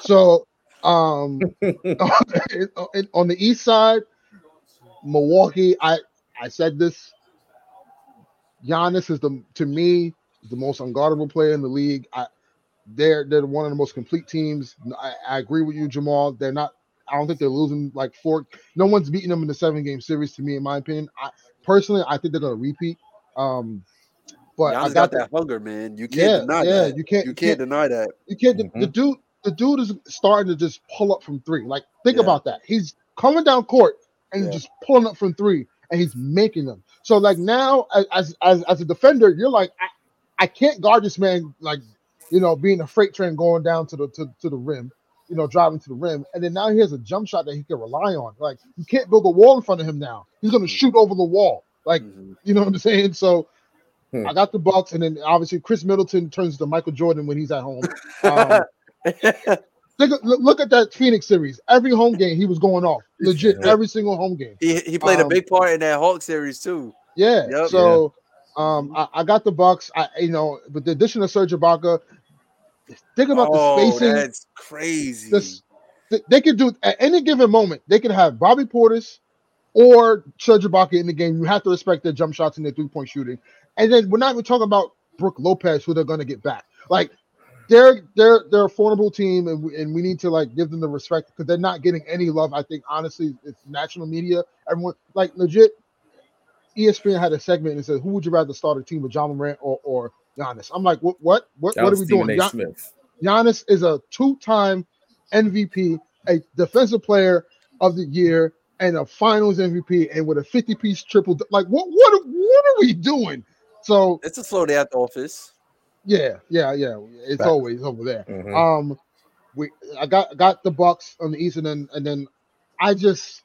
so um, on the East side, Milwaukee. I I said this. Giannis is the to me the most unguardable player in the league. I, they're they're one of the most complete teams. I, I agree with you, Jamal. They're not. I don't think they're losing like four. No one's beating them in the seven game series. To me, in my opinion, I personally I think they're gonna repeat. Um, but I got got the, that hunger, man. You can't yeah, deny yeah. that. You can't You can't deny that. you can't. The, the dude, the dude is starting to just pull up from three. Like, think Yeah. about that. He's coming down court and Yeah. just pulling up from three, and he's making them. So, like now, as as as, a defender, you're like, I, I can't guard this man. Like, you know, being a freight train going down to the to, to the rim, you know, driving to the rim, and then now he has a jump shot that he can rely on. Like, you can't build a wall in front of him now. He's gonna shoot over the wall. Like, Mhm. you know what I'm saying? So. Hmm. I got the Bucks, and then obviously Khris Middleton turns to Michael Jordan when he's at home. Um, look look at that Phoenix series. Every home game, he was going off. Legit, Yeah. every single home game. he he played a Um, big part in that Hawk series too. Yeah. Yep. so, um, I, I got the Bucks. I, you know, with the addition of Serge Ibaka, think about oh, the spacing. that's crazy. This, th- they could do at any given moment. They could have Bobby Portis or Serge Ibaka in the game. You have to respect their jump shots and their three point shooting. And then we're not even talking about Brook Lopez, who they're going to get back. Like they're they're they're a formidable team, and we, and we need to like give them the respect because they're not getting any love. I think honestly, it's national media. Everyone like legit. ESPN had a segment and said, "Who would you rather start a team with, Ja Morant or or Giannis?" I'm like, "What? What? What? What are we Stephen doing?" A. Gian- Smith. Giannis is a two-time MVP, a defensive player of the year, and a Finals MVP, and with a 50-piece triple. Like, what? What? are- What are we doing? So, it's a slow day at the office. Yeah, yeah, yeah. It's Fact. always over there. Mhm. Um, we I got got the Bucks on the East, and then and then I just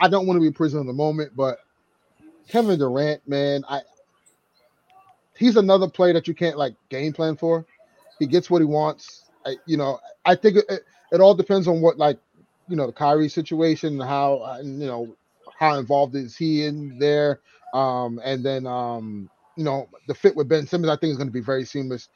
I don't want to be a prisoner of the moment, but Kevin Durant, man, I he's another player that you can't like game plan for. He gets what he wants. I, you know, I think it, it, it all depends on what like you know the Kyrie situation and how you know how involved is he in there, um, and then um, you know the fit with Ben Simmons. I think is going to be very seamless.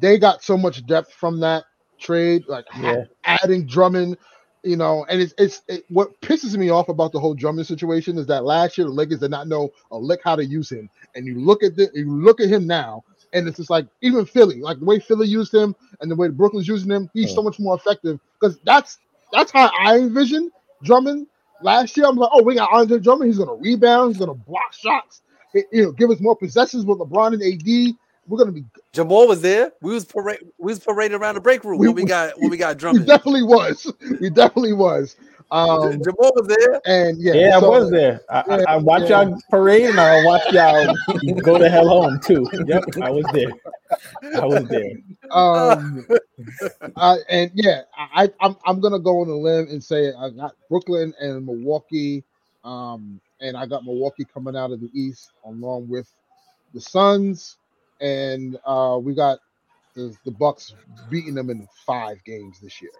They got so much depth from that trade, like Yeah. adding Drummond, you know, and it's it's it, what pisses me off about the whole Drummond situation is that last year the Lakers did not know a lick how to use him, and you look at the you look at him now, and it's just like even Philly, like the way Philly used him and the way Brooklyn's using him, he's so much more effective because that's that's how I envision Drummond. Last year, I'm like, oh, we got Andre Drummond. He's gonna rebound. He's gonna block shots. It- you know, give us more possessions with LeBron and AD. We're gonna be. Jamal was there. We was parade. We was parading around the break room We- when we got when we got We Drummond. definitely was. We definitely was. Um, Jamal was there. and yeah, Yeah, so- I was there. I, yeah, I, I watched yeah. y'all parade and I watched y'all go to hell home too. Yep, I was there. I was there. Um, uh, and yeah, I, I'm I'm gonna go on a limb and say I got Brooklyn and Milwaukee, um, and I got Milwaukee coming out of the East along with the Suns, and uh, we got the, the Bucks beating them in five games this year.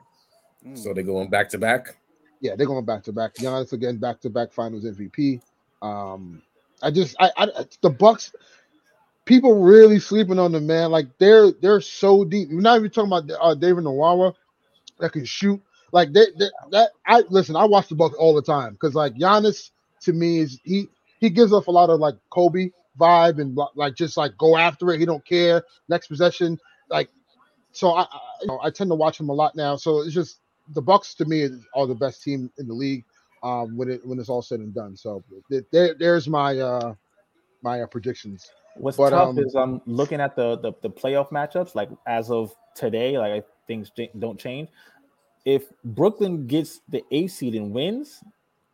So they're going back to back. Yeah, they're going back to back. Giannis again, back to back Finals MVP. Um, I just, I, I, the Bucks. People really sleeping on them, man. Like they're they're so deep. We're not even talking about uh, David Nawara that can shoot. Like they, they, that. I listen. I watch the Bucks all the time because like Giannis to me is he he gives off a lot of like Kobe vibe and like just like go after it. He don't care. Next possession, like so I, I you know I tend to watch them a lot now. So it's just the Bucks to me are the best team in the league um, when it when it's all said and done. So there, there's my uh, my uh, predictions. What's But, tough um, is I'm looking at the, the the playoff matchups. Like as of today, like things don't change. If Brooklyn gets the eight seed and wins,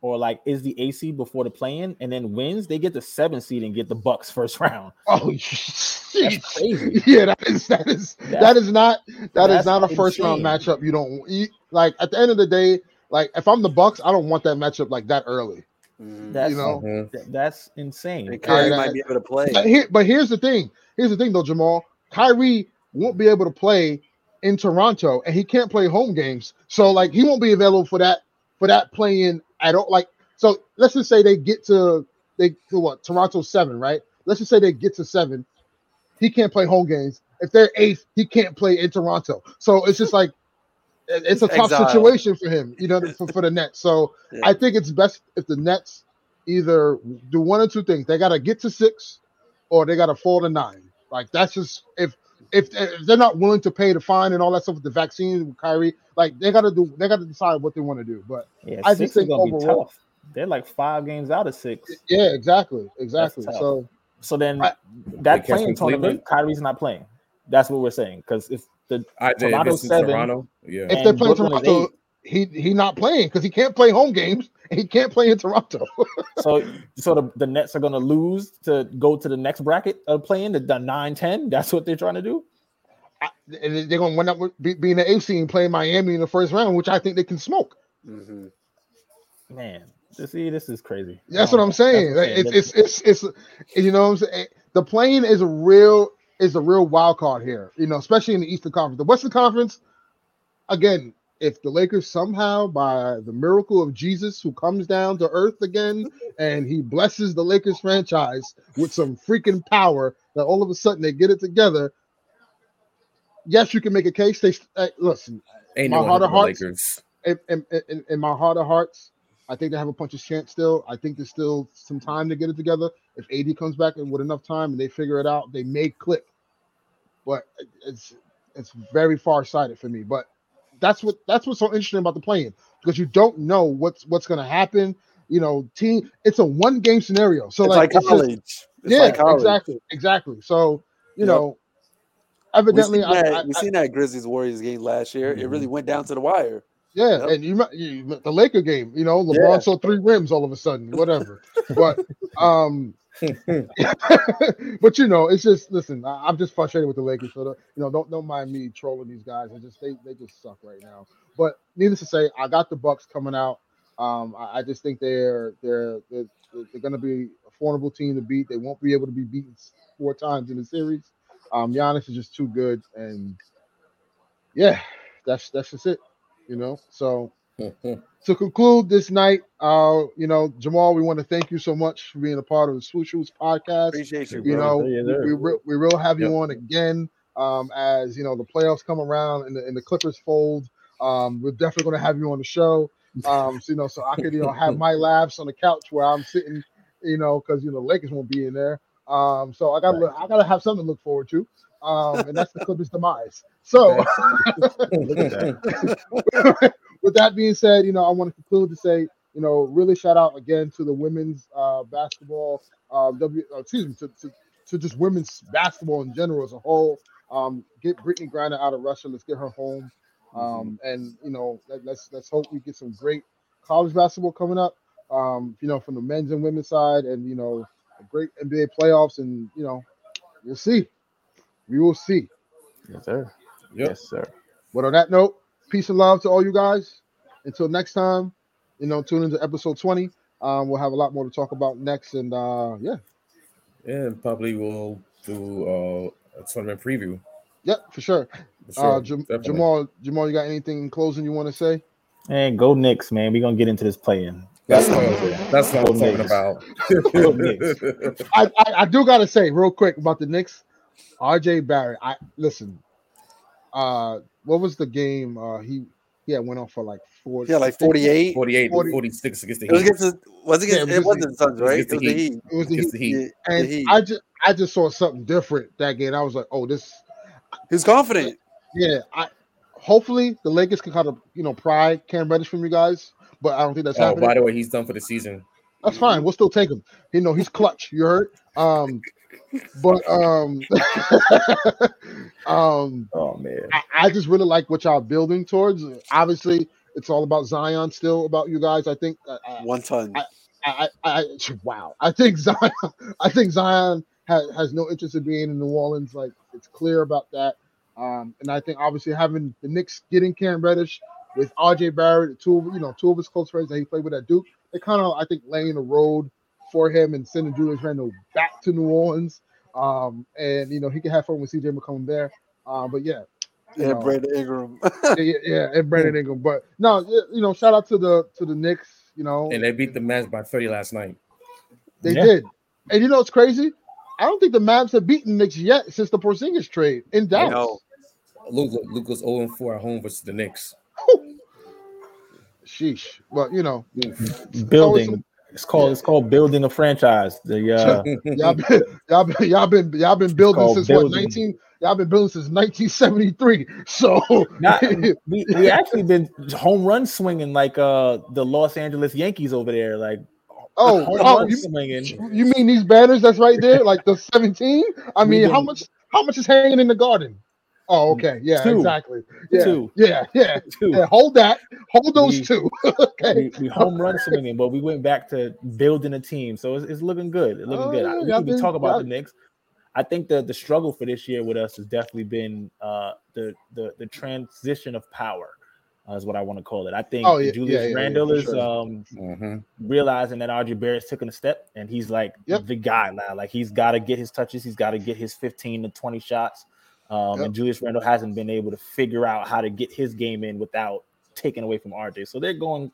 or like is the AC before the play-in and then wins, they get the seven seed and get the Bucks first round. Oh, That's crazy. yeah, that is that is that That's- not that is not a first round matchup. You don't you, like at the end of the day. Like if I'm the Bucks, I don't want that matchup like that early. Mhm. That's You know? Mhm. that's insane. And Kyrie that- might be able to play. But, here, but here's the thing. Here's the thing, though, Jamal. Kyrie won't be able to play in Toronto, and he can't play home games. So, like, he won't be available for that for that playing at all. Like, so let's just say they get to they to what Toronto seven, right? Let's just say they get to seven. He can't play home games. If they're eighth, he can't play in Toronto. So it's just like it's a tough Exile. situation for him, you know, for, for the Nets. So Yeah. I think it's best if the Nets either do one or two things. They got to get to six, or they got to fall to nine. Like that's just if if, if they're not willing to pay the fine and all that stuff with the vaccine with Kyrie, like they got to do they got to decide what they want to do. But Yeah, I just think overall- They're like five games out of six. yeah, exactly, exactly. So So then I- that play-in tournament, Kyrie's not playing. That's what we're saying. Because if the I Toronto it's seven. Toronto, yeah. if they're playing Brooklyn is Toronto, he he not playing because he can't play home games he can't play in Toronto. so so the, the Nets are gonna lose to go to the next bracket of play-in the, the 9-10. That's what they're trying to do. I- and they're going to wind up with be, being the AC and playing Miami in the first round, which I think they can smoke. Mhm. Man, to see this is crazy. That's Um, what I'm saying. what I'm it's, it's it's it's you know what I'm saying. The playing is a real is a real wild card here. You know, especially in the Eastern Conference. The Western Conference, again, if the Lakers somehow by the miracle of Jesus who comes down to earth again and he blesses the Lakers franchise with some freaking power, that all of a sudden they get it together. Yes, you can make a case. They uh, listen Ain't my no heart of the hearts- Lakers. in, in, in, in my heart of hearts, I think they have a puncher's chance still. I think there's still some time to get it together. If AD comes back and with enough time and they figure it out, they may click. But it's it's very far sighted for me. But that's what that's what's so interesting about the play-in because you don't know what's what's gonna happen. You know, team. It's a one game scenario. So it's like, like, it's just- college. It's yeah, like college. exactly, exactly. So you Yep. know, We evidently, seen I, that, I- we I- seen that Grizzlies Warriors game last year. It really went down to the wire. Yeah, Yep. and you, remem- you the Laker game, you know, LeBron Yeah. saw three rims all of a sudden, whatever. but um, but you know, it's just listen. I, I'm just frustrated with the Lakers. So the, you know, don't don't mind me trolling these guys. I just they they just suck right now. But needless to say, I got the Bucks coming out. Um, I, I just think they're they're they're, they're going to be a formidable team to beat. They won't be able to be beaten four times in the series. Um, Giannis is just too good, and yeah, that's that's just it. You know, so to conclude this night, uh, you know, Jamal, we want to thank you so much for being a part of the Swoosh Hoops podcast. Appreciate you, Bro. you know, Yes, we, we, we will have you Yep. on again um, as you know the playoffs come around and the, and the Clippers fold. Um, we're definitely going to have you on the show. Um, so, you know, so I could you know have my laughs on the couch where I'm sitting, you know, because you know Lakers won't be in there. Um, so I got to I got to have something to look forward to. Um, and that's the Clippers' demise. So. Look at that. with that being said, you know, I want to conclude to say, you know, really shout out again to the women's uh, basketball, uh, W, uh, excuse me, to, to, to just women's basketball in general as a whole. Um, get Brittney Griner out of Russia. Let's get her home. Um, and you know, let, let's let's hope we get some great college basketball coming up. Um, you know, from the men's and women's side, and you know, a great NBA playoffs, and you know, we'll see. We will see. Yes, sir. Yep. Yes, sir. But on that note, peace and love to all you guys. Until next time, you know, tune into episode 20. Um, we'll have a lot more to talk about next. And uh yeah, and probably we'll do uh, a tournament preview. yep, for sure. For sure, uh Jam- Jamal, Jamal, you got anything in closing you want to say? And go Knicks, man. We're gonna get into this play-in. That's what, I was- that's what I'm talking about. I, I, I do gotta say real quick about the Knicks. RJ Barrett, I listen. Uh what was the game? Uh he yeah went off for like four Yeah, like 48. 48 40 46 against the It was Heat. against the, was it, Yeah, against, it it was wasn't the- the Suns, it was right? It was the the Heat. Heat. It was the Heat. the Heat. Yeah, the And Heat. I just I just saw something different that game. I was like, oh, this He was confident. Yeah, I hopefully the Lakers can kind of you know pry Cam Reddish from you guys, but I don't think that's Oh, happening. by the way, he's done for the season. That's fine. We'll still take him. You know, he's clutch. You heard? Um, but um, um, Oh man. I, I just really like what y'all building towards. Obviously, it's all about Zion. Still about you guys. I think. I, I, One ton. I- I, I, wow. I think Zion. I think Zion has, has no interest in being in New Orleans. Like it's clear about that. Um, and I think obviously having the Knicks getting Cam Reddish with RJ Barrett, two of you know two of his close friends that he played with at Duke, they kind of I think laying the road for him and sending Julius Randle back to New Orleans. Um, and you know he can have fun with CJ McCollum there. Uh, but yeah, you and know, Brandon Ingram. yeah, yeah, yeah, and Brandon Ingram. But no, you know, shout out to the to the Knicks. You know, And they beat the Mavs by 30 last night. They Yeah. did. And you know it's crazy? I don't think the Mavs have beaten Knicks yet since the Porzingis trade in I Dallas. know. Luke, Luke was 0 4 at home versus the Knicks. Sheesh. But you know, Building. It's called it's called building a franchise. The uh y'all been y'all been y'all been y'all been building since building. what 19 y'all been building since 1973. So not, we, we actually been home run swinging like uh the Los Angeles Yankees over there. Like oh, home oh run you, swinging. you mean these banners that's right there, like the 17? I mean, how much how much is hanging in the garden? Oh, okay, yeah, Two. exactly. Yeah, Two. yeah, yeah. Too. yeah. Hold that, hold those We- two. okay. we, we home run swinging, but we went back to building a team. So it's, it's looking good. It's looking Oh, good. yeah, I- we y'all can been- talk about y'all- the Knicks. I think the the struggle for this year with us has definitely been uh, the the the transition of power, uh, is what I want to call it. I think Oh, yeah, Julius yeah, yeah, yeah, Randle for is sure. um, Mhm. realizing that RJ Barrett's taking a step, and he's like Yep. the guy now. Like he's got to get his touches. He's got to get his 15 to 20 shots. Um, Yep. And Julius Randle hasn't been able to figure out how to get his game in without taking away from RJ. So they're going.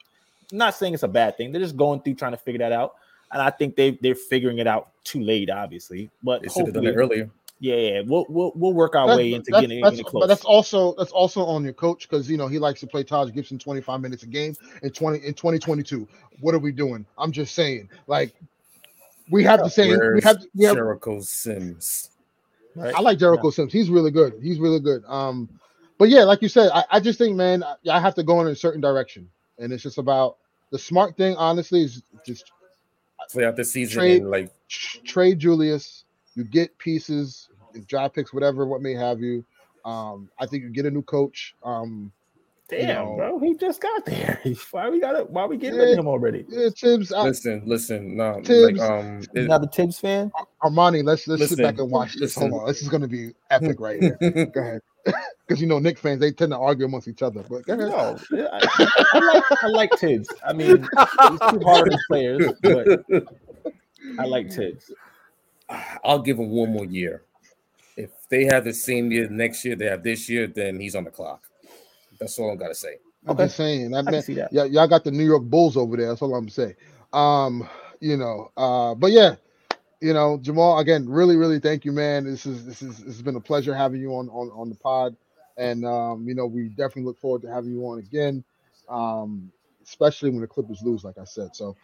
Not saying it's a bad thing. They're just going through trying to figure that out. And I think they they're figuring it out too late, obviously. But They should have done it earlier. yeah, yeah, we'll we'll, we'll work our That- way into that's- getting, that's- getting close. But that's also that's also on your coach because you know he likes to play Taj Gibson 25 minutes a game in 20 in 2022. What are we doing? I'm just saying, like we have the same. We have, we have Jericho Sims? Right? I like Jericho Sims. He's really good. He's really good. Um, but yeah, like you said, I, I just think, man, I, I have to go in a certain direction, and it's just about the smart thing. Honestly, is just Play out the season Trade- and like tr- trade Julius. You get pieces, draft picks, whatever, what may have you. Um, I think you get a new coach. Um, Damn, know. bro, he just got there. Why we got it? Why we getting rid of him already? yeah, Thibs, I, listen, listen, no, like um, it- Another Thibs fan? Armani, let's let's sit back and watch this. Hold on, this is gonna be epic right here. Go ahead, because you know Knick fans they tend to argue amongst each other. But go ahead. No, I, I like I like Thibs. I mean, he's two horrible players, but I like Thibs. I'll give him one more year. If they have the same year next year they have this year, then he's on the clock. That's all I gotta say. I'm Okay. just saying that I can man, see that. yeah, y'all got the New York Bulls over there. That's all I'm saying. Um, you know, uh, but yeah, you know, Jamal, again, really, really thank you, man. This is this is this has been a pleasure having you on on on the pod, and um, you know, we definitely look forward to having you on again, um, especially when the Clippers lose, like I said. So,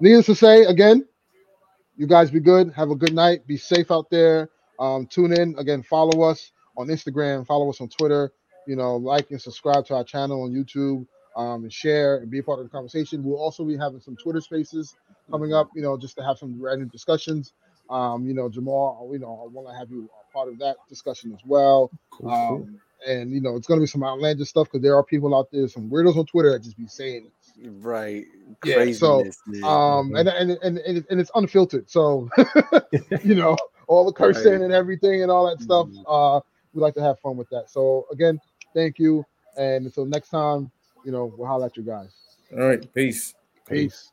needless to say, again, you guys be good. Have a good night. Be safe out there. Um, tune in again. Follow us on Instagram. Follow us on Twitter you know, like and subscribe to our channel on YouTube, um, and share and be a part of the conversation. We'll also be having some Twitter spaces coming up, you know, just to have some random discussions. Um, you know, Jamal, you know, I want to have you a part of that discussion as well. Cool, cool. Um, and you know, it's gonna be some outlandish stuff because there are people out there, some weirdos on Twitter that just be saying Right. Yeah, so, man. um, and, and and and and it's unfiltered. So, you know, all the cursing Right. and everything and all that stuff. Mhm. Uh, we like to have fun with that. So again, thank you, and until next time, you know, we'll holler at you guys. All right, peace. Peace.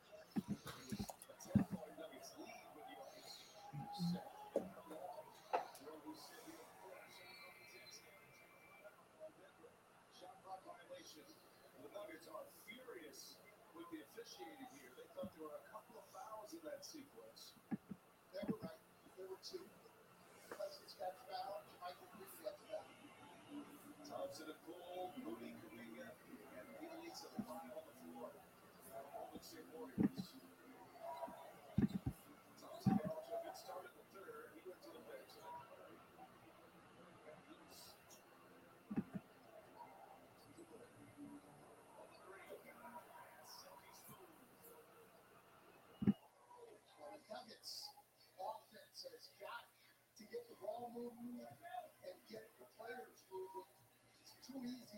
ball movement and get the players moving. It's too easy.